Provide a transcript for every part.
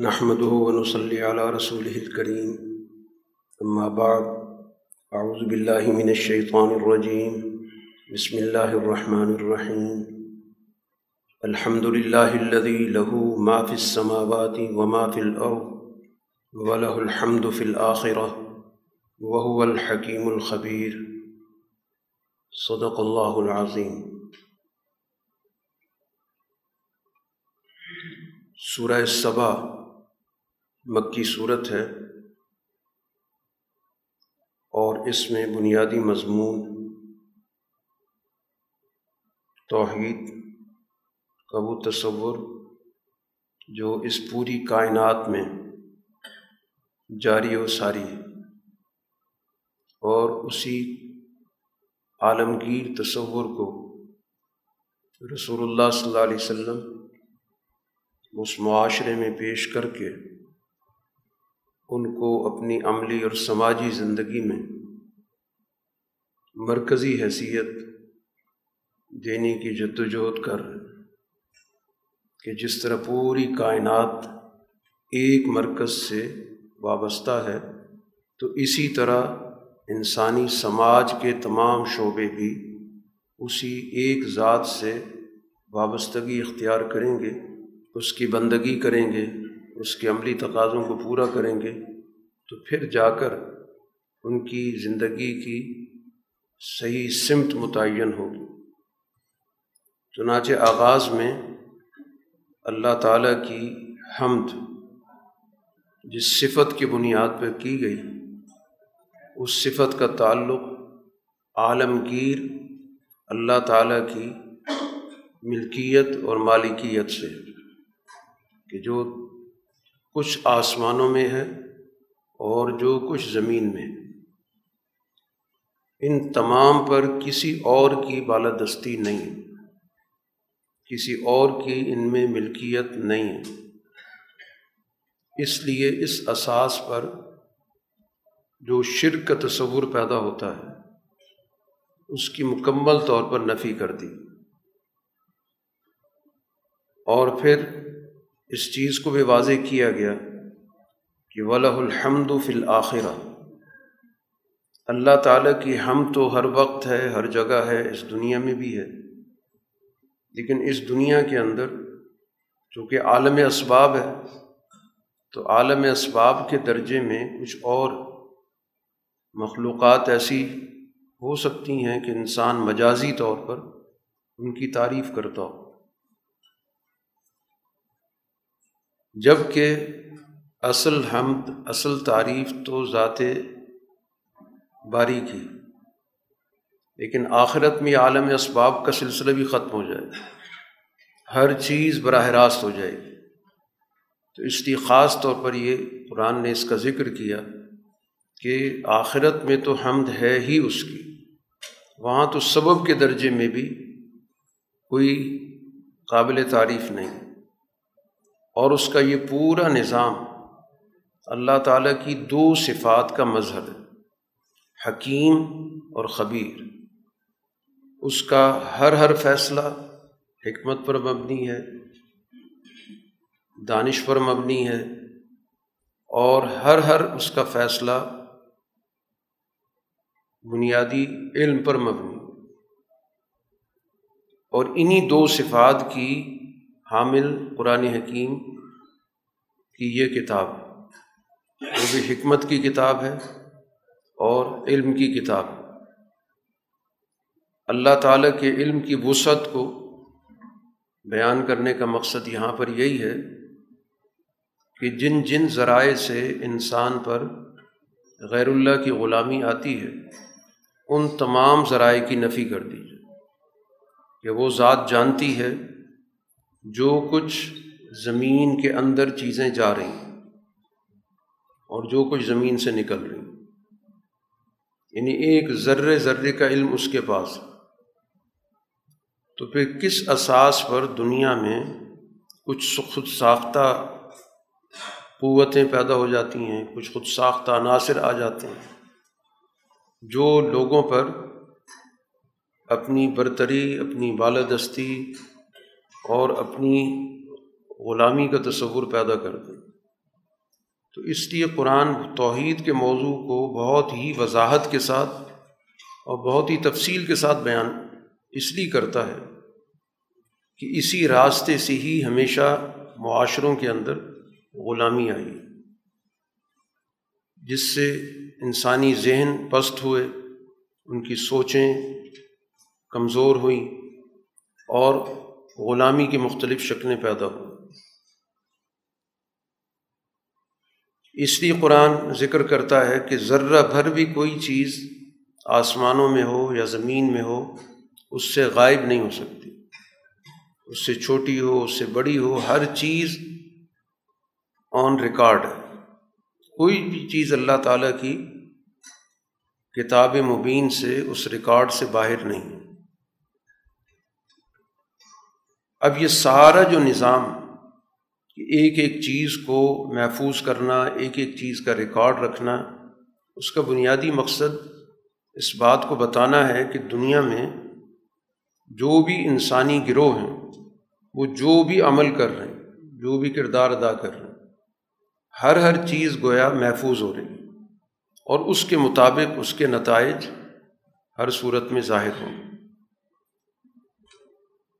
نحمد ونصلي على رسوله الكريم. أما بعد، أعوذ بالله من الشيطان الرجيم. بسم الله الرحمن الرحيم. الحمد لله الذي له ما في السماوات وما في الأرض، وله الحمد في الآخرة، وهو الحكيم الخبير. صدق الله العظيم. سورہ صبا مکی صورت ہے اور اس میں بنیادی مضمون توحید کا وہ تصور جو اس پوری کائنات میں جاری و ساری ہے اور اسی عالمگیر تصور کو رسول اللہ صلی اللہ علیہ وسلم اس معاشرے میں پیش کر کے ان کو اپنی عملی اور سماجی زندگی میں مرکزی حیثیت دینے کی جدوجہد کر کہ جس طرح پوری کائنات ایک مرکز سے وابستہ ہے، تو اسی طرح انسانی سماج کے تمام شعبے بھی اسی ایک ذات سے وابستگی اختیار کریں گے، اس کی بندگی کریں گے۔ اس کے عملی تقاضوں کو پورا کریں گے، تو پھر جا کر ان کی زندگی کی صحیح سمت متعین ہوگی۔ چنانچہ آغاز میں اللہ تعالیٰ کی حمد جس صفت کی بنیاد پر کی گئی، اس صفت کا تعلق عالمگیر اللہ تعالیٰ کی ملکیت اور مالکیت سے کہ جو کچھ آسمانوں میں ہے اور جو کچھ زمین میں۔ ان تمام پر کسی اور کی بالادستی نہیں۔ کسی اور کی ان میں ملکیت نہیں۔ ہے اس لیے اس اساس پر جو شرک کا تصور پیدا ہوتا ہے، اس کی مکمل طور پر نفی کر دی۔ اور پھر اس چیز کو بھی واضح کیا گیا کہ ولہ الحمد فی الآخرہ اللہ تعالیٰ کی ہم تو ہر وقت ہے، ہر جگہ ہے، اس دنیا میں بھی ہے۔ لیکن اس دنیا کے اندر چونکہ عالم اسباب ہے، تو عالم اسباب کے درجے میں کچھ اور مخلوقات ایسی ہو سکتی ہیں کہ انسان مجازی طور پر ان کی تعریف کرتا ہو۔ جبکہ اصل حمد، اصل تعریف تو ذات باری کی۔ لیکن آخرت میں عالم اسباب کا سلسلہ بھی ختم ہو جائے۔ ہر چیز براہ راست ہو جائے۔ گی تو اس لیے خاص طور پر یہ قرآن نے اس کا ذکر کیا کہ آخرت میں تو حمد ہے ہی اس کی۔ وہاں تو سبب کے درجے میں بھی کوئی قابل تعریف نہیں۔ اور اس کا یہ پورا نظام اللہ تعالیٰ کی دو صفات کا مظہر ہے، حکیم اور خبیر۔ اس کا ہر ہر فیصلہ حکمت پر مبنی ہے، دانش پر مبنی ہے، اور ہر ہر اس کا فیصلہ بنیادی علم پر مبنی۔ اور انہی دو صفات کی حامل قرآن حکیم کی یہ کتاب، وہ بھی حکمت کی کتاب ہے اور علم کی کتاب۔ اللہ تعالیٰ کے علم کی وسعت کو بیان کرنے کا مقصد یہاں پر یہی ہے کہ جن جن ذرائع سے انسان پر غیر اللہ کی غلامی آتی ہے، ان تمام ذرائع کی نفی کر دیجیے کہ وہ ذات جانتی ہے جو کچھ زمین کے اندر چیزیں جا رہی ہیں اور جو کچھ زمین سے نکل رہی ہیں۔ یعنی ایک ذرے ذرے کا علم اس کے پاس۔ تو پھر کس اساس پر دنیا میں کچھ خود ساختہ قوتیں پیدا ہو جاتی ہیں، کچھ خود ساختہ عناصر آ جاتے ہیں؟ جو لوگوں پر اپنی برتری، اپنی بالادستی اور اپنی غلامی کا تصور پیدا کر دیں۔ تو اس لیے قرآن توحید کے موضوع کو بہت ہی وضاحت کے ساتھ اور بہت ہی تفصیل کے ساتھ بیان اس لیے کرتا ہے کہ اسی راستے سے ہی ہمیشہ معاشروں کے اندر غلامی آئی، جس سے انسانی ذہن پست ہوئے، ان کی سوچیں کمزور ہوئیں اور غلامی کی مختلف شکلیں پیدا ہوئیں اس لیے قرآن ذکر کرتا ہے کہ ذرہ بھر بھی کوئی چیز آسمانوں میں ہو یا زمین میں ہو، اس سے غائب نہیں ہو سکتی۔ اس سے چھوٹی ہو، اس سے بڑی ہو، ہر چیز آن ریکارڈ ہے۔ کوئی بھی چیز اللہ تعالیٰ کی کتاب مبین سے اس ریکارڈ سے باہر نہیں۔ اب یہ سارا جو نظام کہ ایک ایک چیز کو محفوظ کرنا، ایک ایک چیز کا ریکارڈ رکھنا، اس کا بنیادی مقصد اس بات کو بتانا ہے کہ دنیا میں جو بھی انسانی گروہ ہیں، وہ جو بھی عمل کر رہے ہیں، جو بھی کردار ادا کر رہے ہیں، ہر ہر چیز گویا محفوظ ہو رہی ہے اور اس کے مطابق اس کے نتائج ہر صورت میں ظاہر ہوں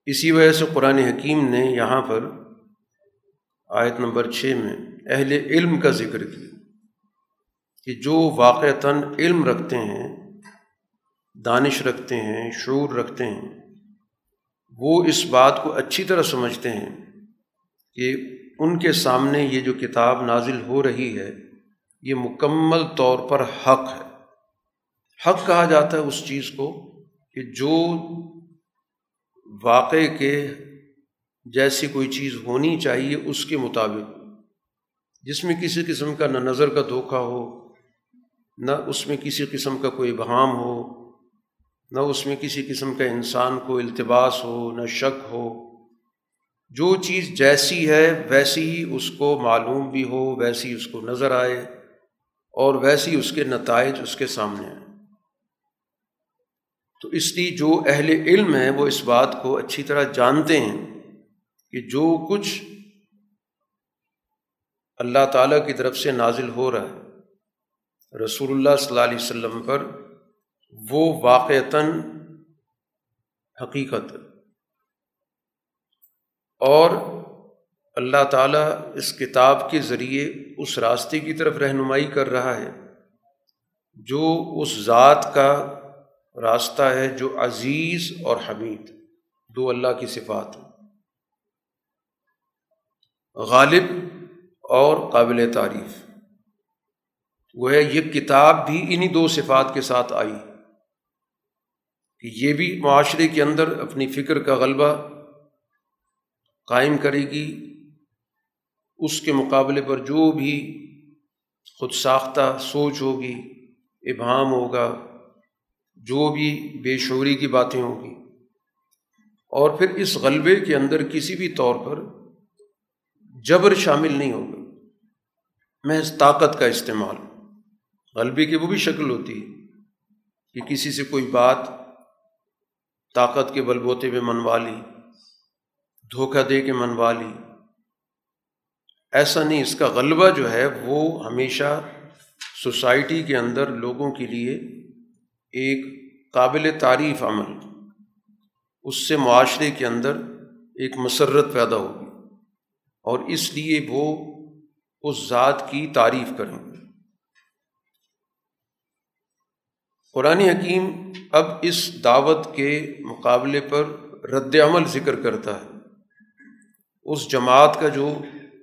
اسی وجہ سے قرآن حکیم نے یہاں پر آیت نمبر چھ میں اہل علم کا ذکر کیا کہ جو واقعتاً علم رکھتے ہیں، دانش رکھتے ہیں، شعور رکھتے ہیں، وہ اس بات کو اچھی طرح سمجھتے ہیں کہ ان کے سامنے یہ جو کتاب نازل ہو رہی ہے، یہ مکمل طور پر حق ہے۔ حق کہا جاتا ہے اس چیز کو کہ جو واقع کے جیسی کوئی چیز ہونی چاہیے اس کے مطابق، جس میں کسی قسم کا نہ نظر کا دھوکہ ہو، نہ اس میں کسی قسم کا کوئی بہام ہو، نہ اس میں کسی قسم کا انسان کو التباس ہو، نہ شک ہو، جو چیز جیسی ہے ویسی ہی اس کو معلوم بھی ہو، ویسی اس کو نظر آئے اور ویسی اس کے نتائج اس کے سامنے آئے۔ تو اس لیے جو اہل علم ہیں وہ اس بات کو اچھی طرح جانتے ہیں کہ جو کچھ اللہ تعالیٰ کی طرف سے نازل ہو رہا ہے، رسول اللہ صلی اللہ علیہ وسلم پر، وہ واقعتاً حقیقت اور اللہ تعالیٰ اس کتاب کے ذریعے اس راستے کی طرف رہنمائی کر رہا ہے، جو اس ذات کا راستہ ہے جو عزیز اور حمید، دو اللہ کی صفات۔ غالب اور قابل تعریف۔ وہ ہے، یہ کتاب بھی انہی دو صفات کے ساتھ آئی۔ کہ یہ بھی معاشرے کے اندر اپنی فکر کا غلبہ قائم کرے گی۔ اس کے مقابلے پر جو بھی خود ساختہ سوچ ہوگی، ابہام ہوگا جو بھی بے شعوری کی باتیں ہوں گی۔ اور پھر اس غلبے کے اندر کسی بھی طور پر جبر شامل نہیں ہوگا محض طاقت کا استعمال غلبے کی وہ بھی شکل ہوتی ہے کہ کسی سے کوئی بات طاقت کے بل بوتے میں منوا لی، دھوکہ دے کے منوا لی۔ ایسا نہیں، اس کا غلبہ جو ہے وہ ہمیشہ سوسائٹی کے اندر لوگوں کے لیے ایک قابل تعریف عمل، اس سے معاشرے کے اندر ایک مسرت پیدا ہوگی اور اس لیے وہ اس ذات کی تعریف کریں۔ گے قرآن حکیم اب اس دعوت کے مقابلے پر رد عمل ذکر کرتا ہے۔ اس جماعت کا جو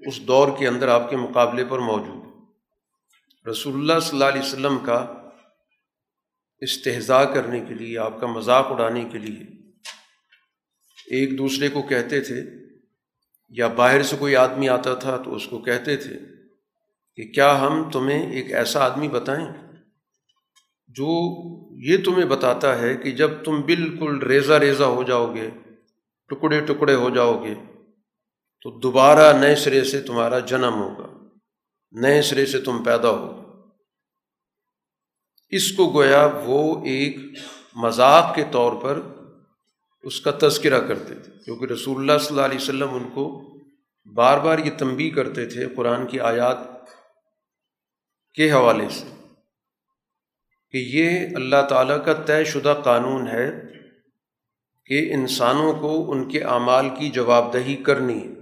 اس دور کے اندر آپ کے مقابلے پر موجود ہے۔ رسول اللہ صلی اللہ علیہ وسلم کا استحضاء کرنے کے لیے، آپ کا مذاق اڑانے کے لیے۔ ایک دوسرے کو کہتے تھے، یا باہر سے کوئی آدمی آتا تھا تو اس کو کہتے تھے کہ کیا ہم تمہیں ایک ایسا آدمی بتائیں؟ جو یہ تمہیں بتاتا ہے کہ جب تم بالکل ریزہ ریزہ ہو جاؤ گے، ٹکڑے ٹکڑے ہو جاؤ گے، تو دوبارہ نئے سرے سے تمہارا جنم ہوگا، نئے سرے سے تم پیدا ہو اس کو گویا وہ ایک مذاق کے طور پر اس کا تذکرہ کرتے تھے، کیونکہ رسول اللہ صلی اللہ علیہ وسلم ان کو بار بار یہ تنبی کرتے تھے قرآن کی آیات کے حوالے سے کہ یہ اللہ تعالیٰ کا طے شدہ قانون ہے کہ انسانوں کو ان کے اعمال کی جواب دہی کرنی ہے۔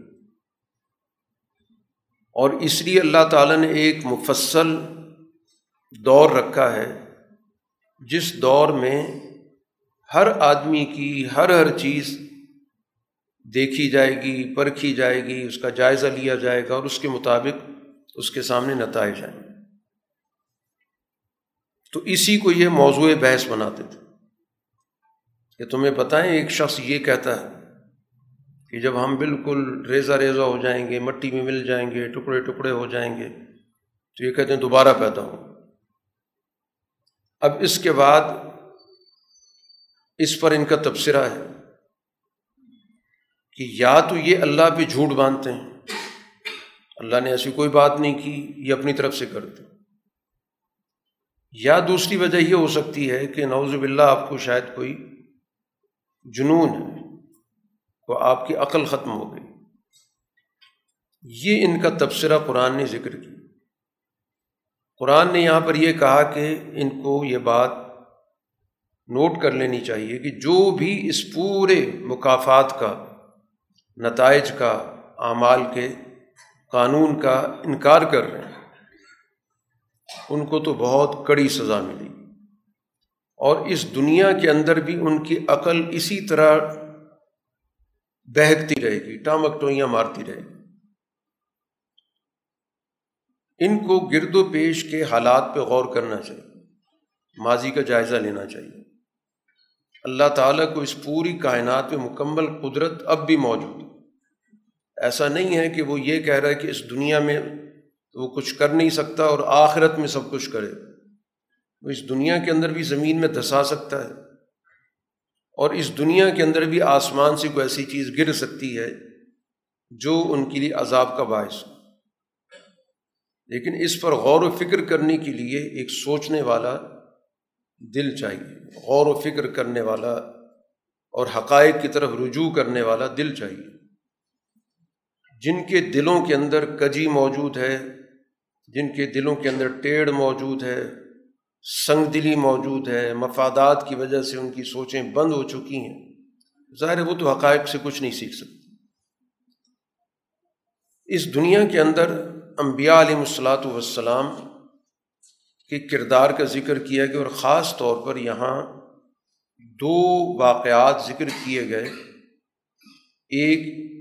اور اس لیے اللہ تعالیٰ نے ایک مفصل دور رکھا ہے، جس دور میں ہر آدمی کی ہر ہر چیز دیکھی جائے گی، پرکھی جائے گی، اس کا جائزہ لیا جائے گا اور اس کے مطابق اس کے سامنے نتائج جائیں گے۔ تو اسی کو یہ موضوع بحث بناتے تھے۔ کہ تمہیں بتائیں ایک شخص یہ کہتا ہے کہ جب ہم بالکل ریزہ ریزہ ہو جائیں گے، مٹی میں مل جائیں گے، ٹکڑے ٹکڑے ہو جائیں گے، تو یہ کہتے ہیں دوبارہ پیدا ہو۔ اب اس کے بعد اس پر ان کا تبصرہ ہے کہ یا تو یہ اللہ پہ جھوٹ باندھتے ہیں، اللہ نے ایسی کوئی بات نہیں کی، یہ اپنی طرف سے کرتے یا دوسری وجہ یہ ہو سکتی ہے کہ نوز باللہ آپ کو شاید کوئی جنون ہے تو آپ کی عقل ختم ہو گئی۔ یہ ان کا تبصرہ قرآن نے ذکر کی قرآن نے یہاں پر یہ کہا کہ ان کو یہ بات نوٹ کر لینی چاہیے کہ جو بھی اس پورے مقافات کا، نتائج کا، اعمال کے قانون کا انکار کر رہے ہیں، ان کو تو بہت کڑی سزا ملی۔ اور اس دنیا کے اندر بھی ان کی عقل اسی طرح بہکتی رہے گی، ٹامک ٹوئیاں مارتی رہے گی۔ ان کو گرد و پیش کے حالات پہ غور کرنا چاہیے۔ ماضی کا جائزہ لینا چاہیے۔ اللہ تعالیٰ کو اس پوری کائنات میں مکمل قدرت اب بھی موجود ہے۔ ایسا نہیں ہے کہ وہ یہ کہہ رہا ہے کہ اس دنیا میں وہ کچھ کر نہیں سکتا اور آخرت میں سب کچھ کرے۔ وہ اس دنیا کے اندر بھی زمین میں دھسا سکتا ہے۔ اور اس دنیا کے اندر بھی آسمان سے کوئی ایسی چیز گر سکتی ہے جو ان کے لیے عذاب کا باعث ہو۔ لیکن اس پر غور و فکر کرنے کے لیے ایک سوچنے والا دل چاہیے، غور و فکر کرنے والا اور حقائق کی طرف رجوع کرنے والا دل چاہیے۔ جن کے دلوں کے اندر کجی موجود ہے، جن کے دلوں کے اندر ٹیڑھ موجود ہے سنگ دلی موجود ہے، مفادات کی وجہ سے ان کی سوچیں بند ہو چکی ہیں، ظاہر ہے وہ تو حقائق سے کچھ نہیں سیکھ سکتے۔ اس دنیا کے اندر انبیاء علیہ الصلاۃ والسلام کے کردار کا ذکر کیا گیا اور خاص طور پر یہاں دو واقعات ذکر کیے گئے۔ ایک،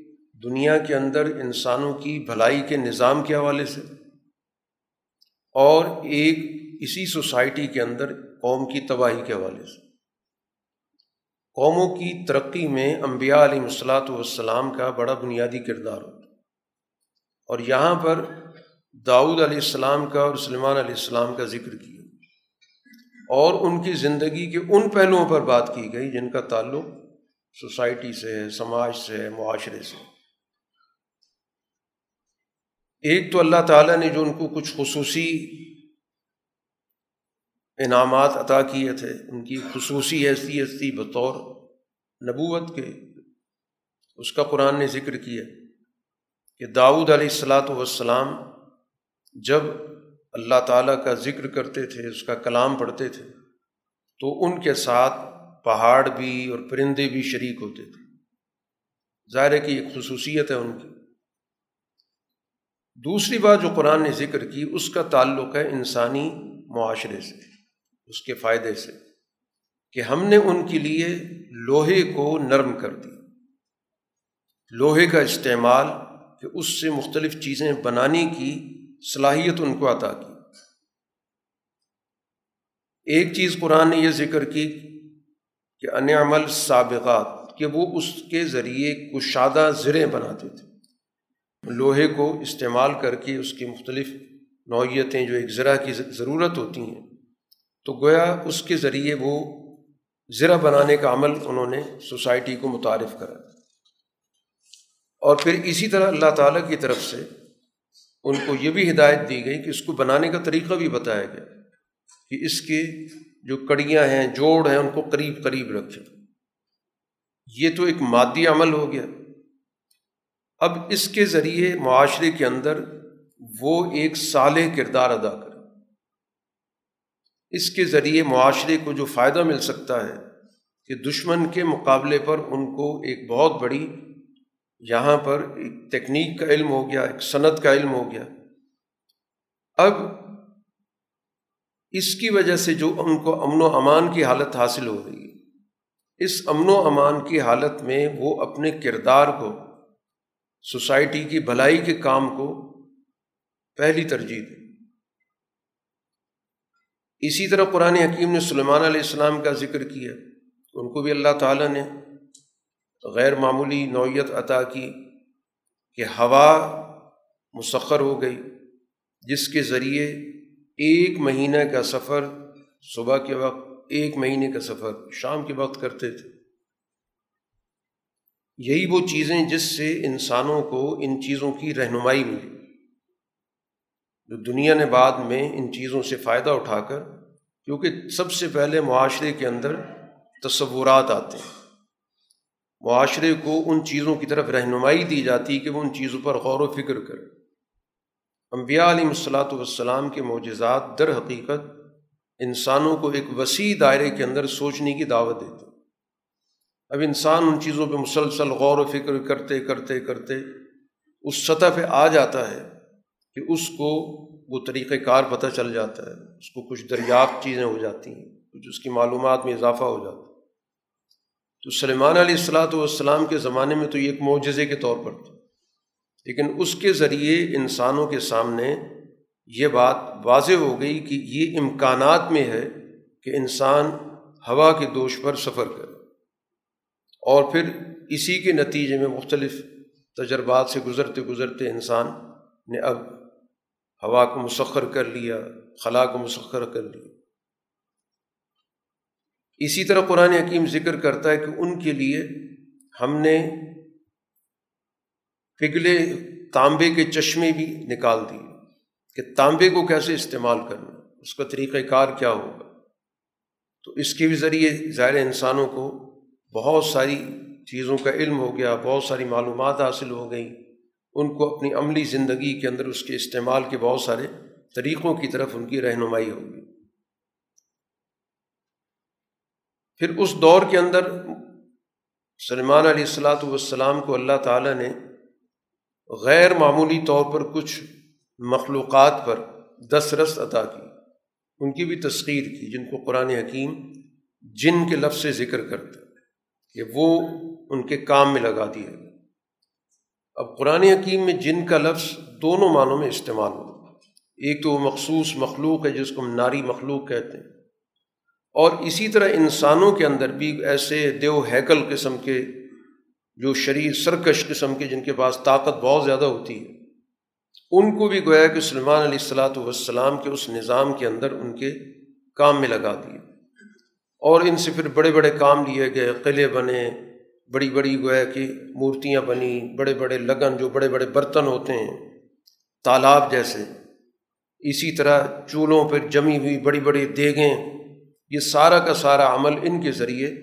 دنیا کے اندر انسانوں کی بھلائی کے نظام کے حوالے سے اور ایک اسی سوسائٹی کے اندر قوم کی تباہی کے حوالے سے۔ قوموں کی ترقی میں انبیاء علیہ الصلاۃ والسلام کا بڑا بنیادی کردار ہوتا اور یہاں پر داؤد علیہ السلام کا اور سلمان علیہ السلام کا ذکر کیا اور ان کی زندگی کے ان پہلوؤں پر بات کی گئی جن کا تعلق سوسائٹی سے ہے، سماج سے ہے، معاشرے سے۔ ایک تو اللہ تعالیٰ نے جو ان کو کچھ خصوصی انعامات عطا کیے تھے، ان کی خصوصی حیثیت تھی بطور نبوت کے، اس کا قرآن نے ذکر کیا کہ داؤد علیہ السلاۃ والسلام جب اللہ تعالیٰ کا ذکر کرتے تھے، اس کا کلام پڑھتے تھے، تو ان کے ساتھ پہاڑ بھی اور پرندے بھی شریک ہوتے تھے۔ ظاہر ہے کہ ایک خصوصیت ہے ان کی۔ دوسری بات جو قرآن نے ذکر کی، اس کا تعلق ہے انسانی معاشرے سے، اس کے فائدے سے، کہ ہم نے ان کے لیے لوہے کو نرم کر دی لوہے کا استعمال کہ اس سے مختلف چیزیں بنانے کی صلاحیت ان کو عطا کی۔ ایک چیز قرآن نے یہ ذکر کی کہ ان عمل سابقات، کہ وہ اس کے ذریعے کشادہ زریں بناتے تھے۔ لوہے کو استعمال کر کے اس کی مختلف نوعیتیں جو ایک ذرا کی ضرورت ہوتی ہیں، تو گویا اس کے ذریعے وہ ذرا بنانے کا عمل انہوں نے سوسائٹی کو متعارف کرا اور پھر اسی طرح اللہ تعالیٰ کی طرف سے ان کو یہ بھی ہدایت دی گئی کہ اس کو بنانے کا طریقہ بھی بتایا گیا کہ اس کے جو کڑیاں ہیں، جوڑ ہیں، ان کو قریب قریب رکھیں۔ یہ تو ایک مادی عمل ہو گیا۔ اب اس کے ذریعے معاشرے کے اندر وہ ایک سال کردار ادا کرے۔ اس کے ذریعے معاشرے کو جو فائدہ مل سکتا ہے کہ دشمن کے مقابلے پر ان کو ایک بہت بڑی یہاں پر ایک تکنیک کا علم ہو گیا، ایک صنعت کا علم ہو گیا۔ اب اس کی وجہ سے جو ان کو امن و امان کی حالت حاصل ہو رہی ہے، اس امن و امان کی حالت میں وہ اپنے کردار کو، سوسائٹی کی بھلائی کے کام کو پہلی ترجیح دیں اسی طرح قرآن حکیم نے سلیمان علیہ السلام کا ذکر کیا، ان کو بھی اللہ تعالیٰ نے غیر معمولی نوعیت عطا کی کہ ہوا مسخر ہو گئی، جس کے ذریعے ایک مہینہ کا سفر، صبح کے وقت ایک مہینے کا سفر، شام کے وقت کرتے تھے۔ یہی وہ چیزیں جس سے انسانوں کو ان چیزوں کی رہنمائی ملی۔ جو دنیا نے بعد میں ان چیزوں سے فائدہ اٹھا کر، کیونکہ سب سے پہلے معاشرے کے اندر تصورات آتے ہیں۔ معاشرے کو ان چیزوں کی طرف رہنمائی دی جاتی کہ وہ ان چیزوں پر غور و فکر کرے انبیاء علیہ الصلاۃ والسلام کے معجزات در حقیقت انسانوں کو ایک وسیع دائرے کے اندر سوچنے کی دعوت دیتے اب انسان ان چیزوں پہ مسلسل غور و فکر کرتے کرتے کرتے اس سطح پہ آ جاتا ہے کہ اس کو وہ طریقۂ کار پتہ چل جاتا ہے، اس کو کچھ دریافت چیزیں ہو جاتی ہیں، کچھ اس کی معلومات میں اضافہ ہو جاتا ہے۔ تو سلیمان علیہ السلاۃ والسلام کے زمانے میں تو یہ ایک معجزے کے طور پر تھا لیکن اس کے ذریعے انسانوں کے سامنے یہ بات واضح ہو گئی کہ یہ امکانات میں ہے کہ انسان ہوا کے دوش پر سفر کرے۔ اور پھر اسی کے نتیجے میں مختلف تجربات سے گزرتے گزرتے انسان نے اب ہوا کو مسخر کر لیا، خلا کو مسخر کر لیا۔ اسی طرح قرآن حکیم ذکر کرتا ہے کہ ان کے لیے ہم نے پگھلے تانبے کے چشمے بھی نکال دیے کہ تانبے کو کیسے استعمال کرنا اس کا طریقۂ کار کیا ہوگا؟ تو اس کے بھی ذریعے ظاہر انسانوں کو بہت ساری چیزوں کا علم ہو گیا، بہت ساری معلومات حاصل ہو گئیں۔ ان کو اپنی عملی زندگی کے اندر اس کے استعمال کے بہت سارے طریقوں کی طرف ان کی رہنمائی ہوگی۔ پھر اس دور کے اندر سلمان علیہ السلاۃ والسلام کو اللہ تعالیٰ نے غیر معمولی طور پر کچھ مخلوقات پر دس رس عطا کی، ان کی بھی تسخیر کی، جن کو قرآن حکیم جن کے لفظ سے ذکر کرتا کہ وہ ان کے کام میں لگا دیا گیا اب قرآن حکیم میں جن کا لفظ دونوں معنوں میں استعمال ہو ایک تو وہ مخصوص مخلوق ہے جس کو ہم ناری مخلوق کہتے ہیں۔ اور اسی طرح انسانوں کے اندر بھی ایسے دیو ہیکل قسم کے جو شریر سرکش قسم کے جن کے پاس طاقت بہت زیادہ ہوتی ہے، ان کو بھی گویا کہ سلمان علیہ السلاۃ والسلام کے اس نظام کے اندر ان کے کام میں لگا دیے۔ اور ان سے پھر بڑے بڑے کام لیے گئے، قلعے بنے، بڑی بڑی گویا کہ مورتیاں بنی، بڑے بڑے لگن جو بڑے بڑے برتن ہوتے ہیں، تالاب جیسے۔ اسی طرح چولہوں پہ جمی ہوئی بڑی بڑی دیگیں یہ سارا کا سارا عمل ان کے ذریعے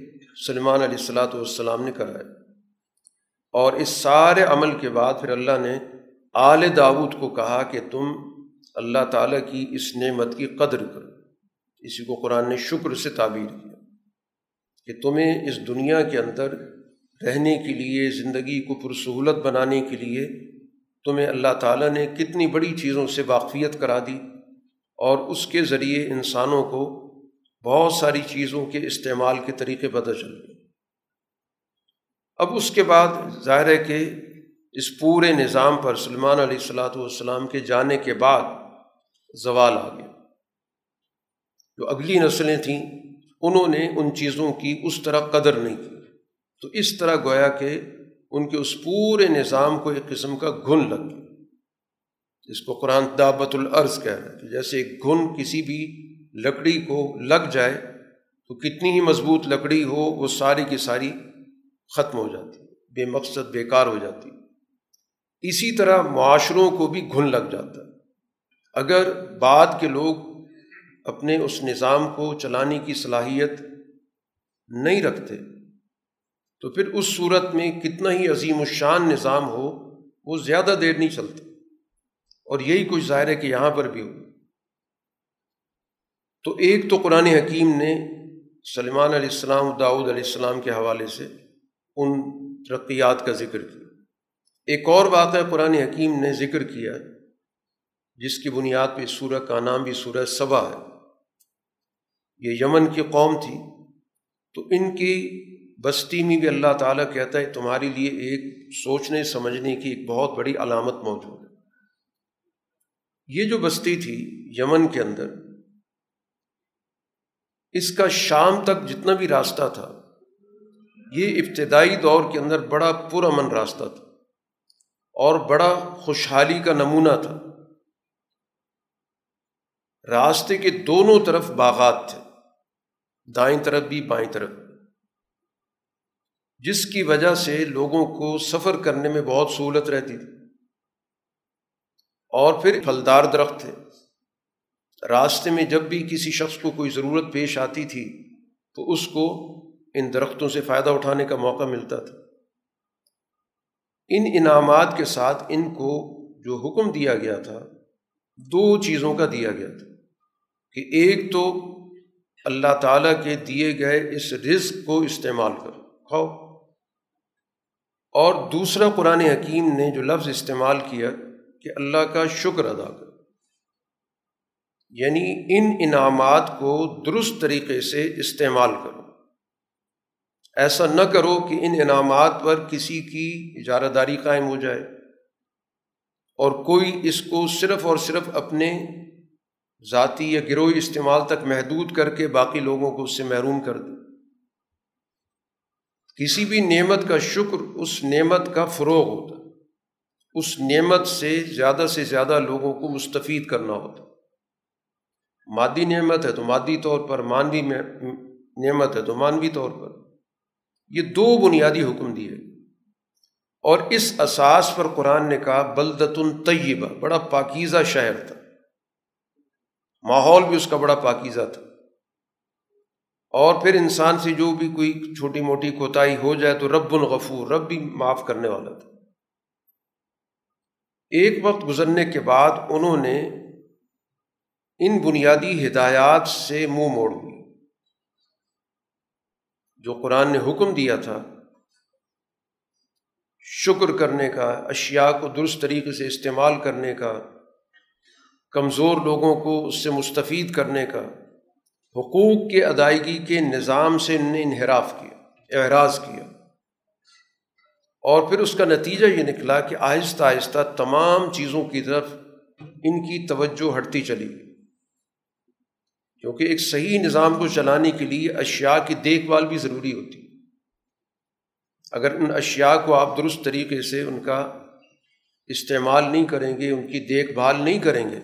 سلمان علیہ السلاۃ والسلام نے کرایا۔ اور اس سارے عمل کے بعد پھر اللہ نے آل داود کو کہا کہ تم اللہ تعالیٰ کی اس نعمت کی قدر کرو۔ اسی کو قرآن نے شکر سے تعبیر کیا کہ تمہیں اس دنیا کے اندر رہنے کے لیے، زندگی کو پرسہولت بنانے کے لیے تمہیں اللہ تعالیٰ نے کتنی بڑی چیزوں سے واقفیت کرا دی اور اس کے ذریعے انسانوں کو بہت ساری چیزوں کے استعمال کے طریقے پتہ چل گئے۔ اب اس کے بعد ظاہر ہے کہ اس پورے نظام پر سلمان علیہ السلاۃ والسلام کے جانے کے بعد زوال آ گیا۔ جو اگلی نسلیں تھیں، انہوں نے ان چیزوں کی اس طرح قدر نہیں کی۔ تو اس طرح گویا کہ ان کے اس پورے نظام کو ایک قسم کا گھن لگ گیا۔ جس کو قرآن دعوت العرض کہہ رہا ہے کہ جیسے ایک گھن کسی بھی لکڑی کو لگ جائے تو کتنی ہی مضبوط لکڑی ہو، وہ ساری کی ساری ختم ہو جاتی، بے مقصد بیکار ہو جاتی۔ اسی طرح معاشروں کو بھی گھن لگ جاتا۔ ہے اگر بعد کے لوگ اپنے اس نظام کو چلانے کی صلاحیت نہیں رکھتے، تو پھر اس صورت میں کتنا ہی عظیم الشان نظام ہو، وہ زیادہ دیر نہیں چلتا۔ اور یہی کچھ ظاہر ہے کہ یہاں پر بھی ہو۔ تو ایک تو قرآن حکیم نے سلمان علیہ السلام داؤد علیہ السلام کے حوالے سے ان ترقیات کا ذکر کیا۔ ایک اور بات ہے قرآن حکیم نے ذکر کیا، جس کی بنیاد پہ سورہ کا نام بھی سورہ صبا ہے۔ یہ یمن کی قوم تھی، تو ان کی بستی میں بھی اللہ تعالیٰ کہتا ہے، تمہارے لیے ایک سوچنے، سمجھنے کی ایک بہت بڑی علامت موجود ہے۔ یہ جو بستی تھی یمن کے اندر اس کا شام تک جتنا بھی راستہ تھا، یہ ابتدائی دور کے اندر بڑا پرامن راستہ تھا اور بڑا خوشحالی کا نمونہ تھا۔ راستے کے دونوں طرف باغات تھے، دائیں طرف بھی بائیں طرف۔ جس کی وجہ سے لوگوں کو سفر کرنے میں بہت سہولت رہتی تھی۔ اور پھر پھلدار درخت تھے۔ راستے میں جب بھی کسی شخص کو کوئی ضرورت پیش آتی تھی، تو اس کو ان درختوں سے فائدہ اٹھانے کا موقع ملتا تھا۔ ان انعامات کے ساتھ ان کو جو حکم دیا گیا تھا، دو چیزوں کا دیا گیا تھا۔ کہ ایک تو اللہ تعالیٰ کے دیے گئے اس رزق کو استعمال کرو، کھاؤ۔ اور دوسرا قرآن حکیم نے جو لفظ استعمال کیا کہ اللہ کا شکر ادا کرو۔ یعنی ان انعامات کو درست طریقے سے استعمال کرو۔ ایسا نہ کرو کہ ان انعامات پر کسی کی اجارہ داری قائم ہو جائے۔ اور کوئی اس کو صرف اور صرف اپنے ذاتی یا گروہی استعمال تک محدود کر کے باقی لوگوں کو اس سے محروم کر دے۔ کسی بھی نعمت کا شکر اس نعمت کا فروغ ہوتا اس نعمت سے زیادہ سے زیادہ لوگوں کو مستفید کرنا ہوتا مادی نعمت ہے تو مادی طور پر مانوی نعمت ہے تو مانوی طور پر۔ یہ دو بنیادی حکم دیے۔ اور اس اساس پر قرآن نے کہا بلدت طیبہ، بڑا پاکیزہ شہر تھا۔ ماحول بھی اس کا بڑا پاکیزہ تھا۔ اور پھر انسان سے جو بھی کوئی چھوٹی موٹی کوتاہی ہو جائے تو رب الغفور، رب بھی معاف کرنے والا تھا۔ ایک وقت گزرنے کے بعد انہوں نے ان بنیادی ہدایات سے منہ موڑ دی جو قرآن نے حکم دیا تھا، شکر کرنے کا، اشیاء کو درست طریقے سے استعمال کرنے کا، کمزور لوگوں کو اس سے مستفید کرنے کا، حقوق کے ادائیگی کے نظام سے ان نے انحراف کیا، اعراض کیا۔ اور پھر اس کا نتیجہ یہ نکلا کہ آہستہ آہستہ تمام چیزوں کی طرف ان کی توجہ ہٹتی چلی کیونکہ ایک صحیح نظام کو چلانے کے لیے اشیاء کی دیکھ بھال بھی ضروری ہوتی۔ اگر ان اشیاء کو آپ درست طریقے سے ان کا استعمال نہیں کریں گے، ان کی دیکھ بھال نہیں کریں گے،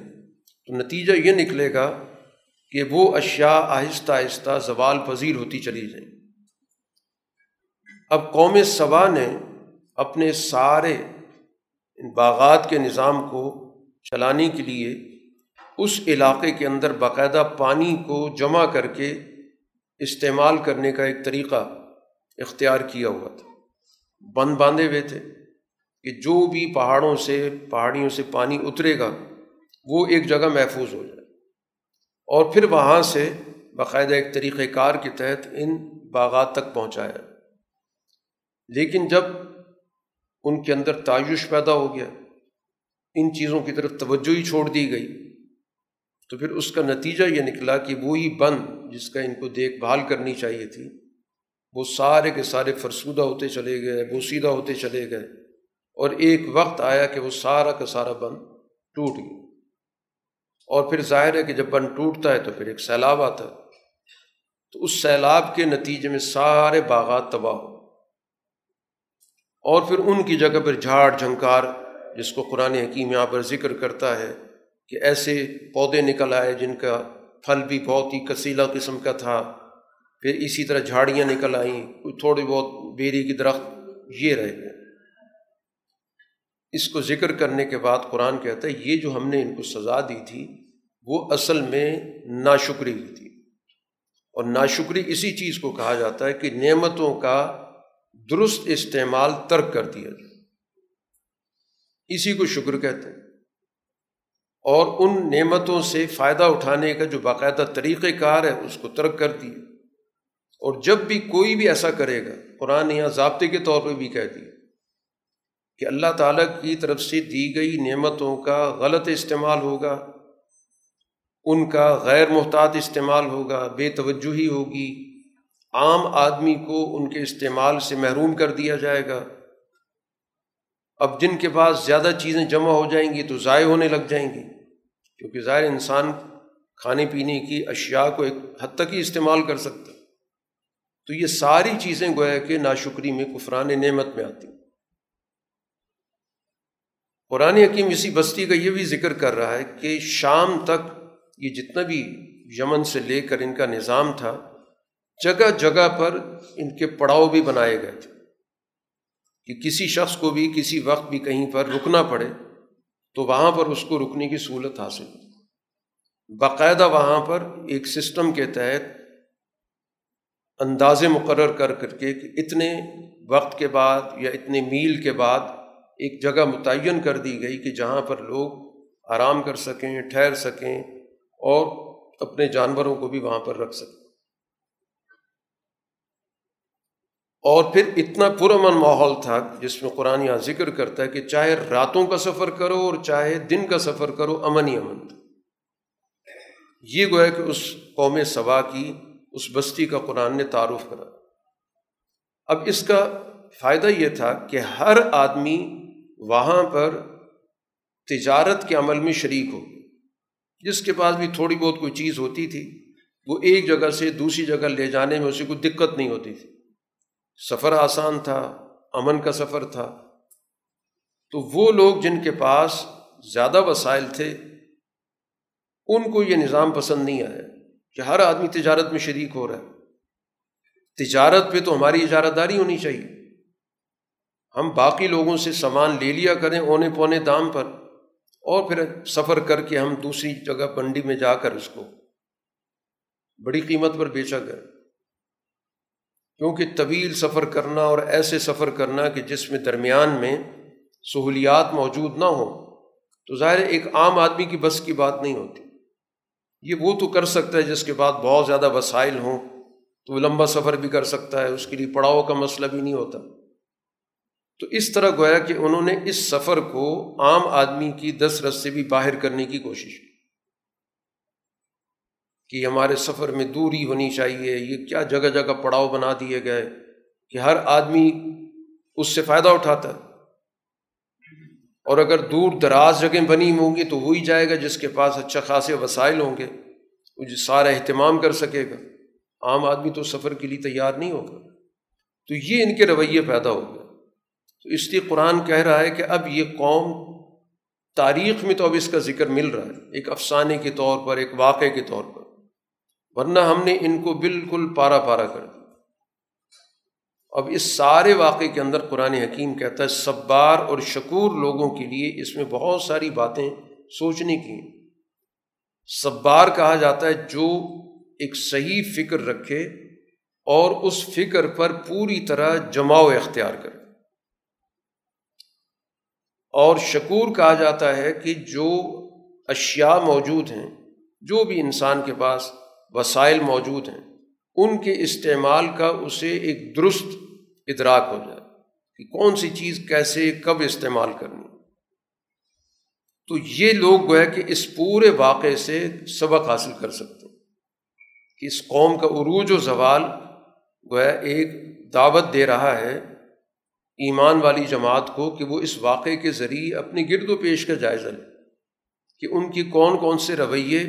تو نتیجہ یہ نکلے گا کہ وہ اشیاء آہستہ آہستہ زوال پذیر ہوتی چلی جائیں۔ اب قوم صبا نے اپنے سارے ان باغات کے نظام کو چلانے کے لیے اس علاقے کے اندر باقاعدہ پانی کو جمع کر کے استعمال کرنے کا ایک طریقہ اختیار کیا ہوا تھا۔ بند باندھے ہوئے تھے کہ جو بھی پہاڑوں سے، پہاڑیوں سے پانی اترے گا، وہ ایک جگہ محفوظ ہو جائے۔ اور پھر وہاں سے باقاعدہ ایک طریقۂ کار کے تحت ان باغات تک پہنچایا۔ لیکن جب ان کے اندر تعیش پیدا ہو گیا، ان چیزوں کی طرف توجہ ہی چھوڑ دی گئی۔ تو پھر اس کا نتیجہ یہ نکلا کہ وہی بند جس کا ان کو دیکھ بھال کرنی چاہیے تھی، وہ سارے کے سارے فرسودہ ہوتے چلے گئے، بوسیدہ ہوتے چلے گئے۔ اور ایک وقت آیا کہ وہ سارا کا سارا بند ٹوٹ گیا۔ اور پھر ظاہر ہے کہ جب بند ٹوٹتا ہے تو پھر ایک سیلاب آتا ہے۔ تو اس سیلاب کے نتیجے میں سارے باغات تباہ ہو۔ اور پھر ان کی جگہ پر جھاڑ جھنکار، جس کو قرآن حکیم یہاں پر ذکر کرتا ہے کہ ایسے پودے نکل آئے جن کا پھل بھی بہت ہی کسیلا قسم کا تھا۔ پھر اسی طرح جھاڑیاں نکل آئیں، کوئی تھوڑی بہت بیری کی درخت، یہ رہ گئے۔ اس کو ذکر کرنے کے بعد قرآن کہتا ہے، یہ جو ہم نے ان کو سزا دی تھی، وہ اصل میں ناشکری کی تھی۔ اور ناشکری اسی چیز کو کہا جاتا ہے کہ نعمتوں کا درست استعمال ترک کر دیا جائے۔ اسی کو شکر کہتے ہیں۔ اور ان نعمتوں سے فائدہ اٹھانے کا جو باقاعدہ طریقۂ کار ہے، اس کو ترک کر دی اور جب بھی کوئی بھی ایسا کرے گا، قرآن یا ضابطے کے طور پہ بھی کہہ دی کہ اللہ تعالیٰ کی طرف سے دی گئی نعمتوں کا غلط استعمال ہوگا، ان کا غیر محتاط استعمال ہوگا، بے توجہی ہوگی، عام آدمی کو ان کے استعمال سے محروم کر دیا جائے گا۔ اب جن کے پاس زیادہ چیزیں جمع ہو جائیں گی تو ضائع ہونے لگ جائیں گی، کیونکہ ظاہر انسان کھانے پینے کی اشیاء کو ایک حد تک ہی استعمال کر سکتا تو یہ ساری چیزیں گویا کہ ناشکری میں، کفران نعمت میں آتی۔ قرآن حکیم اسی بستی کا یہ بھی ذکر کر رہا ہے کہ شام تک یہ جتنا بھی یمن سے لے کر ان کا نظام تھا، جگہ جگہ پر ان کے پڑاؤ بھی بنائے گئے تھے۔ کہ کسی شخص کو بھی کسی وقت بھی کہیں پر رکنا پڑے تو وہاں پر اس کو رکنے کی سہولت حاصل ہو۔ باقاعدہ وہاں پر ایک سسٹم کے تحت اندازے مقرر کر کر کے کہ اتنے وقت کے بعد یا اتنے میل کے بعد ایک جگہ متعین کر دی گئی کہ جہاں پر لوگ آرام کر سکیں، ٹھہر سکیں اور اپنے جانوروں کو بھی وہاں پر رکھ سکیں۔ اور پھر اتنا پرامن ماحول تھا جس میں قرآن یہاں ذکر کرتا ہے کہ چاہے راتوں کا سفر کرو اور چاہے دن کا سفر کرو، امن ہی امن تھا۔ یہ گویا کہ اس قوم سبا کی، اس بستی کا قرآن نے تعارف کرا۔ اب اس کا فائدہ یہ تھا کہ ہر آدمی وہاں پر تجارت کے عمل میں شریک ہو جس کے پاس بھی تھوڑی بہت کوئی چیز ہوتی تھی، وہ ایک جگہ سے دوسری جگہ لے جانے میں اسے کوئی دقت نہیں ہوتی تھی۔ سفر آسان تھا، امن کا سفر تھا۔ تو وہ لوگ جن کے پاس زیادہ وسائل تھے، ان کو یہ نظام پسند نہیں آیا کہ ہر آدمی تجارت میں شریک ہو رہا ہے۔ تجارت پہ تو ہماری اجارت داری ہونی چاہیے۔ ہم باقی لوگوں سے سامان لے لیا کریں اونے پونے دام پر اور پھر سفر کر کے ہم دوسری جگہ پنڈی میں جا کر اس کو بڑی قیمت پر بیچا گیا کیونکہ طویل سفر کرنا اور ایسے سفر کرنا کہ جس میں درمیان میں سہولیات موجود نہ ہوں، تو ظاہر ایک عام آدمی کی بس کی بات نہیں ہوتی۔ یہ وہ تو کر سکتا ہے جس کے بعد بہت زیادہ وسائل ہوں، تو وہ لمبا سفر بھی کر سکتا ہے، اس کے لیے پڑاؤ کا مسئلہ بھی نہیں ہوتا۔ تو اس طرح گویا کہ انہوں نے اس سفر کو عام آدمی کی دس رس سے بھی باہر کرنے کی کوشش کی۔ کہ ہمارے سفر میں دوری ہونی چاہیے، یہ کیا جگہ جگہ پڑاؤ بنا دیے گئے کہ ہر آدمی اس سے فائدہ اٹھاتا ہے۔ اور اگر دور دراز جگہیں بنی ہوں گی تو وہی جائے گا جس کے پاس اچھا خاصے وسائل ہوں گے، وہ جو سارا اہتمام کر سکے گا۔ عام آدمی تو سفر کے لیے تیار نہیں ہوگا۔ تو یہ ان کے رویے پیدا ہو گئے۔ تو اس لیے قرآن کہہ رہا ہے کہ اب یہ قوم تاریخ میں تو اب اس کا ذکر مل رہا ہے۔ ایک افسانے کے طور پر، ایک واقعے کے طور پر۔ ورنہ ہم نے ان کو بالکل پارا پارا کر دیا۔ اب اس سارے واقعے کے اندر قرآن حکیم کہتا ہے، صبار اور شکور لوگوں کے لیے اس میں بہت ساری باتیں سوچنے کی صبار کہا جاتا ہے، جو ایک صحیح فکر رکھے اور اس فکر پر پوری طرح جماؤ اختیار کرے۔ اور شکور کہا جاتا ہے کہ جو اشیاء موجود ہیں، جو بھی انسان کے پاس وسائل موجود ہیں، ان کے استعمال کا اسے ایک درست ادراک ہو جائے کہ کون سی چیز کیسے کب استعمال کرنی۔ تو یہ لوگ گویا کہ اس پورے واقعے سے سبق حاصل کر سکتے ہیں کہ اس قوم کا عروج و زوال گویا ایک دعوت دے رہا ہے ایمان والی جماعت کو کہ وہ اس واقعے کے ذریعے اپنے گرد و پیش کا جائزہ لے، کہ ان کی کون کون سے رویے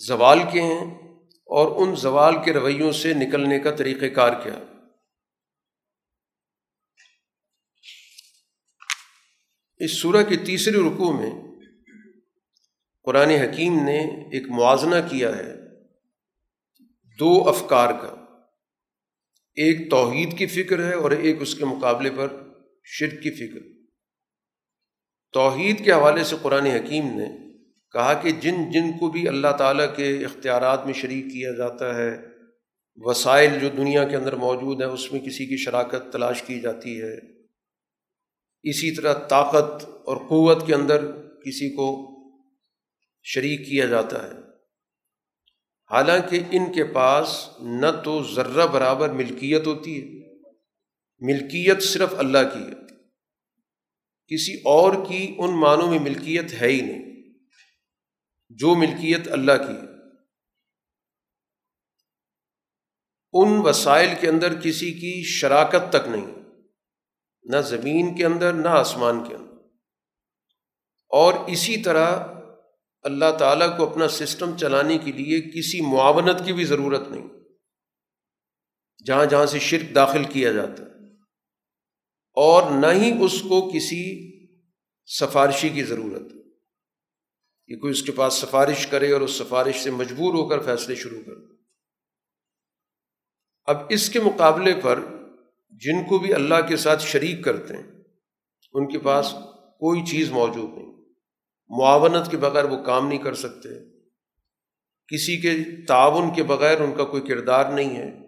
زوال کے ہیں اور ان زوال کے رویوں سے نکلنے کا طریقہ کار کیا۔ اس سورہ کے تیسرے رکوع میں قرآن حکیم نے ایک موازنہ کیا ہے دو افکار کا۔ ایک توحید کی فکر ہے اور ایک اس کے مقابلے پر شرک کی فکر۔ توحید کے حوالے سے قرآن حکیم نے کہا کہ جن جن کو بھی اللہ تعالیٰ کے اختیارات میں شریک کیا جاتا ہے، وسائل جو دنیا کے اندر موجود ہیں، اس میں کسی کی شراکت تلاش کی جاتی ہے۔ اسی طرح طاقت اور قوت کے اندر کسی کو شریک کیا جاتا ہے۔ حالانکہ ان کے پاس نہ تو ذرہ برابر ملکیت ہوتی ہے، ملکیت صرف اللہ کی ہے۔ کسی اور کی ان معنوں میں ملکیت ہے ہی نہیں۔ جو ملکیت اللہ کی ہے۔ ان وسائل کے اندر کسی کی شراکت تک نہیں، نہ زمین کے اندر، نہ آسمان کے اندر۔ اور اسی طرح اللہ تعالیٰ کو اپنا سسٹم چلانے کے لیے کسی معاونت کی بھی ضرورت نہیں۔ جہاں جہاں سے شرک داخل کیا جاتا ہے۔ اور نہ ہی اس کو کسی سفارشی کی ضرورت۔ کہ کوئی اس کے پاس سفارش کرے اور اس سفارش سے مجبور ہو کر فیصلے شروع کر اب اس کے مقابلے پر جن کو بھی اللہ کے ساتھ شریک کرتے ہیں، ان کے پاس کوئی چیز موجود نہیں۔ معاونت کے بغیر وہ کام نہیں کر سکتے۔ کسی کے تعاون کے بغیر ان کا کوئی کردار نہیں ہے۔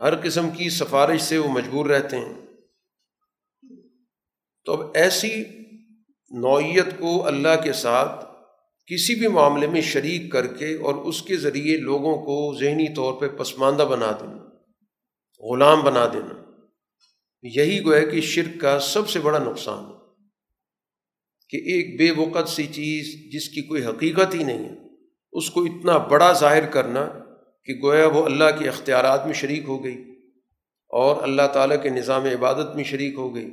ہر قسم کی سفارش سے وہ مجبور رہتے ہیں۔ تو اب ایسی نوعیت کو اللہ کے ساتھ کسی بھی معاملے میں شریک کر کے اور اس کے ذریعے لوگوں کو ذہنی طور پہ پسماندہ بنا دینا، غلام بنا دینا۔ یہی گویا کہ شرک کا سب سے بڑا نقصان ہے۔ کہ ایک بے وقت سی چیز جس کی کوئی حقیقت ہی نہیں ہے، اس کو اتنا بڑا ظاہر کرنا کہ گویا وہ اللہ کے اختیارات میں شریک ہو گئی اور اللہ تعالیٰ کے نظام عبادت میں شریک ہو گئی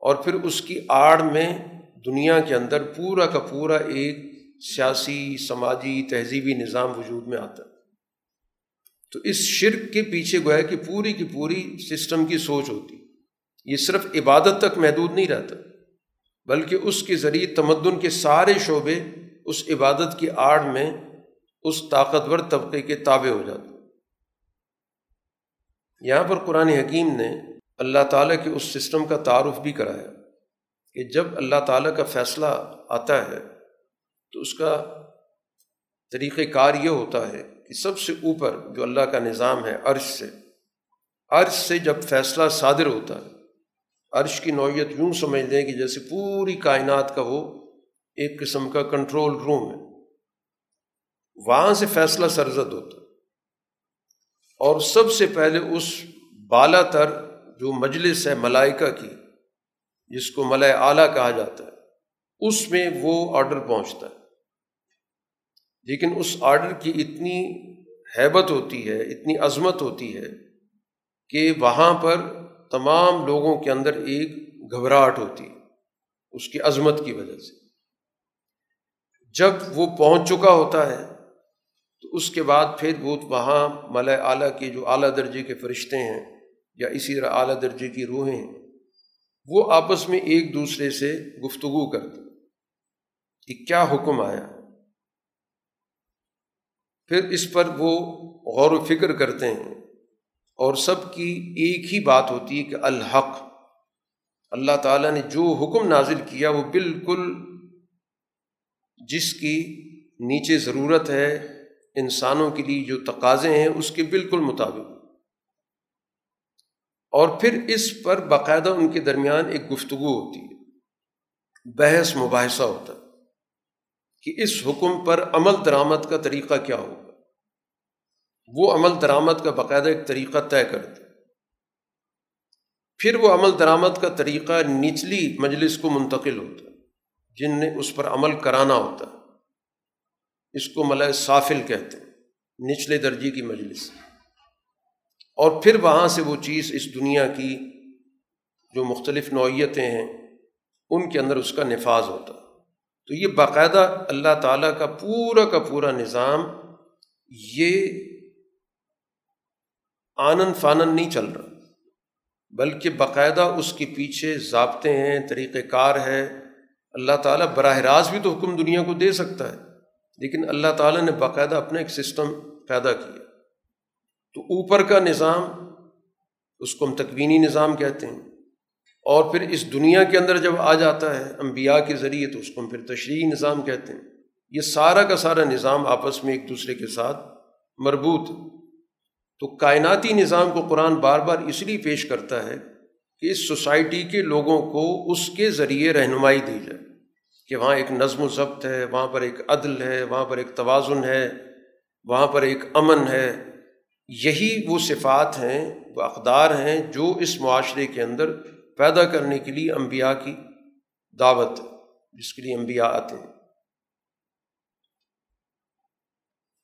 اور پھر اس کی آڑ میں دنیا کے اندر پورا کا پورا ایک سیاسی، سماجی تہذیبی نظام وجود میں آتا۔ ہے تو اس شرک کے پیچھے گویا کہ پوری کی پوری سسٹم کی سوچ ہوتی۔ یہ صرف عبادت تک محدود نہیں رہتا، بلکہ اس کے ذریعے تمدن کے سارے شعبے اس عبادت کی آڑ میں اس طاقتور طبقے کے تابع ہو جاتے۔ یہاں پر قرآن حکیم نے اللہ تعالیٰ کے اس سسٹم کا تعارف بھی کرایا کہ جب اللہ تعالیٰ کا فیصلہ آتا ہے تو اس کا طریقۂ کار یہ ہوتا ہے کہ سب سے اوپر جو اللہ کا نظام ہے عرش سے عرش سے جب فیصلہ صادر ہوتا ہے، عرش کی نوعیت یوں سمجھ لیں کہ جیسے پوری کائنات کا وہ ایک قسم کا کنٹرول روم ہے۔ وہاں سے فیصلہ سرزد ہوتا اور سب سے پہلے اس بالا تر جو مجلس ہے ملائکہ کی، جس کو ملائے اعلیٰ کہا جاتا ہے، اس میں وہ آڈر پہنچتا ہے۔ لیکن اس آڈر کی اتنی حیبت ہوتی ہے، اتنی عظمت ہوتی ہے کہ وہاں پر تمام لوگوں کے اندر ایک گھبراہٹ ہوتی ہے، اس کی عظمت کی وجہ سے۔ جب وہ پہنچ چکا ہوتا ہے، تو اس کے بعد پھر وہ وہاں ملائے اعلیٰ کے جو اعلیٰ درجے کے فرشتے ہیں یا اسی طرح اعلیٰ درجے کی روحیں وہ آپس میں ایک دوسرے سے گفتگو کرتی کہ کیا حکم آیا؟ پھر اس پر وہ غور و فکر کرتے ہیں اور سب کی ایک ہی بات ہوتی ہے کہ الحق۔ اللہ تعالیٰ نے جو حکم نازل کیا وہ بالکل جس کی نیچے ضرورت ہے انسانوں کے لیے جو تقاضے ہیں اس کے بالکل مطابق۔ اور پھر اس پر باقاعدہ ان کے درمیان ایک گفتگو ہوتی ہے۔ بحث مباحثہ ہوتا ہے۔ کہ اس حکم پر عمل درآمد کا طریقہ کیا ہوگا؟ وہ عمل درآمد کا باقاعدہ ایک طریقہ طے کرتے پھر وہ عمل درآمد کا طریقہ نچلی مجلس کو منتقل ہوتا جن نے اس پر عمل کرانا ہوتا اس کو ملائے سافل کہتے ہیں، نچلے درجے کی مجلس۔ اور پھر وہاں سے وہ چیز اس دنیا کی جو مختلف نوعیتیں ہیں، ان کے اندر اس کا نفاذ ہوتا تو یہ باقاعدہ اللہ تعالیٰ کا پورا کا پورا نظام یہ آنن فانن نہیں چل رہا، بلکہ باقاعدہ اس کے پیچھے ضابطے ہیں طریقۂ کار ہے۔ اللہ تعالیٰ براہ راست بھی تو حکم دنیا کو دے سکتا ہے، لیکن اللہ تعالیٰ نے باقاعدہ اپنا ایک سسٹم پیدا کیا۔ تو اوپر کا نظام، اس کو ہم تکوینی نظام کہتے ہیں۔ اور پھر اس دنیا کے اندر جب آ جاتا ہے انبیاء کے ذریعے تو اس کو ہم پھر تشریحی نظام کہتے ہیں۔ یہ سارا کا سارا نظام آپس میں ایک دوسرے کے ساتھ مربوط تو کائناتی نظام کو قرآن بار بار اس لیے پیش کرتا ہے کہ اس سوسائٹی کے لوگوں کو اس کے ذریعے رہنمائی دی جائے کہ وہاں ایک نظم و ضبط ہے، وہاں پر ایک عدل ہے، وہاں پر ایک توازن ہے، وہاں پر ایک امن ہے۔ یہی وہ صفات ہیں، وہ اقدار ہیں جو اس معاشرے کے اندر پیدا کرنے کے لیے انبیاء کی دعوت جس کے لیے انبیاء آتے ہیں۔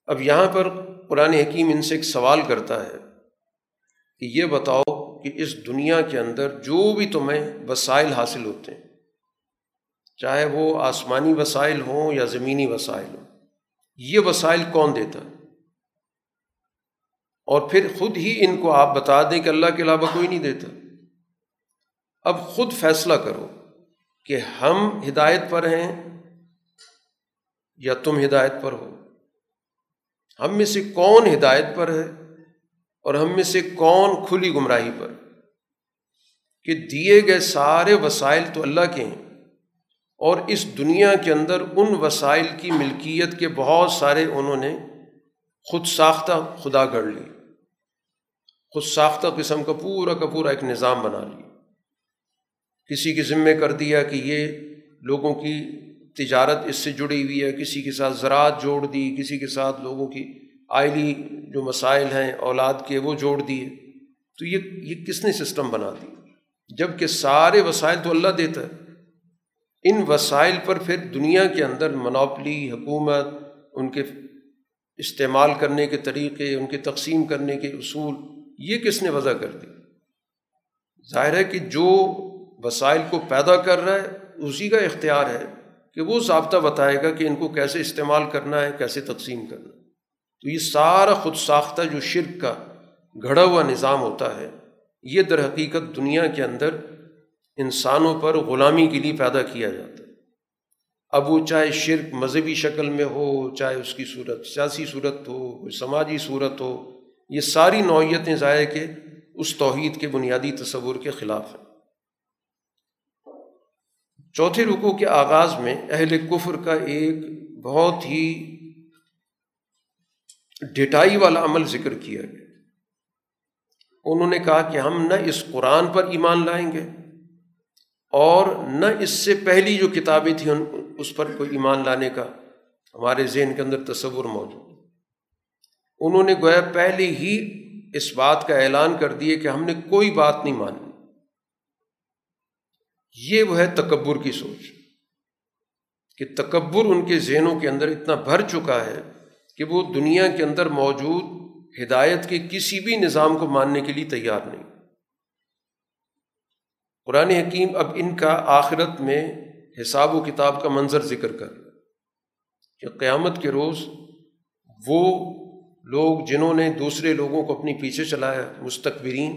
اب یہاں پر قرآن حکیم ان سے ایک سوال کرتا ہے کہ یہ بتاؤ کہ اس دنیا کے اندر جو بھی تمہیں وسائل حاصل ہوتے ہیں، چاہے وہ آسمانی وسائل ہوں یا زمینی وسائل ہوں، یہ وسائل کون دیتا اور پھر خود ہی ان کو آپ بتا دیں کہ اللہ کے علاوہ کوئی نہیں دیتا۔ اب خود فیصلہ کرو کہ ہم ہدایت پر ہیں یا تم ہدایت پر ہو۔ ہم میں سے کون ہدایت پر ہے اور ہم میں سے کون کھلی گمراہی پر؟ کہ دیے گئے سارے وسائل تو اللہ کے ہیں اور اس دنیا کے اندر ان وسائل کی ملکیت کے بہت سارے انہوں نے خود ساختہ خدا گڑھ لی۔ خود ساختہ قسم کا پورا کا پورا ایک نظام بنا لی کسی کے ذمے کر دیا کہ یہ لوگوں کی تجارت اس سے جڑی ہوئی ہے، کسی کے ساتھ زراعت جوڑ دی، کسی کے ساتھ لوگوں کی آئلی جو مسائل ہیں، اولاد کے، وہ جوڑ دیے۔ تو یہ یہ کس نے سسٹم بنا دی؟ جبکہ سارے وسائل تو اللہ دیتا ہے۔ ان وسائل پر پھر دنیا کے اندر منوپلی حکومت، ان کے استعمال کرنے کے طریقے، ان کے تقسیم کرنے کے اصول، یہ کس نے وضع کر دی؟ ظاہر ہے کہ جو وسائل کو پیدا کر رہا ہے، اسی کا اختیار ہے کہ وہ ضابطہ بتائے گا کہ ان کو کیسے استعمال کرنا ہے، کیسے تقسیم کرنا ہے۔ تو یہ سارا خود ساختہ جو شرک کا گھڑا ہوا نظام ہوتا ہے، یہ در حقیقت دنیا کے اندر انسانوں پر غلامی کے لیے پیدا کیا جاتا ہے۔ اب وہ چاہے شرک مذہبی شکل میں ہو، چاہے اس کی صورت سیاسی صورت ہو، کوئی سماجی صورت ہو، یہ ساری نوعیتیں ظاہر کہ اس توحید کے بنیادی تصور کے خلاف ہیں۔ چوتھے رکو کے آغاز میں اہل کفر کا ایک بہت ہی ڈٹائی والا عمل ذکر کیا گیا۔ انہوں نے کہا کہ ہم نہ اس قرآن پر ایمان لائیں گے اور نہ اس سے پہلی جو کتابیں تھیں اس پر کوئی ایمان لانے کا ہمارے ذہن کے اندر تصور موجود۔ انہوں نے گویا پہلے ہی اس بات کا اعلان کر دیے کہ ہم نے کوئی بات نہیں مانی۔ یہ وہ ہے تکبر کی سوچ، کہ تکبر ان کے ذہنوں کے اندر اتنا بھر چکا ہے کہ وہ دنیا کے اندر موجود ہدایت کے کسی بھی نظام کو ماننے کے لیے تیار نہیں۔ قرآن حکیم اب ان کا آخرت میں حساب و کتاب کا منظر ذکر کر کہ قیامت کے روز وہ لوگ جنہوں نے دوسرے لوگوں کو اپنی پیچھے چلایا مستقبرین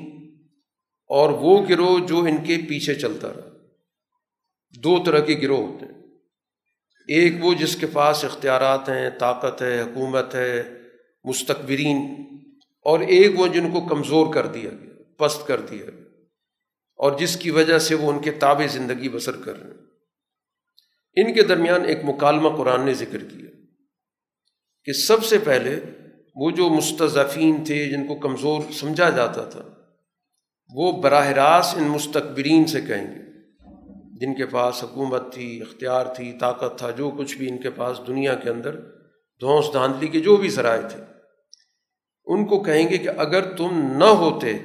اور وہ گروہ جو ان کے پیچھے چلتا رہا۔ دو طرح کے گروہ ہوتے ہیں۔ ایک وہ جس کے پاس اختیارات ہیں، طاقت ہے، حکومت ہے مستقبرین اور ایک وہ جن کو کمزور کر دیا گیا، پست کر دیا گیا، اور جس کی وجہ سے وہ ان کے تابع زندگی بسر کر رہے ہیں۔ ان کے درمیان ایک مکالمہ قرآن نے ذکر کیا کہ سب سے پہلے وہ جو مستضفین تھے، جن کو کمزور سمجھا جاتا تھا، وہ براہ راست ان مستقبرین سے کہیں گے۔ جن کے پاس حکومت تھی، اختیار تھی، طاقت تھا، جو کچھ بھی ان کے پاس دنیا کے اندر دھونس، دھاندلی کے جو بھی ذرائع تھے، ان کو کہیں گے کہ اگر تم نہ ہوتے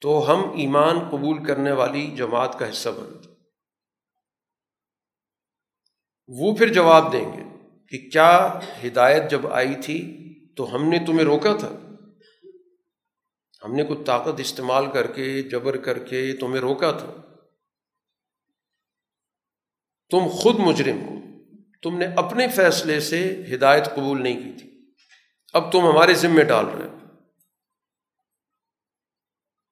تو ہم ایمان قبول کرنے والی جماعت کا حصہ بنتے۔ وہ پھر جواب دیں گے کہ کیا ہدایت جب آئی تھی تو ہم نے تمہیں روکا تھا؟ ہم نے کچھ طاقت استعمال کر کے، جبر کر کے تمہیں روکا تھا؟ تم خود مجرم ہو۔ تم نے اپنے فیصلے سے ہدایت قبول نہیں کی تھی۔ اب تم ہمارے ذمے ڈال رہے ہو۔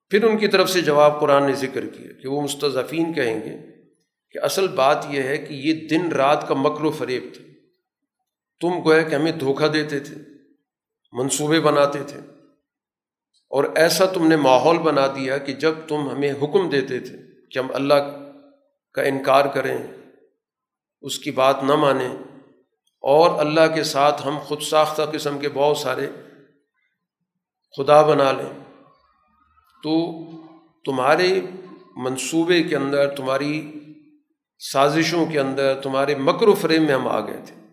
پھر ان کی طرف سے جواب قرآن نے ذکر کیا کہ وہ مستضفین کہیں گے کہ اصل بات یہ ہے کہ یہ دن رات کا مکر و فریب تھا۔ تم گویا کہ ہمیں دھوکہ دیتے تھے، منصوبے بناتے تھے۔ اور ایسا تم نے ماحول بنا دیا کہ جب تم ہمیں حکم دیتے تھے کہ ہم اللہ کا انکار کریں اس کی بات نہ مانیں۔ اور اللہ کے ساتھ ہم خود ساختہ قسم کے بہت سارے خدا بنا لیں۔ تو تمہارے منصوبے کے اندر، تمہاری سازشوں کے اندر، تمہارے مکر و فریم میں ہم آ گئے تھے۔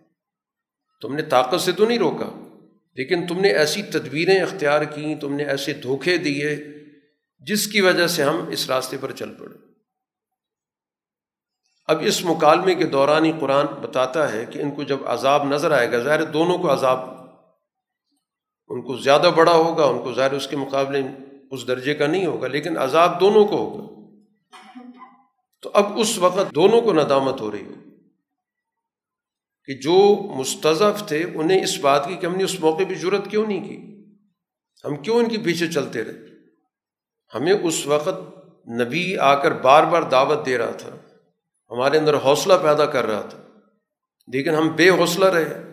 تم نے طاقت سے تو نہیں روکا، لیکن تم نے ایسی تدبیریں اختیار کیں، تم نے ایسے دھوکے دیے، جس کی وجہ سے ہم اس راستے پر چل پڑے۔ اب اس مکالمے کے دوران ہی قرآن بتاتا ہے کہ ان کو جب عذاب نظر آئے گا، ظاہر دونوں کو عذاب ان کو زیادہ بڑا ہوگا، ان کو ظاہر اس کے مقابلے اس درجے کا نہیں ہوگا، لیکن عذاب دونوں کو ہوگا۔ تو اب اس وقت دونوں کو ندامت ہو رہی ہو کہ جو مستضف تھے انہیں اس بات کی کہ ہم نے اس موقع پہ ضرورت کیوں نہیں کی؟ ہم کیوں ان کے پیچھے چلتے رہے؟ ہمیں اس وقت نبی آ کر بار بار دعوت دے رہا تھا۔ ہمارے اندر حوصلہ پیدا کر رہا تھا۔ لیکن ہم بے حوصلہ رہے۔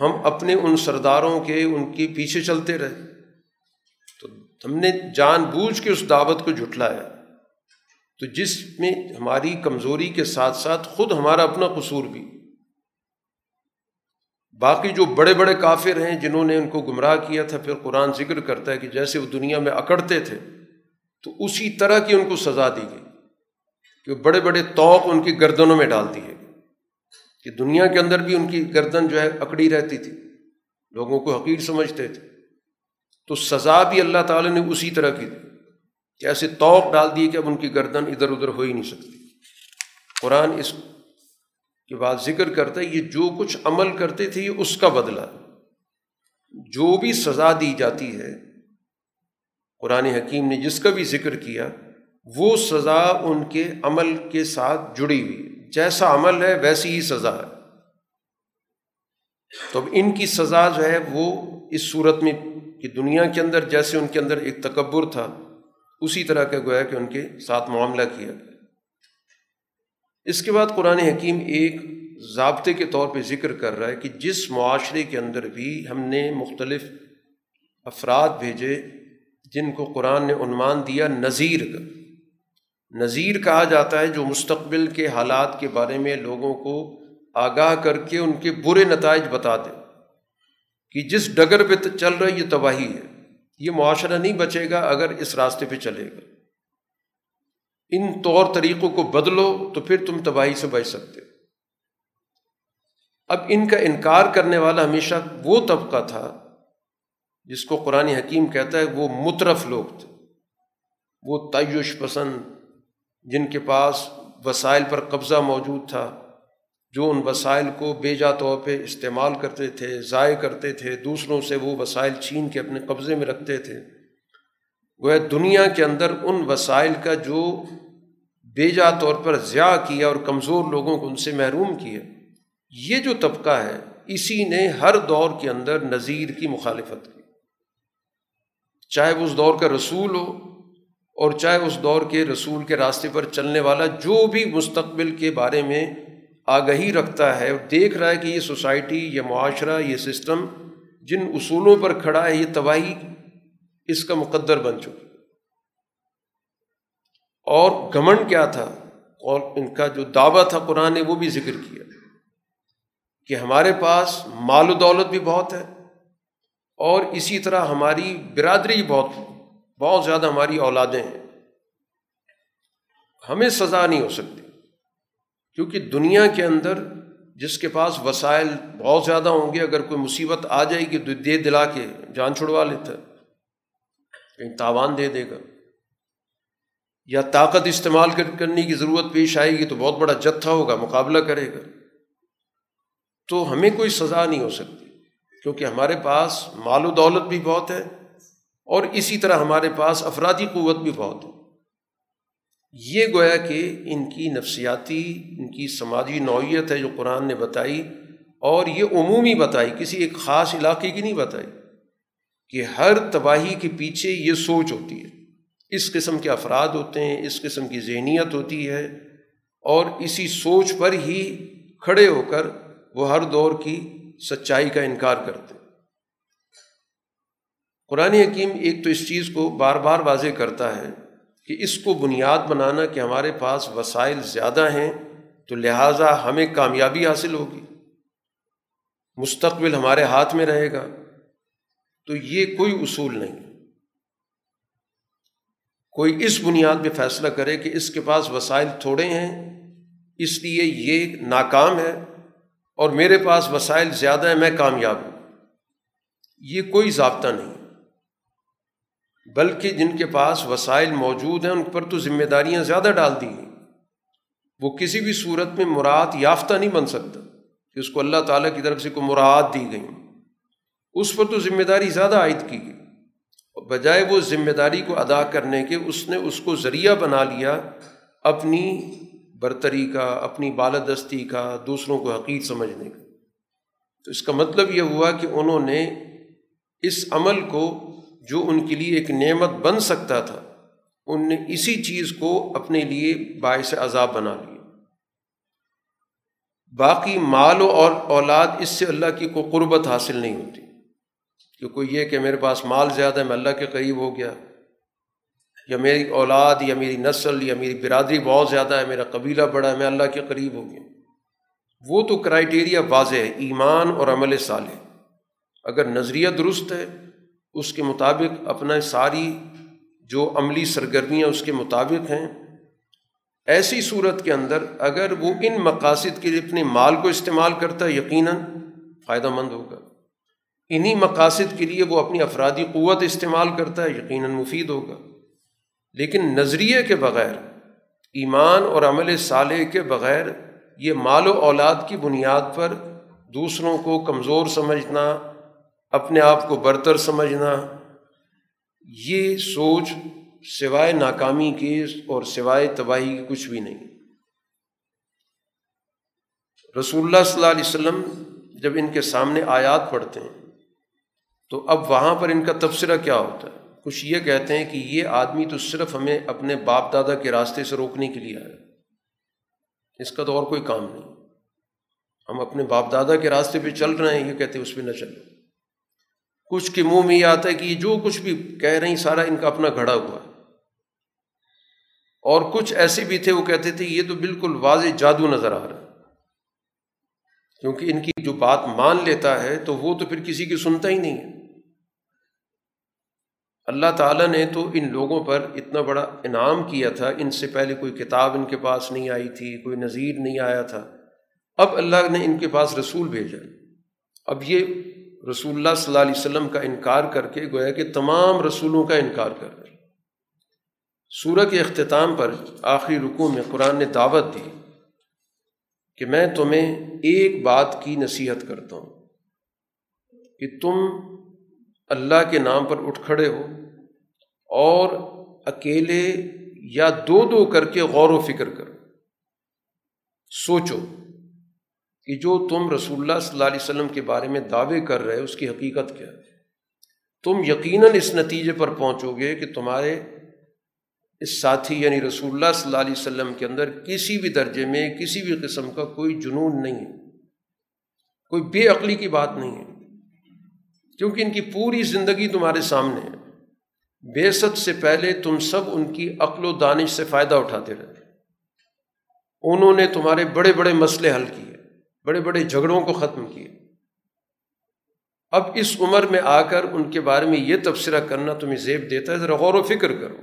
ہم اپنے ان سرداروں کے ان کے پیچھے چلتے رہے۔ تو ہم نے جان بوجھ کے اس دعوت کو جھٹلایا۔ تو جس میں ہماری کمزوری کے ساتھ ساتھ خود ہمارا اپنا قصور بھی۔ باقی جو بڑے بڑے کافر ہیں جنہوں نے ان کو گمراہ کیا تھا، پھر قرآن ذکر کرتا ہے کہ جیسے وہ دنیا میں اکڑتے تھے، تو اسی طرح کی ان کو سزا دی گئی۔ کہ بڑے بڑے توق ان کی گردنوں میں ڈال دیے کہ دنیا کے اندر بھی ان کی گردن جو ہے اکڑی رہتی تھی، لوگوں کو حقیر سمجھتے تھے۔ تو سزا بھی اللہ تعالیٰ نے اسی طرح کی دی کہ ایسے توق ڈال دیے کہ اب ان کی گردن ادھر ادھر ہو ہی نہیں سکتی۔ قرآن اس کے بعد ذکر کرتا ہے، یہ جو کچھ عمل کرتے تھے، یہ اس کا بدلہ۔ جو بھی سزا دی جاتی ہے، قرآن حکیم نے جس کا بھی ذکر کیا وہ سزا ان کے عمل کے ساتھ جڑی ہوئی جیسا عمل ہے، ویسی ہی سزا ہے۔ تو اب ان کی سزا جو ہے، وہ اس صورت میں کہ دنیا کے اندر جیسے ان کے اندر ایک تکبر تھا، اسی طرح کا گویا کہ ان کے ساتھ معاملہ کیا۔ گیا اس کے بعد قرآن حکیم ایک ضابطے کے طور پہ ذکر کر رہا ہے کہ جس معاشرے کے اندر بھی ہم نے مختلف افراد بھیجے، جن کو قرآن نے عنوان دیا نذیر کا۔ نذیر کہا جاتا ہے جو مستقبل کے حالات کے بارے میں لوگوں کو آگاہ کر کے ان کے برے نتائج بتا دے کہ جس ڈگر پہ چل رہا یہ تباہی ہے۔ یہ معاشرہ نہیں بچے گا اگر اس راستے پہ چلے گا۔ ان طور طریقوں کو بدلو تو پھر تم تباہی سے بچ سکتے۔ اب ان کا انکار کرنے والا ہمیشہ وہ طبقہ تھا جس کو قرآن حکیم کہتا ہے وہ مترف لوگ تھے۔ وہ تعیش پسند جن کے پاس وسائل پر قبضہ موجود تھا، جو ان وسائل کو بے جا طور پہ استعمال کرتے تھے، ضائع کرتے تھے، دوسروں سے وہ وسائل چھین کے اپنے قبضے میں رکھتے تھے۔ وہ دنیا کے اندر ان وسائل کا جو بے جا طور پر ضیاع کیا اور کمزور لوگوں کو ان سے محروم کیا، یہ جو طبقہ ہے، اسی نے ہر دور کے اندر نظیر کی مخالفت کی۔ چاہے وہ اس دور کا رسول ہو اور چاہے اس دور کے رسول کے راستے پر چلنے والا جو بھی مستقبل کے بارے میں آگہی رکھتا ہے اور دیکھ رہا ہے کہ یہ سوسائٹی، یہ معاشرہ، یہ سسٹم جن اصولوں پر کھڑا ہے، یہ تباہی اس کا مقدر بن چکی اور گمنڈ کیا تھا؟ اور ان کا جو دعویٰ تھا قرآن نے، وہ بھی ذکر کیا کہ ہمارے پاس مال و دولت بھی بہت ہے اور اسی طرح ہماری برادری بہت بہت زیادہ ہماری اولادیں ہیں۔ ہمیں سزا نہیں ہو سکتی۔ کیونکہ دنیا کے اندر جس کے پاس وسائل بہت زیادہ ہوں گے، اگر کوئی مصیبت آ جائے گی تو دے دلا کے جان چھڑوا لیتا ہے۔ کہیں تاوان دے دے گا۔ یا طاقت استعمال کرنے کی ضرورت پیش آئے گی تو بہت بڑا جتھا ہوگا، مقابلہ کرے گا۔ تو ہمیں کوئی سزا نہیں ہو سکتی۔ کیونکہ ہمارے پاس مال و دولت بھی بہت ہے۔ اور اسی طرح ہمارے پاس افرادی قوت بھی بہت ہے۔ یہ گویا کہ ان کی نفسیاتی، ان کی سماجی نوعیت ہے جو قرآن نے بتائی اور یہ عمومی بتائی، کسی ایک خاص علاقے کی نہیں بتائی کہ ہر تباہی کے پیچھے یہ سوچ ہوتی ہے۔ اس قسم کے افراد ہوتے ہیں، اس قسم کی ذہنیت ہوتی ہے اور اسی سوچ پر ہی کھڑے ہو کر وہ ہر دور کی سچائی کا انکار کرتے قرآن حکیم ایک تو اس چیز کو بار بار واضح کرتا ہے کہ اس کو بنیاد بنانا کہ ہمارے پاس وسائل زیادہ ہیں تو لہٰذا ہمیں کامیابی حاصل ہوگی۔ مستقبل ہمارے ہاتھ میں رہے گا۔ تو یہ کوئی اصول نہیں۔ کوئی اس بنیاد پہ فیصلہ کرے کہ اس کے پاس وسائل تھوڑے ہیں، اس لیے یہ ناکام ہے اور میرے پاس وسائل زیادہ ہیں، میں کامیاب ہوں۔ یہ کوئی ضابطہ نہیں۔ بلکہ جن کے پاس وسائل موجود ہیں، ان پر تو ذمہ داریاں زیادہ ڈال دی گئیں۔ وہ کسی بھی صورت میں مراد یافتہ نہیں بن سکتا۔ کہ اس کو اللہ تعالیٰ کی طرف سے کوئی مراد دی گئی اس پر تو ذمہ داری زیادہ عائد کی گئی۔ بجائے وہ ذمہ داری کو ادا کرنے کے، اس نے اس کو ذریعہ بنا لیا اپنی برتری کا، اپنی بالادستی کا، دوسروں کو حقیق سمجھنے کا۔ تو اس کا مطلب یہ ہوا کہ انہوں نے اس عمل کو جو ان کے لیے ایک نعمت بن سکتا تھا، ان نے اسی چیز کو اپنے لیے باعث عذاب بنا لیا۔ باقی مال و اور اولاد اس سے اللہ کی کوئی قربت حاصل نہیں ہوتی۔ کہ کوئی یہ کہ میرے پاس مال زیادہ ہے، میں اللہ کے قریب ہو گیا۔ یا میری اولاد، یا میری نسل، یا میری برادری بہت زیادہ ہے، میرا قبیلہ بڑا ہے، میں اللہ کے قریب ہو گیا۔ وہ تو کرائٹیریا واضح ہے، ایمان اور عمل صالح۔ اگر نظریہ درست ہے اس کے مطابق اپنا ساری جو عملی سرگرمیاں اس کے مطابق ہیں، ایسی صورت کے اندر اگر وہ ان مقاصد کے لیے اپنے مال کو استعمال کرتا ہے یقیناً فائدہ مند ہوگا۔ انہیں مقاصد کے لیے وہ اپنی افرادی قوت استعمال کرتا ہے یقیناً مفید ہوگا۔ لیکن نظریے کے بغیر، ایمان اور عمل صالح کے بغیر، یہ مال و اولاد کی بنیاد پر دوسروں کو کمزور سمجھنا اپنے آپ کو برتر سمجھنا، یہ سوچ سوائے ناکامی کی اور سوائے تباہی کی کچھ بھی نہیں۔ رسول اللہ صلی اللہ علیہ وسلم جب ان کے سامنے آیات پڑھتے ہیں، تو اب وہاں پر ان کا تبصرہ کیا ہوتا ہے؟ کچھ یہ کہتے ہیں کہ یہ آدمی تو صرف ہمیں اپنے باپ دادا کے راستے سے روکنے کے لیے آیا اس کا تو اور کوئی کام نہیں۔ ہم اپنے باپ دادا کے راستے پہ چل رہے ہیں، یہ کہتے ہیں اس پہ نہ چلے کچھ کے منہ میں یہ آتا ہے کہ یہ جو کچھ بھی کہہ رہی سارا ان کا اپنا گھڑا ہوا ہے۔ اور کچھ ایسے بھی تھے، وہ کہتے تھے، یہ تو بالکل واضح جادو نظر آ رہا ہے۔ کیونکہ ان کی جو بات مان لیتا ہے، تو وہ تو پھر کسی کی سنتا ہی نہیں ہے۔ اللہ تعالیٰ نے تو ان لوگوں پر اتنا بڑا انعام کیا تھا۔ ان سے پہلے کوئی کتاب ان کے پاس نہیں آئی تھی، کوئی نظیر نہیں آیا تھا۔ اب اللہ نے ان کے پاس رسول بھیجا۔ اب یہ رسول اللہ صلی اللہ علیہ وسلم کا انکار کر کے گویا کہ تمام رسولوں کا انکار کر رہے سورہ کے اختتام پر آخری رکوع میں قرآن نے دعوت دی کہ میں تمہیں ایک بات کی نصیحت کرتا ہوں کہ تم اللہ کے نام پر اٹھ کھڑے ہو اور اکیلے یا دو دو کر کے غور و فکر کرو۔ سوچو کہ جو تم رسول اللہ صلی اللہ علیہ وسلم کے بارے میں دعوے کر رہے اس کی حقیقت کیا ہے؟ تم یقیناً اس نتیجے پر پہنچو گے کہ تمہارے اس ساتھی یعنی رسول اللہ صلی اللہ علیہ وسلم کے اندر کسی بھی درجے میں، کسی بھی قسم کا کوئی جنون نہیں ہے۔ کوئی بے عقلی کی بات نہیں ہے۔ کیونکہ ان کی پوری زندگی تمہارے سامنے ہے۔ بے ست سے پہلے تم سب ان کی عقل و دانش سے فائدہ اٹھاتے رہے انہوں نے تمہارے بڑے بڑے مسئلے حل کیے۔ بڑے بڑے جھگڑوں کو ختم کیے۔ اب اس عمر میں آ کر ان کے بارے میں یہ تبصرہ کرنا تمہیں زیب دیتا ہے، ذرا غور و فکر کرو۔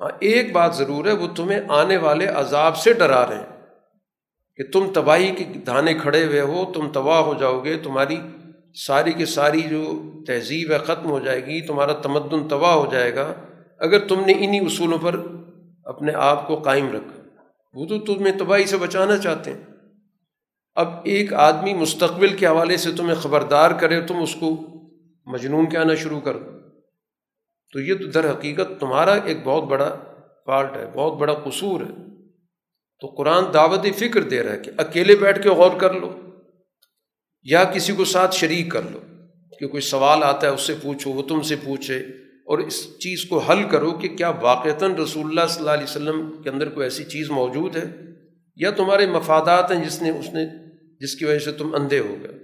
ہاں ایک بات ضرور ہے، وہ تمہیں آنے والے عذاب سے ڈرا رہے ہیں کہ تم تباہی کے دھانے کھڑے ہوئے ہو، تم تباہ ہو جاؤ گے، تمہاری ساری کی ساری جو تہذیب ہے ختم ہو جائے گی، تمہارا تمدن تباہ ہو جائے گا۔ اگر تم نے انہیں اصولوں پر اپنے آپ کو قائم رکھا، وہ تو تمہیں تباہی سے بچانا چاہتے ہیں۔ اب ایک آدمی مستقبل کے حوالے سے تمہیں خبردار کرے، تم اس کو مجنون کہنا شروع کر دو۔ تو یہ تو در حقیقت تمہارا ایک بہت بڑا فالٹ ہے، بہت بڑا قصور ہے۔ تو قرآن دعوت فکر دے رہا ہے کہ اکیلے بیٹھ کے غور کر لو یا کسی کو ساتھ شریک کر لو کہ کوئی سوال آتا ہے، اس سے پوچھو، وہ تم سے پوچھے اور اس چیز کو حل کرو کہ کیا واقعتاً رسول اللہ صلی اللہ علیہ وسلم کے اندر کوئی ایسی چیز موجود ہے یا تمہارے مفادات ہیں جس نے، اس نے جس کی وجہ سے تم اندھے ہو گئے۔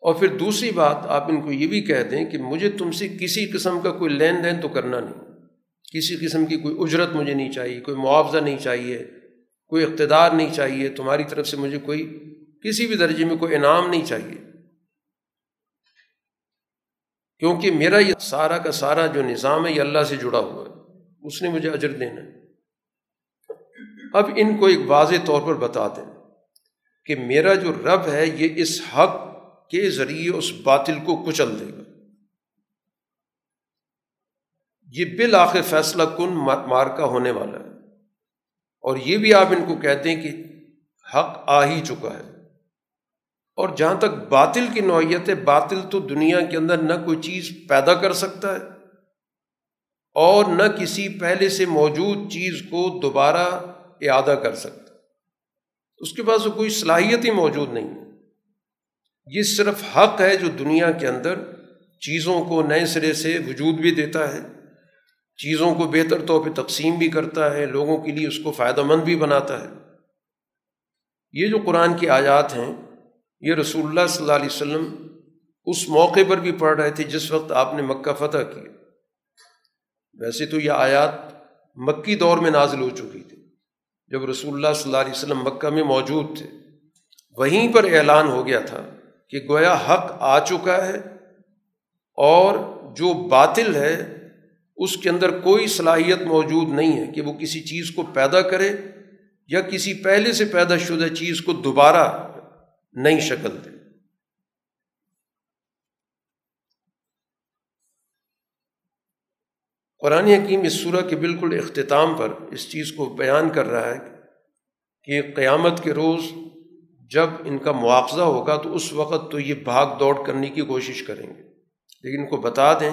اور پھر دوسری بات، آپ ان کو یہ بھی کہہ دیں کہ مجھے تم سے کسی قسم کا کوئی لین دین تو کرنا نہیں۔ کسی قسم کی کوئی اجرت مجھے نہیں چاہیے، کوئی معاوضہ نہیں چاہیے، کوئی اقتدار نہیں چاہیے، تمہاری طرف سے مجھے کوئی کسی بھی درجے میں کوئی انعام نہیں چاہیے۔ کیونکہ میرا یہ سارا کا سارا جو نظام ہے، یہ اللہ سے جڑا ہوا ہے۔ اس نے مجھے اجر دینا ہے۔ اب ان کو ایک واضح طور پر بتا دیں۔ کہ میرا جو رب ہے یہ اس حق کے ذریعے اس باطل کو کچل دے گا۔ یہ بالآخر فیصلہ کن مارکا ہونے والا ہے۔ اور یہ بھی آپ ان کو کہتے ہیں کہ حق آ ہی چکا ہے۔ اور جہاں تک باطل کی نوعیت ہے، باطل تو دنیا کے اندر نہ کوئی چیز پیدا کر سکتا ہے اور نہ کسی پہلے سے موجود چیز کو دوبارہ اعادہ کر سکتا اس کے پاس کوئی صلاحیت ہی موجود نہیں یہ صرف حق ہے جو دنیا کے اندر چیزوں کو نئے سرے سے وجود بھی دیتا ہے، چیزوں کو بہتر طور پہ تقسیم بھی کرتا ہے، لوگوں کے لیے اس کو فائدہ مند بھی بناتا ہے۔ یہ جو قرآن کی آیات ہیں، یہ رسول اللہ صلی اللہ علیہ وسلم اس موقع پر بھی پڑھ رہے تھے جس وقت آپ نے مکہ فتح کیا۔ ویسے تو یہ آیات مکی دور میں نازل ہو چکی تھی۔ جب رسول اللہ صلی اللہ علیہ وسلم مکہ میں موجود تھے، وہیں پر اعلان ہو گیا تھا کہ گویا حق آ چکا ہے اور جو باطل ہے، اس کے اندر کوئی صلاحیت موجود نہیں ہے کہ وہ کسی چیز کو پیدا کرے یا کسی پہلے سے پیدا شدہ چیز کو دوبارہ نئی شکل دے۔ قرآن حکیم اس صورح کے بالکل اختتام پر اس چیز کو بیان کر رہا ہے کہ قیامت کے روز جب ان کا مواخذہ ہوگا تو اس وقت تو یہ بھاگ دوڑ کرنے کی کوشش کریں گے۔ لیکن ان کو بتا دیں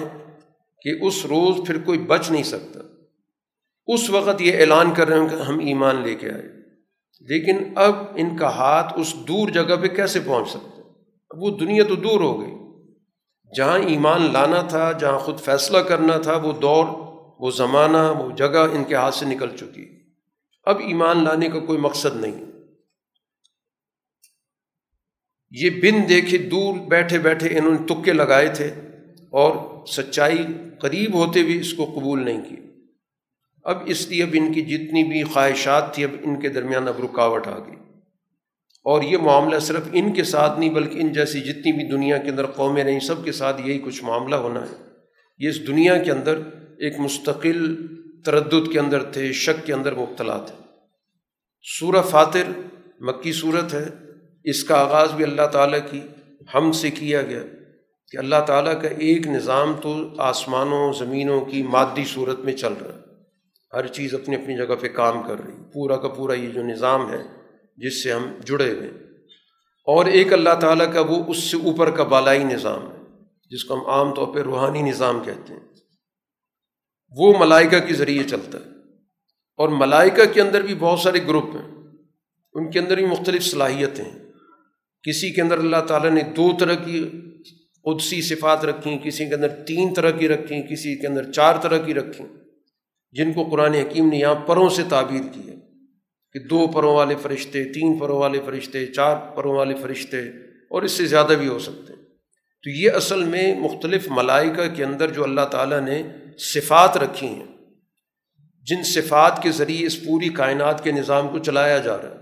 کہ اس روز پھر کوئی بچ نہیں سکتا۔ اس وقت یہ اعلان کر رہے ہیں کہ ہم ایمان لے کے آئے۔ لیکن اب ان کا ہاتھ اس دور جگہ پہ کیسے پہنچ سکتا اب وہ دنیا تو دور ہو گئی۔ جہاں ایمان لانا تھا، جہاں خود فیصلہ کرنا تھا، وہ دور، وہ زمانہ، وہ جگہ ان کے ہاتھ سے نکل چکی۔ اب ایمان لانے کا کوئی مقصد نہیں۔ یہ بن دیکھے دور بیٹھے بیٹھے انہوں نے تکے لگائے تھے اور سچائی قریب ہوتے بھی اس کو قبول نہیں کی۔ اب اس لیے اب ان کی جتنی بھی خواہشات تھی، اب ان کے درمیان اب رکاوٹ آ گئی۔ اور یہ معاملہ صرف ان کے ساتھ نہیں بلکہ ان جیسی جتنی بھی دنیا کے اندر قومیں رہیں سب کے ساتھ یہی کچھ معاملہ ہونا ہے۔ یہ اس دنیا کے اندر ایک مستقل تردد کے اندر تھے، شک کے اندر مبتلا تھے۔ سورہ فاتر مکی صورت ہے۔ اس کا آغاز بھی اللہ تعالیٰ کی ہم سے کیا گیا کہ اللہ تعالیٰ کا ایک نظام تو آسمانوں، زمینوں کی مادی صورت میں چل رہا ہے۔ ہر چیز اپنی اپنی جگہ پہ کام کر رہی پورا کا پورا یہ جو نظام ہے جس سے ہم جڑے ہوئے اور ایک اللہ تعالیٰ کا وہ اس سے اوپر کا بالائی نظام ہے، جس کو ہم عام طور پہ روحانی نظام کہتے ہیں۔ وہ ملائکہ کے ذریعے چلتا ہے۔ اور ملائکہ کے اندر بھی بہت سارے گروپ ہیں۔ ان کے اندر بھی مختلف صلاحیتیں ہیں۔ کسی کے اندر اللہ تعالیٰ نے دو طرح کی قدسی صفات رکھیں کسی کے اندر تین طرح کی رکھیں کسی کے اندر چار طرح کی رکھیں جن کو قرآن حکیم نے یہاں پروں سے تعبیر کی ہے۔ کہ دو پروں والے فرشتے، تین پروں والے فرشتے، چار پروں والے فرشتے اور اس سے زیادہ بھی ہو سکتے ہیں۔ تو یہ اصل میں مختلف ملائکہ کے اندر جو اللہ تعالیٰ نے صفات رکھی ہیں، جن صفات کے ذریعے اس پوری کائنات کے نظام کو چلایا جا رہا ہے۔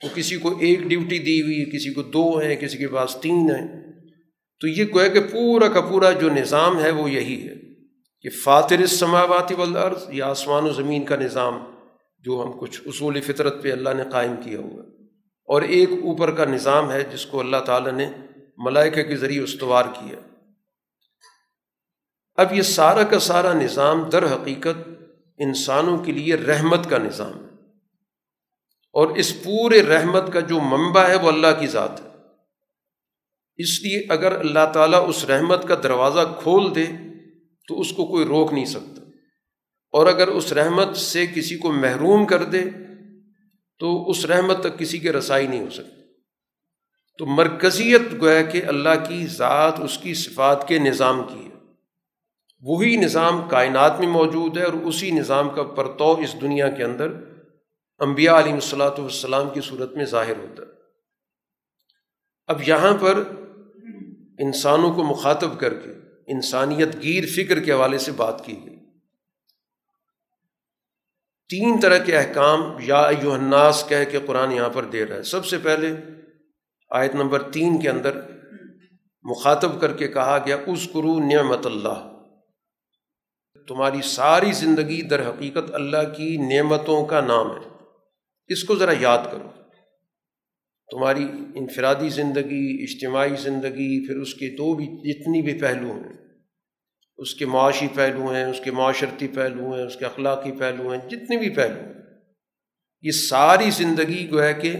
تو کسی کو ایک ڈیوٹی دی ہوئی کسی کو دو ہیں، کسی کے پاس تین ہیں۔ تو یہ گویا کہ پورا کا پورا جو نظام ہے وہ یہی ہے کہ فاتر السماواتی والارض یا آسمان و زمین کا نظام۔ جو ہم کچھ اصول فطرت پہ اللہ نے قائم کیا ہوا اور ایک اوپر کا نظام ہے جس کو اللہ تعالیٰ نے ملائکہ کے ذریعے استوار کیا۔ اب یہ سارا کا سارا نظام در حقیقت انسانوں کے لیے رحمت کا نظام ہے۔ اور اس پورے رحمت کا جو منبع ہے وہ اللہ کی ذات ہے۔ اس لیے اگر اللہ تعالیٰ اس رحمت کا دروازہ کھول دے تو اس کو کوئی روک نہیں سکتا۔ اور اگر اس رحمت سے کسی کو محروم کر دے، تو اس رحمت تک کسی کے رسائی نہیں ہو سکتی۔ تو مرکزیت گویا کہ اللہ کی ذات اس کی صفات کے نظام کی ہے۔ وہی نظام کائنات میں موجود ہے اور اسی نظام کا پرتو اس دنیا کے اندر انبیاء علیہ الصلاۃ والسلام کی صورت میں ظاہر ہوتا ہے۔ اب یہاں پر انسانوں کو مخاطب کر کے انسانیت گیر فکر کے حوالے سے بات کی گئی۔ تین طرح کے احکام یا یو الناس کہہ کے قرآن یہاں پر دے رہا ہے۔ سب سے پہلے آیت نمبر تین کے اندر مخاطب کر کے کہا گیا اس کرو نعمت اللہ۔ تمہاری ساری زندگی در حقیقت اللہ کی نعمتوں کا نام ہے۔ اس کو ذرا یاد کرو۔ تمہاری انفرادی زندگی، اجتماعی زندگی، پھر اس کے دو بھی، جتنی بھی پہلو ہیں اس کے معاشی پہلو ہیں، اس کے معاشرتی پہلو ہیں، اس کے اخلاقی پہلو ہیں، جتنے بھی پہلو ہیں۔ یہ ساری زندگی جو ہے کہ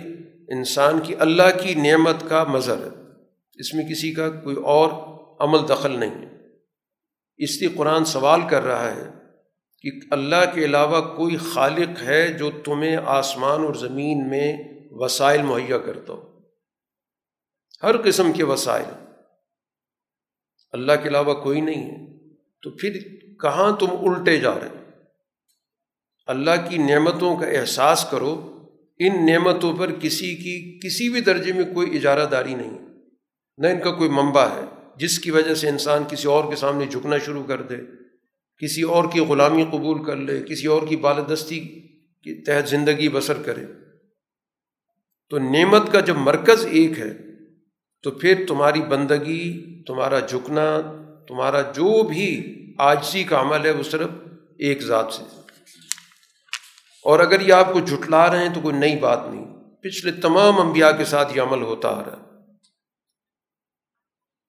انسان کی اللہ کی نعمت کا مظہر ہے۔ اس میں کسی کا کوئی اور عمل دخل نہیں ہے۔ اس لیے قرآن سوال کر رہا ہے کہ اللہ کے علاوہ کوئی خالق ہے جو تمہیں آسمان اور زمین میں وسائل مہیا کرتا ہو۔ ہر قسم کے وسائل۔ اللہ کے علاوہ کوئی نہیں ہے۔ تو پھر کہاں تم الٹے جا رہے اللہ کی نعمتوں کا احساس کرو، ان نعمتوں پر کسی کی، کسی بھی درجے میں کوئی اجارہ داری نہیں نہ ان کا کوئی منبع ہے، جس کی وجہ سے انسان کسی اور کے سامنے جھکنا شروع کر دے، کسی اور کی غلامی قبول کر لے، کسی اور کی بالدستی کے تحت زندگی بسر کرے۔ تو نعمت کا جب مرکز ایک ہے، تو پھر تمہاری بندگی، تمہارا جھکنا تمہارا جو بھی آجزی کا عمل ہے وہ صرف ایک ذات سے۔ اور اگر یہ آپ کو جھٹلا رہے ہیں تو کوئی نئی بات نہیں۔ پچھلے تمام انبیاء کے ساتھ یہ عمل ہوتا آ رہا ہے۔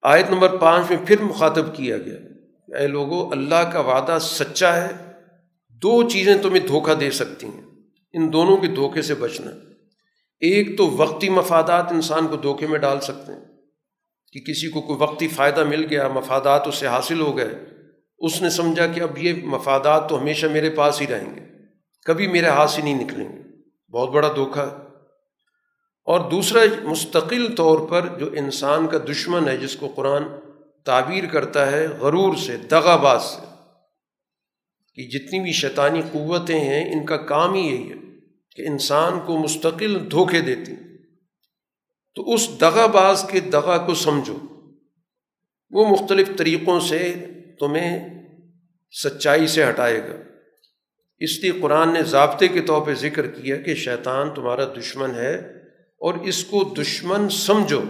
آیت نمبر پانچ میں پھر مخاطب کیا گیا۔ اے لوگوں اللہ کا وعدہ سچا ہے۔ دو چیزیں تمہیں دھوکہ دے سکتی ہیں۔ ان دونوں کے دھوکے سے بچنا۔ ایک تو وقتی مفادات انسان کو دھوکے میں ڈال سکتے ہیں۔ کہ کسی کو کوئی وقتی فائدہ مل گیا، مفادات اس سے حاصل ہو گئے۔ اس نے سمجھا کہ اب یہ مفادات تو ہمیشہ میرے پاس ہی رہیں گے۔ کبھی میرے ہاتھ سے نہیں نکلیں گے۔ بہت بڑا دھوکہ۔ ہے اور دوسرا، مستقل طور پر جو انسان کا دشمن ہے، جس کو قرآن تعبیر کرتا ہے غرور سے دغا باز سے، کہ جتنی بھی شیطانی قوتیں ہیں، ان کا کام ہی یہی ہے کہ انسان کو مستقل دھوکے دیتی۔ تو اس دغا باز کے دغا کو سمجھو۔ وہ مختلف طریقوں سے تمہیں سچائی سے ہٹائے گا۔ اس لیے قرآن نے ضابطے کے طور پہ ذکر کیا کہ شیطان تمہارا دشمن ہے اور اس کو دشمن سمجھو۔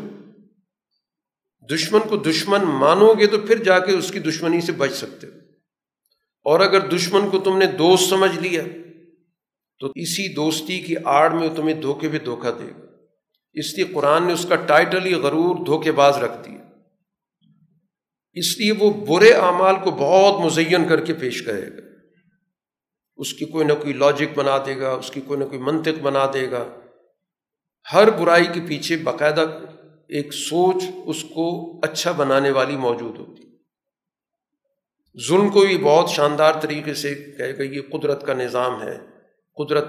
دشمن کو دشمن مانو گے تو پھر جا کے اس کی دشمنی سے بچ سکتے ہو۔ اور اگر دشمن کو تم نے دوست سمجھ لیا تو اسی دوستی کی آڑ میں تمہیں دھوکے پہ دھوکہ دے گا۔ اس لیے قرآن نے اس کا ٹائٹل ہی غرور دھوکے باز رکھ دیا۔ اس لیے وہ برے اعمال کو بہت مزین کر کے پیش کرے گا۔ اس کی کوئی نہ کوئی لاجک بنا دے گا، اس کی کوئی نہ کوئی منطق بنا دے گا۔ ہر برائی کے پیچھے باقاعدہ ایک سوچ اس کو اچھا بنانے والی موجود ہوتی۔ ظلم کو بھی بہت شاندار طریقے سے کہے گا، یہ قدرت کا نظام ہے۔ قدرت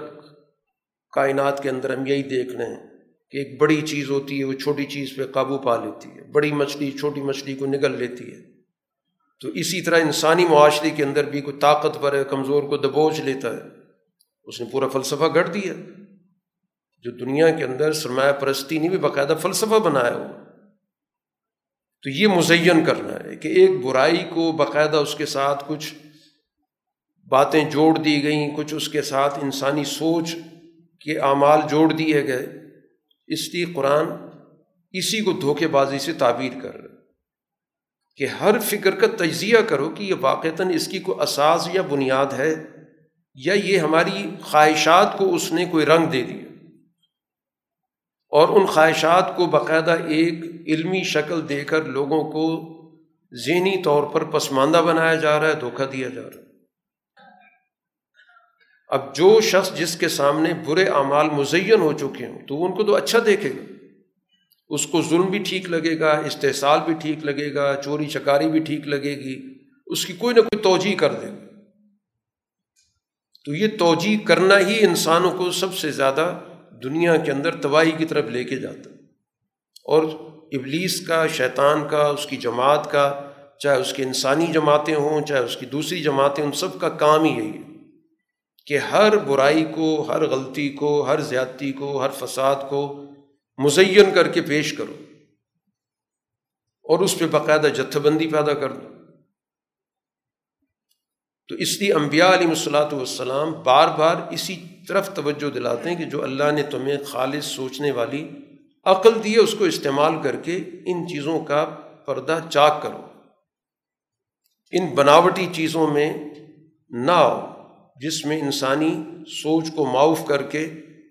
کائنات کے اندر ہم یہی دیکھ رہے ہیں۔ کہ ایک بڑی چیز ہوتی ہے، وہ چھوٹی چیز پہ قابو پا لیتی ہے۔ بڑی مچھلی، چھوٹی مچھلی کو نگل لیتی ہے۔ تو اسی طرح انسانی معاشرے کے اندر بھی کوئی طاقتور ہے کمزور کو دبوچ لیتا ہے۔ اس نے پورا فلسفہ گڑھ دیا۔ جو دنیا کے اندر سرمایہ پرستی نے بھی باقاعدہ فلسفہ بنایا ہوا۔ تو یہ مزین کرنا ہے کہ ایک برائی کو باقاعدہ اس کے ساتھ کچھ باتیں جوڑ دی گئیں، کچھ اس کے ساتھ انسانی سوچ کے اعمال جوڑ دیے گئے۔ اس لیے قرآن اسی کو دھوکے بازی سے تعبیر کر رہا کہ ہر فکر کا تجزیہ کرو کہ یہ واقعتاً اس کی کوئی اساس یا بنیاد ہے یا یہ ہماری خواہشات کو اس نے کوئی رنگ دے دیا اور ان خواہشات کو باقاعدہ ایک علمی شکل دے کر لوگوں کو ذہنی طور پر پسماندہ بنایا جا رہا ہے، دھوکہ دیا جا رہا ہے۔ اب جو شخص جس کے سامنے برے اعمال مزین ہو چکے ہوں، تو ان کو تو اچھا دیکھے گا۔ اس کو ظلم بھی ٹھیک لگے گا، استحصال بھی ٹھیک لگے گا، چوری چکاری بھی ٹھیک لگے گی۔ اس کی کوئی نہ کوئی توجہ کر دے گا۔ تو یہ توجہ کرنا ہی انسانوں کو سب سے زیادہ دنیا کے اندر تباہی کی طرف لے کے جاتا۔ اور ابلیس کا، شیطان کا، اس کی جماعت کا، چاہے اس کی انسانی جماعتیں ہوں، چاہے اس کی دوسری جماعتیں، ان سب کا کام ہی یہی ہے۔ کہ ہر برائی کو، ہر غلطی کو، ہر زیادتی کو، ہر فساد کو مزین کر کے پیش کرو اور اس پہ باقاعدہ جتھ بندی پیدا کر دو۔ تو اس لیے انبیاء علیہ الصلاۃ والسلام بار بار اسی طرف توجہ دلاتے ہیں کہ جو اللہ نے تمہیں خالص سوچنے والی عقل دی ہے، اس کو استعمال کر کے ان چیزوں کا پردہ چاک کرو۔ ان بناوٹی چیزوں میں نہ آؤ۔ جس میں انسانی سوچ کو معاف کر کے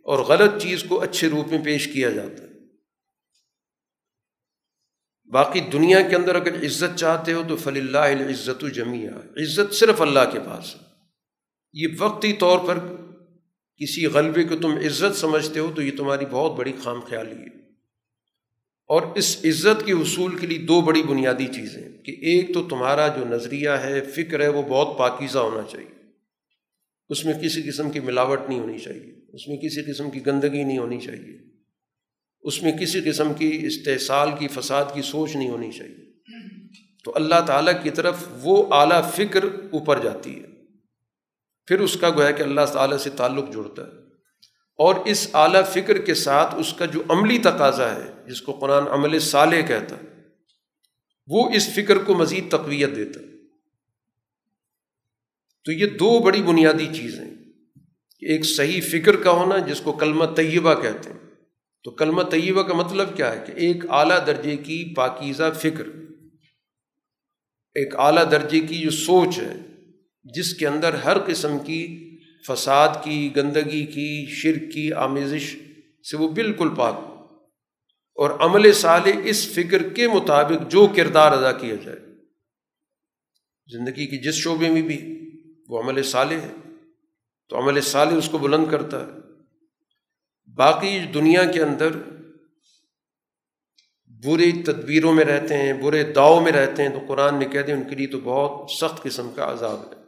اور غلط چیز کو اچھے روپ میں پیش کیا جاتا ہے۔ باقی دنیا کے اندر اگر عزت چاہتے ہو تو فلی اللہ عزت و عزت صرف اللہ کے پاس ہے۔ یہ وقتی طور پر کسی غلبے کو تم عزت سمجھتے ہو تو یہ تمہاری بہت بڑی خام خیالی ہے۔ اور اس عزت کے حصول کے لیے دو بڑی بنیادی چیزیں کہ ایک تو تمہارا جو نظریہ ہے، فکر ہے، وہ بہت پاکیزہ ہونا چاہیے۔ اس میں کسی قسم کی ملاوٹ نہیں ہونی چاہیے، اس میں کسی قسم کی گندگی نہیں ہونی چاہیے، اس میں کسی قسم کی استحصال کی، فساد کی سوچ نہیں ہونی چاہیے۔ تو اللہ تعالیٰ کی طرف وہ اعلیٰ فکر اوپر جاتی ہے۔ پھر اس کا گویا کہ اللہ تعالیٰ سے تعلق جڑتا ہے۔ اور اس اعلیٰ فکر کے ساتھ اس کا جو عملی تقاضا ہے، جس کو قرآن عمل صالح کہتا ہے، وہ اس فکر کو مزید تقویت دیتا تو یہ دو بڑی بنیادی چیزیں ایک صحیح فکر کا ہونا جس کو کلمہ طیبہ کہتے ہیں۔ تو کلمہ طیبہ کا مطلب کیا ہے کہ ایک اعلیٰ درجے کی پاکیزہ فکر، ایک اعلیٰ درجے کی جو سوچ ہے، جس کے اندر ہر قسم کی فساد کی، گندگی کی، شرک کی آمیزش سے وہ بالکل پاک اور عمل صالح اس فکر کے مطابق جو کردار ادا کیا جائے۔ زندگی کی جس شعبے میں بھی وہ عمل صالح ہے۔ تو عمل صالح اس کو بلند کرتا ہے۔ باقی دنیا کے اندر برے تدبیروں میں رہتے ہیں، برے داؤ میں رہتے ہیں تو قرآن نے کہہ دیں ان کے لیے تو بہت سخت قسم کا عذاب ہے۔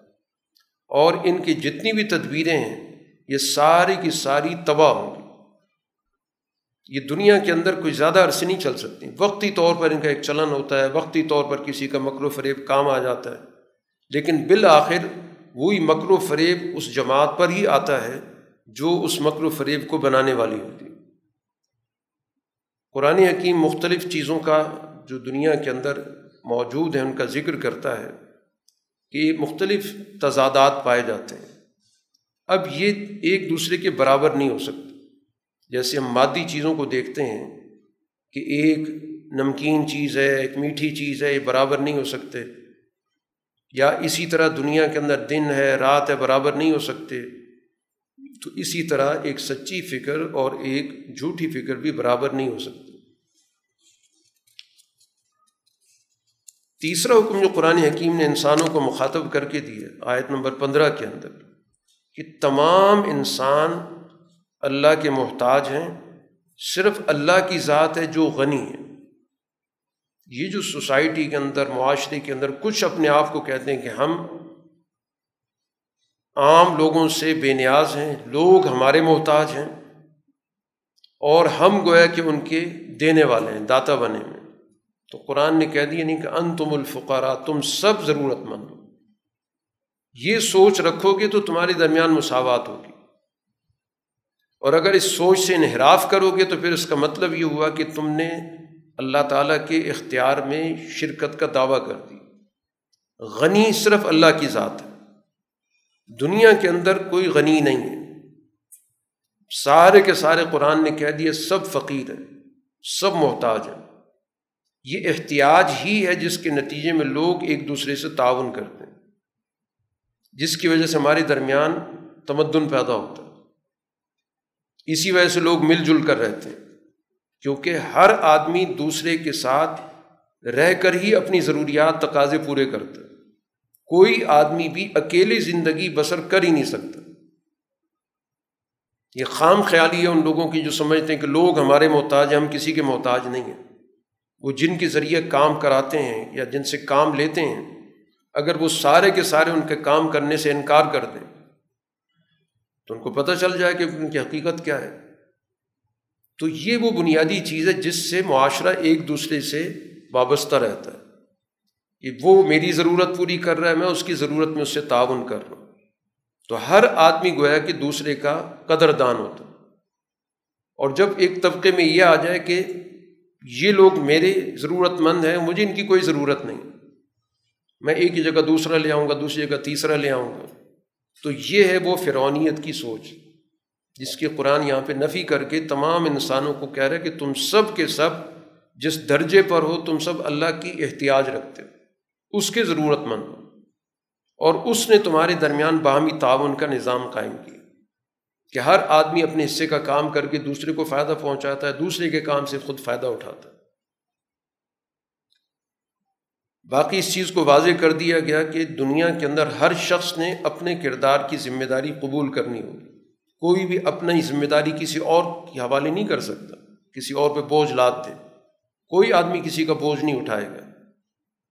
اور ان کی جتنی بھی تدبیریں ہیں، یہ ساری کی ساری تباہ ہوں گی۔ یہ دنیا کے اندر کوئی زیادہ عرصے نہیں چل سکتی وقتی طور پر ان کا ایک چلن ہوتا ہے، وقتی طور پر کسی کا مکر و فریب کام آ جاتا ہے۔ لیکن بالآخر وہی مکر و فریب اس جماعت پر ہی آتا ہے جو اس مکر و فریب کو بنانے والی ہوتی ہے۔ قرآن حکیم مختلف چیزوں کا جو دنیا کے اندر موجود ہیں، ان کا ذکر کرتا ہے کہ مختلف تضادات پائے جاتے ہیں۔ اب یہ ایک دوسرے کے برابر نہیں ہو سکتے۔ جیسے ہم مادی چیزوں کو دیکھتے ہیں کہ ایک نمکین چیز ہے، ایک میٹھی چیز ہے، یہ برابر نہیں ہو سکتے۔ یا اسی طرح دنیا کے اندر دن ہے، رات ہے، برابر نہیں ہو سکتے۔ تو اسی طرح ایک سچی فکر اور ایک جھوٹی فکر بھی برابر نہیں ہو سکتی۔ تیسرا حکم جو قرآن حکیم نے انسانوں کو مخاطب کر کے دیا آیت نمبر پندرہ کے اندر، کہ تمام انسان اللہ کے محتاج ہیں، صرف اللہ کی ذات ہے جو غنی ہے۔ یہ جو سوسائٹی کے اندر، معاشرے کے اندر کچھ اپنے آپ کو کہتے ہیں کہ ہم عام لوگوں سے بے نیاز ہیں، لوگ ہمارے محتاج ہیں اور ہم گویا کہ ان کے دینے والے ہیں، داتا بنے میں تو قرآن نے کہہ دیا نہیں کہ ان تم الفقارا تم سب ضرورت مند ہو۔ یہ سوچ رکھو گے تو تمہارے درمیان مساوات ہوگی۔ اور اگر اس سوچ سے انحراف کرو گے تو پھر اس کا مطلب یہ ہوا کہ تم نے اللہ تعالیٰ کے اختیار میں شرکت کا دعویٰ کر دی۔ غنی صرف اللہ کی ذات ہے۔ دنیا کے اندر کوئی غنی نہیں ہے۔ سارے کے سارے قرآن نے کہہ دیے سب فقیر ہیں، سب محتاج ہیں۔ یہ احتیاج ہی ہے جس کے nتیجے میں لوگ ایک دوسرے سے تعاون کرتے ہیں۔ جس کی وجہ سے ہمارے درمیان تمدن پیدا ہوتا ہے۔ اسی وجہ سے لوگ مل جل کر رہتے ہیں۔ کیونکہ ہر آدمی دوسرے کے ساتھ رہ کر ہی اپنی ضروریات، تقاضے پورے کرتا ہے۔ کوئی آدمی بھی اکیلی زندگی بسر کر ہی نہیں سکتا۔ یہ خام خیالی ہے ان لوگوں کی جو سمجھتے ہیں کہ لوگ ہمارے محتاج ہیں، ہم کسی کے محتاج نہیں ہیں۔ وہ جن کے ذریعے کام کراتے ہیں یا جن سے کام لیتے ہیں، اگر وہ سارے کے سارے ان کے کام کرنے سے انکار کر دیں، تو ان کو پتہ چل جائے کہ ان کی حقیقت کیا ہے۔ تو یہ وہ بنیادی چیز ہے جس سے معاشرہ ایک دوسرے سے وابستہ رہتا ہے۔ کہ وہ میری ضرورت پوری کر رہا ہے، میں اس کی ضرورت میں اس سے تعاون کر رہا ہوں۔ تو ہر آدمی گویا کہ دوسرے کا قدر دان ہوتا اور جب ایک طبقے میں یہ آ جائے کہ یہ لوگ میرے ضرورت مند ہیں، مجھے ان کی کوئی ضرورت نہیں۔ میں ایک ہی جگہ دوسرا لے آؤں گا، دوسری جگہ تیسرا لے آؤں گا۔ تو یہ ہے وہ فرونیت کی سوچ۔ جس کی قرآن یہاں پہ نفی کر کے تمام انسانوں کو کہہ رہا ہے کہ تم سب کے سب جس درجے پر ہو، تم سب اللہ کی احتیاج رکھتے ہو۔ اس کے ضرورت مند ہو۔ اور اس نے تمہارے درمیان باہمی تعاون کا نظام قائم کیا۔ کہ ہر آدمی اپنے حصے کا کام کر کے دوسرے کو فائدہ پہنچاتا ہے، دوسرے کے کام سے خود فائدہ اٹھاتا ہے۔ باقی اس چیز کو واضح کر دیا گیا کہ دنیا کے اندر ہر شخص نے اپنے کردار کی ذمہ داری قبول کرنی ہوگی۔ کوئی بھی اپنی ذمہ داری کسی اور کے حوالے نہیں کر سکتا، کسی اور پہ بوجھ لاد دے۔ کوئی آدمی کسی کا بوجھ نہیں اٹھائے گا۔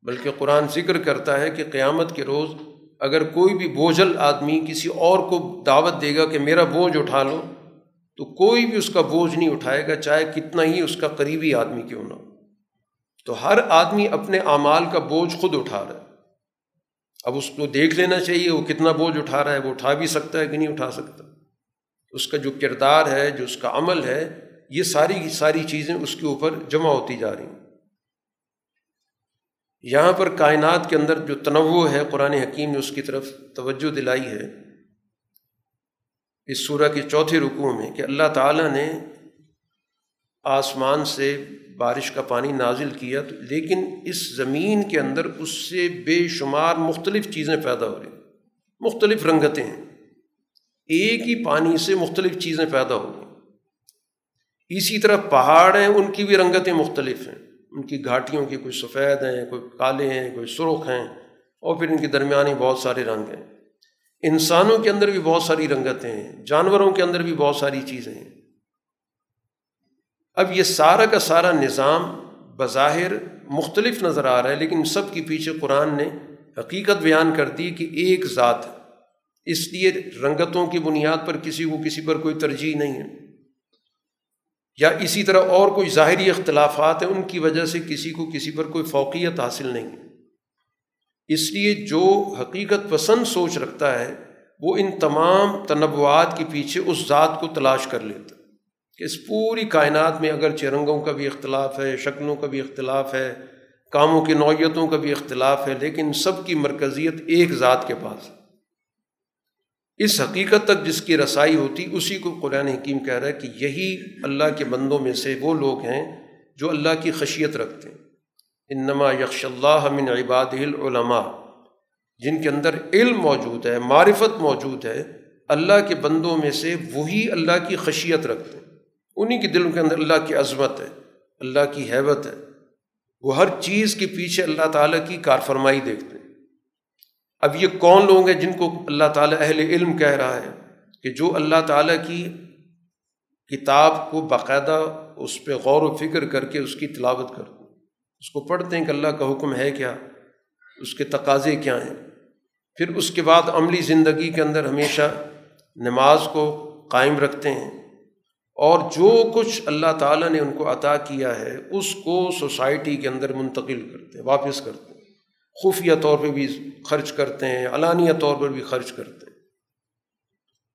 بلکہ قرآن ذکر کرتا ہے کہ قیامت کے روز اگر کوئی بھی بوجھل آدمی کسی اور کو دعوت دے گا کہ میرا بوجھ اٹھا لو، تو کوئی بھی اس کا بوجھ نہیں اٹھائے گا، چاہے کتنا ہی اس کا قریبی آدمی کیوں نہ ہو۔ تو ہر آدمی اپنے اعمال کا بوجھ خود اٹھا رہا ہے۔ اب اس کو دیکھ لینا چاہیے، وہ کتنا بوجھ اٹھا رہا ہے، وہ اٹھا بھی سکتا ہے کہ نہیں اٹھا سکتا۔ اس کا جو کردار ہے، جو اس کا عمل ہے، یہ ساری کی ساری چیزیں اس کے اوپر جمع ہوتی جا رہی ہیں۔ یہاں پر کائنات کے اندر جو تنوع ہے، قرآن حکیم نے اس کی طرف توجہ دلائی ہے۔ اس سورہ کے چوتھے رکوع میں کہ اللہ تعالیٰ نے آسمان سے بارش کا پانی نازل کیا تو، لیکن اس زمین کے اندر اس سے بے شمار مختلف چیزیں پیدا ہو رہی مختلف رنگتیں ہیں۔ ایک ہی پانی سے مختلف چیزیں پیدا ہو گئی اسی طرح پہاڑ ہیں، ان کی بھی رنگتیں مختلف ہیں۔ ان کی گھاٹیوں کی کوئی سفید ہیں، کوئی کالے ہیں، کوئی سرخ ہیں، اور پھر ان کے درمیانی بہت سارے رنگ ہیں۔ انسانوں کے اندر بھی بہت ساری رنگتیں ہیں، جانوروں کے اندر بھی بہت ساری چیزیں ہیں۔ اب یہ سارا کا سارا نظام بظاہر مختلف نظر آ رہا ہے، لیکن سب کے پیچھے قرآن نے حقیقت بیان کر دی کہ ایک ذات ہے۔ اس لیے رنگتوں کی بنیاد پر کسی کو کسی پر کوئی ترجیح نہیں ہے۔ یا اسی طرح اور کوئی ظاہری اختلافات ہیں، ان کی وجہ سے کسی کو کسی پر کوئی فوقیت حاصل نہیں ہے۔ اس لیے جو حقیقت پسند سوچ رکھتا ہے، وہ ان تمام تنوعات کے پیچھے اس ذات کو تلاش کر لیتا کہ اس پوری کائنات میں اگر چرنگوں کا بھی اختلاف ہے، شکلوں کا بھی اختلاف ہے، کاموں کی نوعیتوں کا بھی اختلاف ہے، لیکن سب کی مرکزیت ایک ذات کے پاس ہے۔ اس حقیقت تک جس کی رسائی ہوتی، اسی کو قرآن حکیم کہہ رہا ہے کہ یہی اللہ کے بندوں میں سے وہ لوگ ہیں جو اللہ کی خشیت رکھتے ہیں۔ انما یکش اللہ من عباد العلماء۔ جن کے اندر علم موجود ہے، معرفت موجود ہے، اللہ کے بندوں میں سے وہی اللہ کی خشیت رکھتے ہیں۔ انہیں کے دلوں کے اندر اللہ کی عظمت ہے، اللہ کی حیبت ہے۔ وہ ہر چیز کے پیچھے اللہ تعالیٰ کی کار فرمائی دیکھتے ہیں۔ اب یہ کون لوگ ہیں جن کو اللہ تعالیٰ اہل علم کہہ رہا ہے کہ جو اللہ تعالیٰ کی کتاب کو باقاعدہ اس پہ غور و فکر کر کے اس کی تلاوت کر اس کو پڑھتے ہیں کہ اللہ کا حکم ہے کیا؟ اس کے تقاضے کیا ہیں؟ پھر اس کے بعد عملی زندگی کے اندر ہمیشہ نماز کو قائم رکھتے ہیں۔ اور جو کچھ اللہ تعالیٰ نے ان کو عطا کیا ہے، اس کو سوسائٹی کے اندر منتقل کرتے ہیں، واپس کرتے ہیں۔ خفیہ طور پہ بھی خرچ کرتے ہیں، علانیہ طور پر بھی خرچ کرتے ہیں۔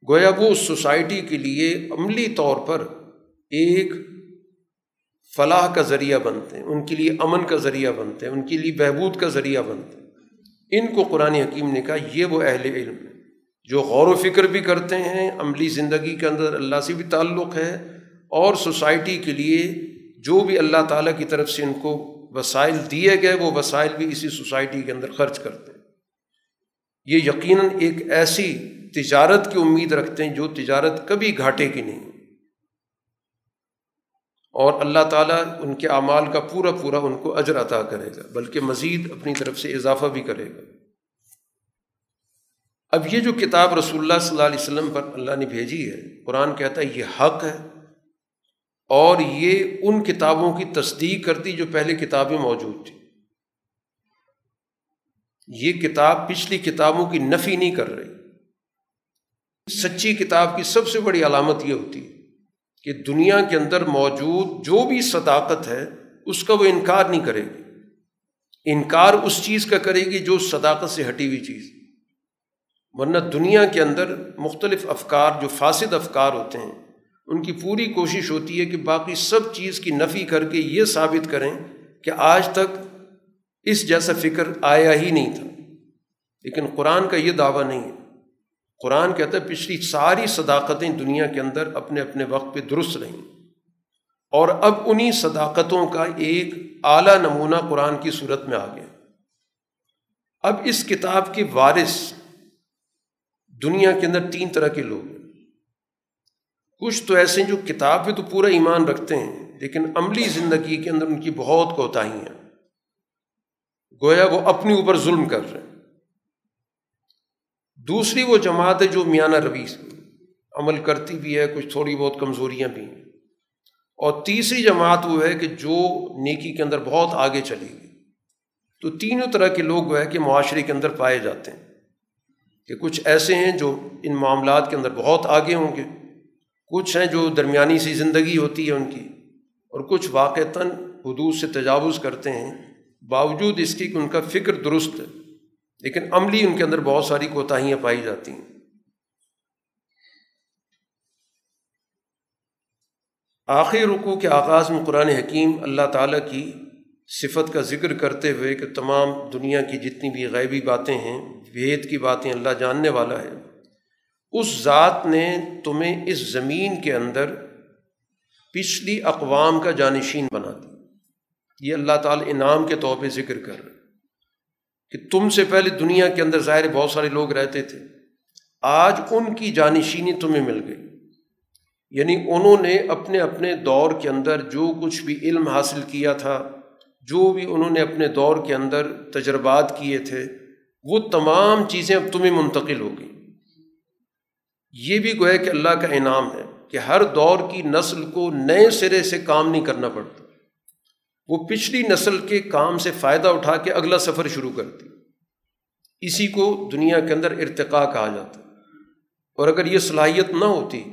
گویا وہ سوسائٹی کے لیے عملی طور پر ایک فلاح کا ذریعہ بنتے ہیں، ان کے لیے امن کا ذریعہ بنتے ہیں، ان کے لیے بہبود کا ذریعہ بنتے ہیں۔ ان کو قرآن حکیم نے کہا، یہ وہ اہل علم ہے جو غور و فکر بھی کرتے ہیں، عملی زندگی کے اندر اللہ سے بھی تعلق ہے اور سوسائٹی کے لیے جو بھی اللہ تعالیٰ کی طرف سے ان کو وسائل دیے گئے، وہ وسائل بھی اسی سوسائٹی کے اندر خرچ کرتے ہیں۔ یہ یقیناً ایک ایسی تجارت کی امید رکھتے ہیں جو تجارت کبھی گھاٹے کی نہیں۔ اور اللہ تعالیٰ ان کے اعمال کا پورا پورا ان کو اجر عطا کرے گا، بلکہ مزید اپنی طرف سے اضافہ بھی کرے گا۔ اب یہ جو کتاب رسول اللہ صلی اللہ علیہ وسلم پر اللہ نے بھیجی ہے، قرآن کہتا ہے یہ حق ہے۔ اور یہ ان کتابوں کی تصدیق کرتی جو پہلے کتابیں موجود تھیں۔ یہ کتاب پچھلی کتابوں کی نفی نہیں کر رہی۔ سچی کتاب کی سب سے بڑی علامت یہ ہوتی ہے کہ دنیا کے اندر موجود جو بھی صداقت ہے، اس کا وہ انکار نہیں کرے گی۔ انکار اس چیز کا کرے گی جو صداقت سے ہٹی ہوئی چیز۔ ورنہ دنیا کے اندر مختلف افکار جو فاسد افکار ہوتے ہیں ان کی پوری کوشش ہوتی ہے کہ باقی سب چیز کی نفی کر کے یہ ثابت کریں کہ آج تک اس جیسا فکر آیا ہی نہیں تھا۔ لیکن قرآن کا یہ دعویٰ نہیں ہے۔ قرآن کہتا ہے پچھلی ساری صداقتیں دنیا کے اندر اپنے اپنے وقت پہ درست رہیں۔ اور اب انہیں صداقتوں کا ایک اعلیٰ نمونہ قرآن کی صورت میں آ گیا۔ اب اس کتاب کے وارث دنیا کے اندر تین طرح کے لوگ ہیں۔ کچھ تو ایسے ہیں جو کتاب پہ تو پورا ایمان رکھتے ہیں، لیکن عملی زندگی کے اندر ان کی بہت کوتاہی ہیں۔ گویا وہ اپنے اوپر ظلم کر رہے ہیں۔ دوسری وہ جماعت ہے جو میانہ روی عمل کرتی بھی ہے، کچھ تھوڑی بہت کمزوریاں بھی ہیں۔ اور تیسری جماعت وہ ہے کہ جو نیکی کے اندر بہت آگے چلی گئی۔ تو تینوں طرح کے لوگ وہ ہے کہ معاشرے کے اندر پائے جاتے ہیں کہ کچھ ایسے ہیں جو ان معاملات کے اندر بہت آگے ہوں گے۔ کچھ ہیں جو درمیانی سی زندگی ہوتی ہے ان کی اور کچھ واقعتاً حدود سے تجاوز کرتے ہیں۔ باوجود اس کی کہ ان کا فکر درست ہے، لیکن عملی ان کے اندر بہت ساری کوتاہیاں پائی جاتی ہیں۔ آخر رکو کے آغاز میں قرآن حکیم اللہ تعالیٰ کی صفت کا ذکر کرتے ہوئے کہ تمام دنیا کی جتنی بھی غیبی باتیں ہیں وید کی باتیں اللہ جاننے والا ہے۔ اس ذات نے تمہیں اس زمین کے اندر پچھلی اقوام کا جانشین بنا دی یہ اللہ تعالیٰ انعام کے طور پہ ذکر کر رہے کہ تم سے پہلے دنیا کے اندر ظاہر بہت سارے لوگ رہتے تھے۔ آج ان کی جانشینی تمہیں مل گئی۔ یعنی انہوں نے اپنے اپنے دور کے اندر جو کچھ بھی علم حاصل کیا تھا، جو بھی انہوں نے اپنے دور کے اندر تجربات کیے تھے، وہ تمام چیزیں اب تمہیں منتقل ہو گئیں۔ یہ بھی گویا کہ اللہ کا انعام ہے کہ ہر دور کی نسل کو نئے سرے سے کام نہیں کرنا پڑتا۔ وہ پچھلی نسل کے کام سے فائدہ اٹھا کے اگلا سفر شروع کرتی۔ اسی کو دنیا کے اندر ارتقاء کہا جاتا۔ اور اگر یہ صلاحیت نہ ہوتی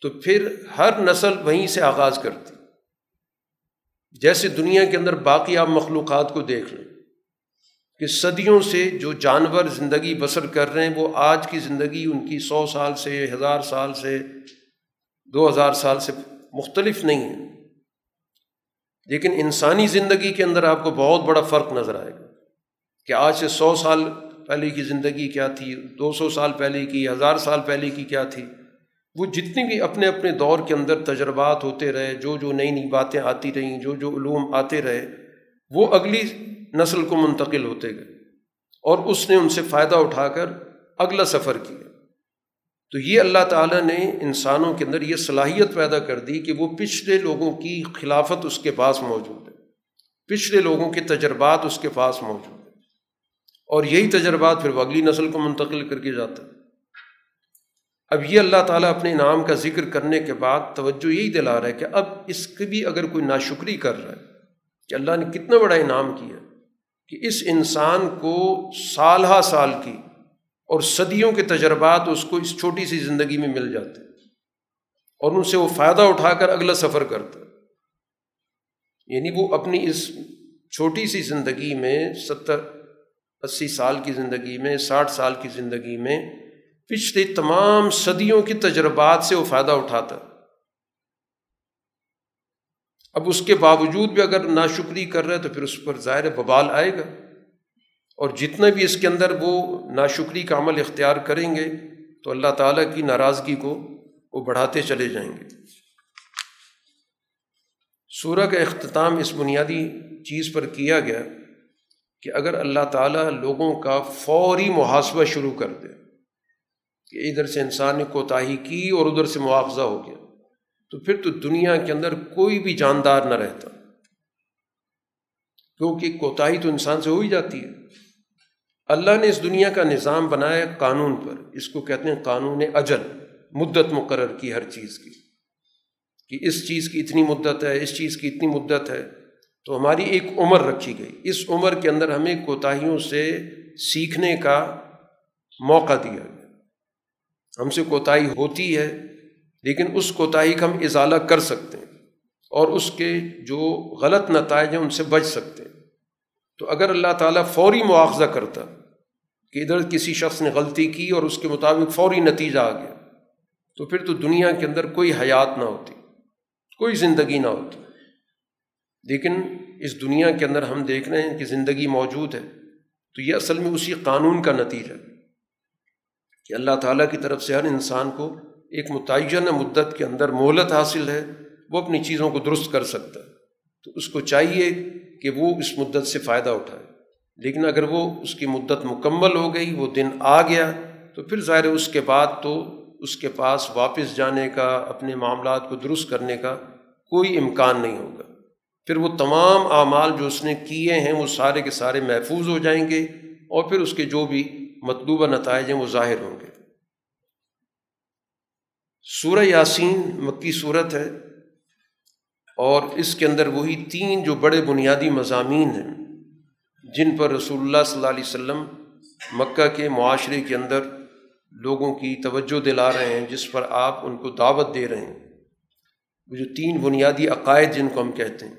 تو پھر ہر نسل وہیں سے آغاز کرتی۔ جیسے دنیا کے اندر باقی آپ مخلوقات کو دیکھ لیں۔ کہ صدیوں سے جو جانور زندگی بسر کر رہے ہیں، وہ آج کی زندگی ان کی سو سال سے، ہزار سال سے، دو ہزار سال سے مختلف نہیں ہے۔ لیکن انسانی زندگی کے اندر آپ کو بہت بڑا فرق نظر آئے گا کہ آج سے سو سال پہلے کی زندگی کیا تھی، دو سو سال پہلے کی، ہزار سال پہلے کی کیا تھی۔ وہ جتنی بھی اپنے اپنے دور کے اندر تجربات ہوتے رہے، جو جو نئی نئی باتیں آتی رہیں، جو جو علوم آتے رہے، وہ اگلی نسل کو منتقل ہوتے گئے اور اس نے ان سے فائدہ اٹھا کر اگلا سفر کیا۔ تو یہ اللہ تعالیٰ نے انسانوں کے اندر یہ صلاحیت پیدا کر دی کہ وہ پچھلے لوگوں کی خلافت اس کے پاس موجود ہے۔ پچھلے لوگوں کے تجربات اس کے پاس موجود ہیں۔ اور یہی تجربات پھر وہ اگلی نسل کو منتقل کر کے جاتا ہے اب یہ اللہ تعالیٰ اپنے انعام کا ذکر کرنے کے بعد توجہ یہی دلا رہا ہے کہ اب اس کی بھی اگر کوئی ناشکری کر رہا ہے کہ اللہ نے کتنا بڑا انعام کیا کہ اس انسان کو سال ہا سال کی اور صدیوں کے تجربات اس کو اس چھوٹی سی زندگی میں مل جاتے اور ان سے وہ فائدہ اٹھا کر اگلا سفر کرتا یعنی وہ اپنی اس چھوٹی سی زندگی میں ستر، اسی سال کی زندگی میں، ساٹھ سال کی زندگی میں پچھلے تمام صدیوں کی تجربات سے وہ فائدہ اٹھاتا اب اس کے باوجود بھی اگر ناشکری کر رہے تو پھر اس پر ظاہر ببال آئے گا۔ اور جتنا بھی اس کے اندر وہ ناشکری کا عمل اختیار کریں گے تو اللہ تعالیٰ کی ناراضگی کو وہ بڑھاتے چلے جائیں گے۔ سورہ کا اختتام اس بنیادی چیز پر کیا گیا کہ اگر اللہ تعالیٰ لوگوں کا فوری محاسبہ شروع کر دے کہ ادھر سے انسان نے کوتاہی کی اور ادھر سے مواخذہ ہو گیا۔ تو پھر تو دنیا کے اندر کوئی بھی جاندار نہ رہتا۔ کیونکہ کوتاہی تو انسان سے ہو ہی جاتی ہے۔ اللہ نے اس دنیا کا نظام بنایا قانون پر۔ اس کو کہتے ہیں قانون اجل، مدت مقرر کی ہر چیز کی۔ کہ اس چیز کی اتنی مدت ہے، اس چیز کی اتنی مدت ہے۔ تو ہماری ایک عمر رکھی گئی۔ اس عمر کے اندر ہمیں کوتاہیوں سے سیکھنے کا موقع دیا گیا۔ ہم سے کوتاہی ہوتی ہے۔ لیکن اس کوتاہی کا ہم ازالہ کر سکتے ہیں اور اس کے جو غلط نتائج ہیں ان سے بچ سکتے ہیں۔ تو اگر اللہ تعالیٰ فوری مواخذہ کرتا کہ ادھر کسی شخص نے غلطی کی اور اس کے مطابق فوری نتیجہ آ گیا، تو پھر تو دنیا کے اندر کوئی حیات نہ ہوتی، کوئی زندگی نہ ہوتی۔ لیکن اس دنیا کے اندر ہم دیکھ رہے ہیں کہ زندگی موجود ہے، تو یہ اصل میں اسی قانون کا نتیجہ ہے کہ اللہ تعالیٰ کی طرف سے ہر انسان کو ایک متعینہ مدت کے اندر مہلت حاصل ہے، وہ اپنی چیزوں کو درست کر سکتا ہے۔ تو اس کو چاہیے کہ وہ اس مدت سے فائدہ اٹھائے۔ لیکن اگر وہ اس کی مدت مکمل ہو گئی، وہ دن آ گیا، تو پھر ظاہر اس کے بعد تو اس کے پاس واپس جانے کا، اپنے معاملات کو درست کرنے کا کوئی امکان نہیں ہوگا۔ پھر وہ تمام اعمال جو اس نے کیے ہیں، وہ سارے کے سارے محفوظ ہو جائیں گے اور پھر اس کے جو بھی مطلوبہ نتائج ہیں، وہ ظاہر ہوں گے۔ سورہ یاسین مکی صورت ہے اور اس کے اندر وہی تین جو بڑے بنیادی مضامین ہیں جن پر رسول اللہ صلی اللہ علیہ وسلم مکہ کے معاشرے کے اندر لوگوں کی توجہ دلا رہے ہیں، جس پر آپ ان کو دعوت دے رہے ہیں۔ وہ جو تین بنیادی عقائد جن کو ہم کہتے ہیں،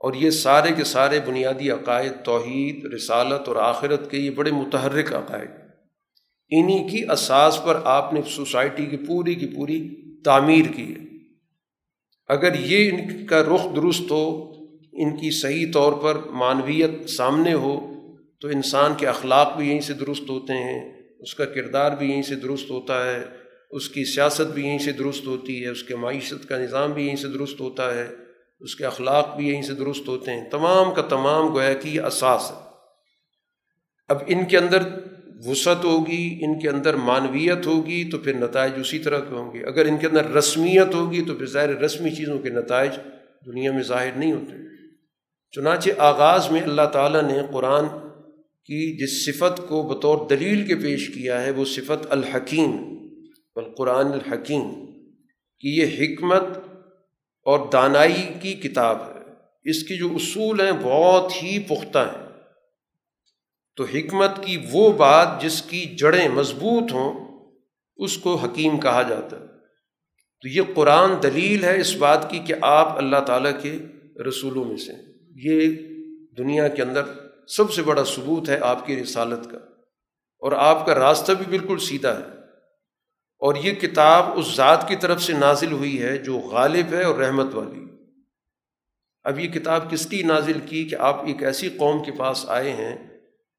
اور یہ سارے کے سارے بنیادی عقائد توحید، رسالت اور آخرت کے یہ بڑے متحرک عقائد۔ انہیں کی اساس پر آپ نے سوسائٹی کی پوری کی پوری تعمیر کی ہے۔ اگر یہ ان کا رخ درست ہو، ان کی صحیح طور پر معنویت سامنے ہو، تو انسان کے اخلاق بھی یہیں سے درست ہوتے ہیں، اس کا کردار بھی یہیں سے درست ہوتا ہے، اس کی سیاست بھی یہیں سے درست ہوتی ہے، اس کے معیشت کا نظام بھی یہیں سے درست ہوتا ہے، اس کے اخلاق بھی یہیں سے درست ہوتے ہیں۔ تمام کا تمام گویا کہ یہ اساس ہے۔ اب ان کے اندر وسعت ہوگی، ان کے اندر معنویت ہوگی تو پھر نتائج اسی طرح کے ہوں گے۔ اگر ان کے اندر رسمیت ہوگی تو پھر ظاہر رسمی چیزوں کے نتائج دنیا میں ظاہر نہیں ہوتے۔ چنانچہ آغاز میں اللہ تعالیٰ نے قرآن کی جس صفت کو بطور دلیل کے پیش کیا ہے، وہ صفت الحکیم القرآن الحکیم، کہ یہ حکمت اور دانائی کی کتاب ہے۔ اس کے جو اصول ہیں، بہت ہی پختہ ہیں۔ تو حکمت کی وہ بات جس کی جڑیں مضبوط ہوں، اس کو حکیم کہا جاتا ہے۔ تو یہ قرآن دلیل ہے اس بات کی کہ آپ اللہ تعالیٰ کے رسولوں میں سے یہ دنیا کے اندر سب سے بڑا ثبوت ہے آپ کی رسالت کا۔ اور آپ کا راستہ بھی بالکل سیدھا ہے۔ اور یہ کتاب اس ذات کی طرف سے نازل ہوئی ہے جو غالب ہے اور رحمت والی۔ اب یہ کتاب کس کی نازل کی کہ آپ ایک ایسی قوم کے پاس آئے ہیں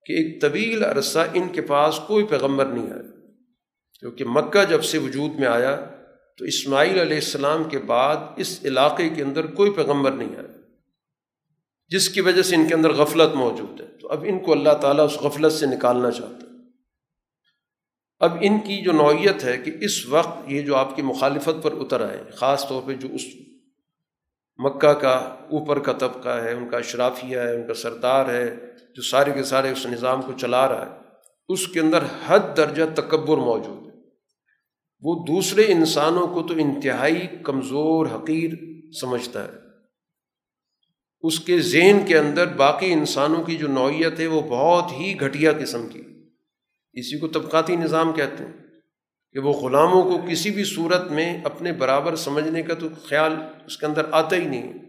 کہ ایک طویل عرصہ ان کے پاس کوئی پیغمبر نہیں آیا۔ کیونکہ مکہ جب سے وجود میں آیا، تو اسماعیل علیہ السلام کے بعد اس علاقے کے اندر کوئی پیغمبر نہیں آیا، جس کی وجہ سے ان کے اندر غفلت موجود ہے۔ تو اب ان کو اللہ تعالیٰ اس غفلت سے نکالنا چاہتا ہے۔ اب ان کی جو نوعیت ہے کہ اس وقت یہ جو آپ کی مخالفت پر اتر آئے، خاص طور پہ جو اس مکہ کا اوپر کا طبقہ ہے، ان کا اشرافیہ ہے، ان کا سردار ہے جو سارے کے سارے اس نظام کو چلا رہا ہے، اس کے اندر حد درجہ تکبر موجود ہے۔ وہ دوسرے انسانوں کو تو انتہائی کمزور، حقیر سمجھتا ہے۔ اس کے ذہن کے اندر باقی انسانوں کی جو نوعیت ہے، وہ بہت ہی گھٹیا قسم کی اسی کو طبقاتی نظام کہتے ہیں کہ وہ غلاموں کو کسی بھی صورت میں اپنے برابر سمجھنے کا تو خیال اس کے اندر آتا ہی نہیں ہے۔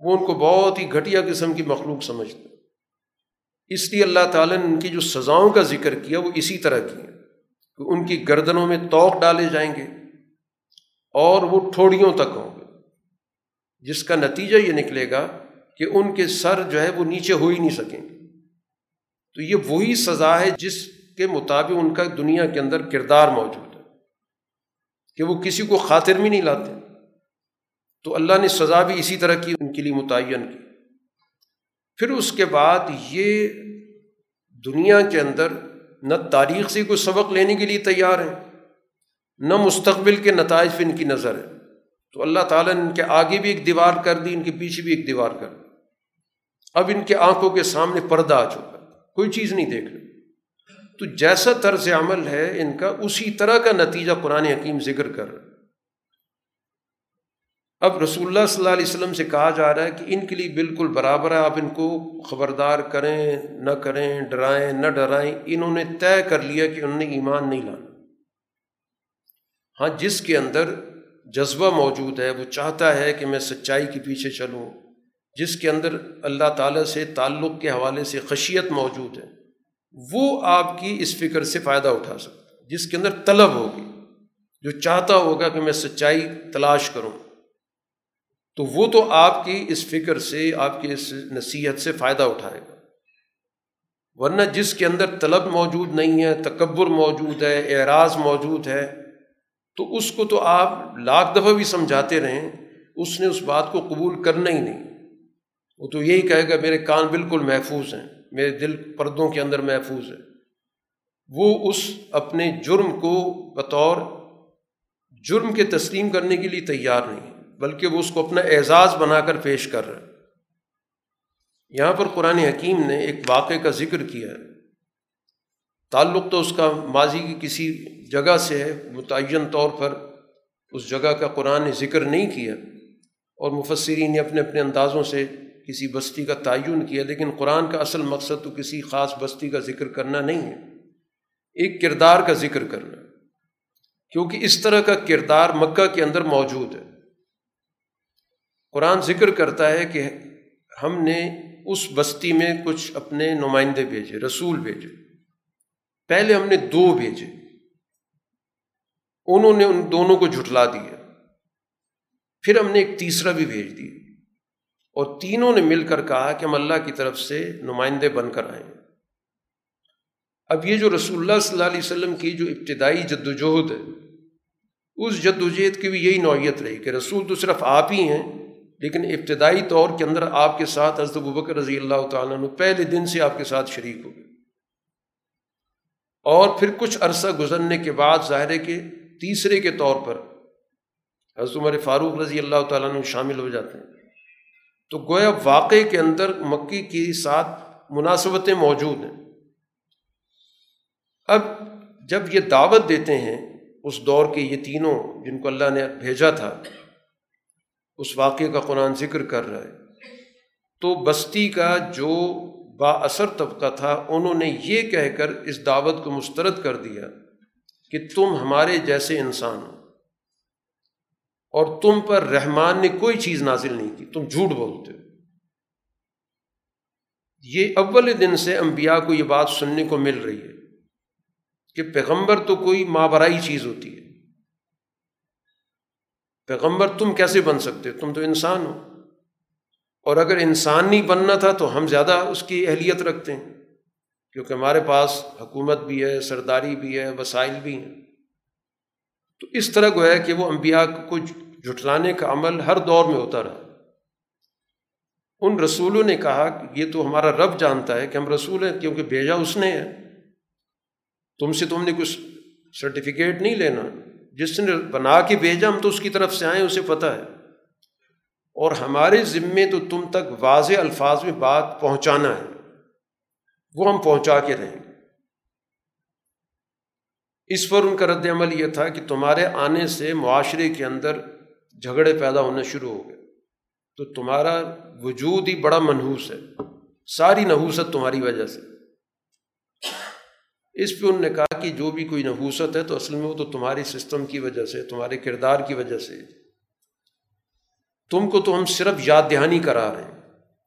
وہ ان کو بہت ہی گھٹیا قسم کی مخلوق سمجھتے اس لیے اللہ تعالیٰ نے ان کی جو سزاؤں کا ذکر کیا وہ اسی طرح کی کہ ان کی گردنوں میں توق ڈالے جائیں گے اور وہ ٹھوڑیوں تک ہوں گے۔ جس کا نتیجہ یہ نکلے گا کہ ان کے سر جو ہے وہ نیچے ہو ہی نہیں سکیں گے۔ تو یہ وہی سزا ہے جس کے مطابق ان کا دنیا کے اندر کردار موجود ہے کہ وہ کسی کو خاطر میں نہیں لاتے۔ تو اللہ نے سزا بھی اسی طرح کی ان کے لیے متعین کی۔ پھر اس کے بعد یہ دنیا کے اندر نہ تاریخ سے کوئی سبق لینے کے لیے تیار ہے، نہ مستقبل کے نتائج پہ ان کی نظر ہے۔ تو اللہ تعالیٰ نے ان کے آگے بھی ایک دیوار کر دی، ان کے پیچھے بھی ایک دیوار کر دی۔ اب ان کے آنکھوں کے سامنے پردہ آ چکا کوئی چیز نہیں دیکھ رہی تو جیسا طرز عمل ہے ان کا، اسی طرح کا نتیجہ قرآن حکیم ذکر کر رہا ہے۔ اب رسول اللہ صلی اللہ علیہ وسلم سے کہا جا رہا ہے کہ ان کے لیے بالکل برابر ہے، آپ ان کو خبردار کریں، نہ کریں، ڈرائیں، نہ ڈرائیں۔ انہوں نے طے کر لیا کہ انہوں نے ایمان نہیں لانا۔ ہاں جس کے اندر جذبہ موجود ہے، وہ چاہتا ہے کہ میں سچائی کے پیچھے چلوں۔ جس کے اندر اللہ تعالیٰ سے تعلق کے حوالے سے خشیت موجود ہے، وہ آپ کی اس فکر سے فائدہ اٹھا سکتا ہے۔ جس کے اندر طلب ہوگی، جو چاہتا ہوگا کہ میں سچائی تلاش کروں۔ تو وہ تو آپ کی اس فکر سے، آپ کی اس نصیحت سے فائدہ اٹھائے گا۔ ورنہ جس کے اندر طلب موجود نہیں ہے، تکبر موجود ہے، اعراض موجود ہے، تو اس کو تو آپ لاکھ دفعہ بھی سمجھاتے رہیں، اس نے اس بات کو قبول کرنا ہی نہیں۔ وہ تو یہی کہے گا، میرے کان بالکل محفوظ ہیں، میرے دل پردوں کے اندر محفوظ ہے وہ اس اپنے جرم کو بطور جرم کے تسلیم کرنے کے لیے تیار نہیں۔ بلکہ وہ اس کو اپنا اعزاز بنا کر پیش کر رہا ہے یہاں پر قرآن حکیم نے ایک واقعے کا ذکر کیا ہے۔ تعلق تو اس کا ماضی کی کسی جگہ سے ہے، متعین طور پر اس جگہ کا قرآن نے ذکر نہیں کیا۔ اور مفسرین نے اپنے اپنے اندازوں سے کسی بستی کا تعین کیا، لیکن قرآن کا اصل مقصد تو کسی خاص بستی کا ذکر کرنا نہیں ہے۔ ایک کردار کا ذکر کرنا، کیونکہ اس طرح کا کردار مکہ کے اندر موجود ہے۔ قرآن ذکر کرتا ہے کہ ہم نے اس بستی میں کچھ اپنے نمائندے بھیجے، رسول بھیجے۔ پہلے ہم نے دو بھیجے۔ انہوں نے ان دونوں کو جھٹلا دیا۔ پھر ہم نے ایک تیسرا بھی بھیج دیا۔ اور تینوں نے مل کر کہا کہ ہم اللہ کی طرف سے نمائندے بن کر آئیں اب یہ جو رسول اللہ صلی اللہ علیہ وسلم کی جو ابتدائی جد وجہد ہے، اس جد وجہد کی بھی یہی نوعیت رہی کہ رسول تو صرف آپ ہی ہیں لیکن ابتدائی طور کے اندر آپ کے ساتھ حضرت ابکر رضی اللہ تعالیٰ عنہ پہلے دن سے آپ کے ساتھ شریک ہو گئے۔ اور پھر کچھ عرصہ گزرنے کے بعد ظاہر کے تیسرے کے طور پر حضرت عمر فاروق رضی اللہ تعالیٰ عنہ شامل ہو جاتے ہیں۔ تو گویا واقعے کے اندر مکی کے ساتھ مناسبتیں موجود ہیں۔ اب جب یہ دعوت دیتے ہیں، اس دور کے یہ تینوں جن کو اللہ نے بھیجا تھا اس واقعے کا قرآن ذکر کر رہا ہے۔ تو بستی کا جو با اثر طبقہ تھا، انہوں نے یہ کہہ کر اس دعوت کو مسترد کر دیا کہ تم ہمارے جیسے انسان ہو۔ اور تم پر رحمان نے کوئی چیز نازل نہیں کی، تم جھوٹ بولتے ہو۔ یہ اول دن سے انبیاء کو یہ بات سننے کو مل رہی ہے کہ پیغمبر تو کوئی مابرائی چیز ہوتی ہے۔ پیغمبر، تم کیسے بن سکتے؟ تم تو انسان ہو۔ اور اگر انسان نہیں بننا تھا تو ہم زیادہ اس کی اہلیت رکھتے ہیں، کیونکہ ہمارے پاس حکومت بھی ہے، سرداری بھی ہے، وسائل بھی ہیں۔ تو اس طرح کو ہے کہ وہ انبیاء کو جھٹلانے کا عمل ہر دور میں ہوتا رہا۔ ان رسولوں نے کہا کہ یہ تو ہمارا رب جانتا ہے کہ ہم رسول ہیں، کیونکہ بھیجا اس نے ہے۔ تم سے تم نے کچھ سرٹیفکیٹ نہیں لینا۔ جس نے بنا کے بھیجا، ہم تو اس کی طرف سے آئیں اسے پتہ ہے۔ اور ہمارے ذمے تو تم تک واضح الفاظ میں بات پہنچانا ہے۔ وہ ہم پہنچا کے رہیں۔ گے اس پر ان کا رد عمل یہ تھا کہ تمہارے آنے سے معاشرے کے اندر جھگڑے پیدا ہونے شروع ہو گئے۔ تو تمہارا وجود ہی بڑا منحوس ہے۔ ساری نحوست تمہاری وجہ سے۔ اس پہ انہوں نے کہا کہ جو بھی کوئی نحوست ہے تو اصل میں وہ تو تمہاری سسٹم کی وجہ سے، تمہارے کردار کی وجہ سے۔ تم کو تو ہم صرف یاد دہانی کرا رہے ہیں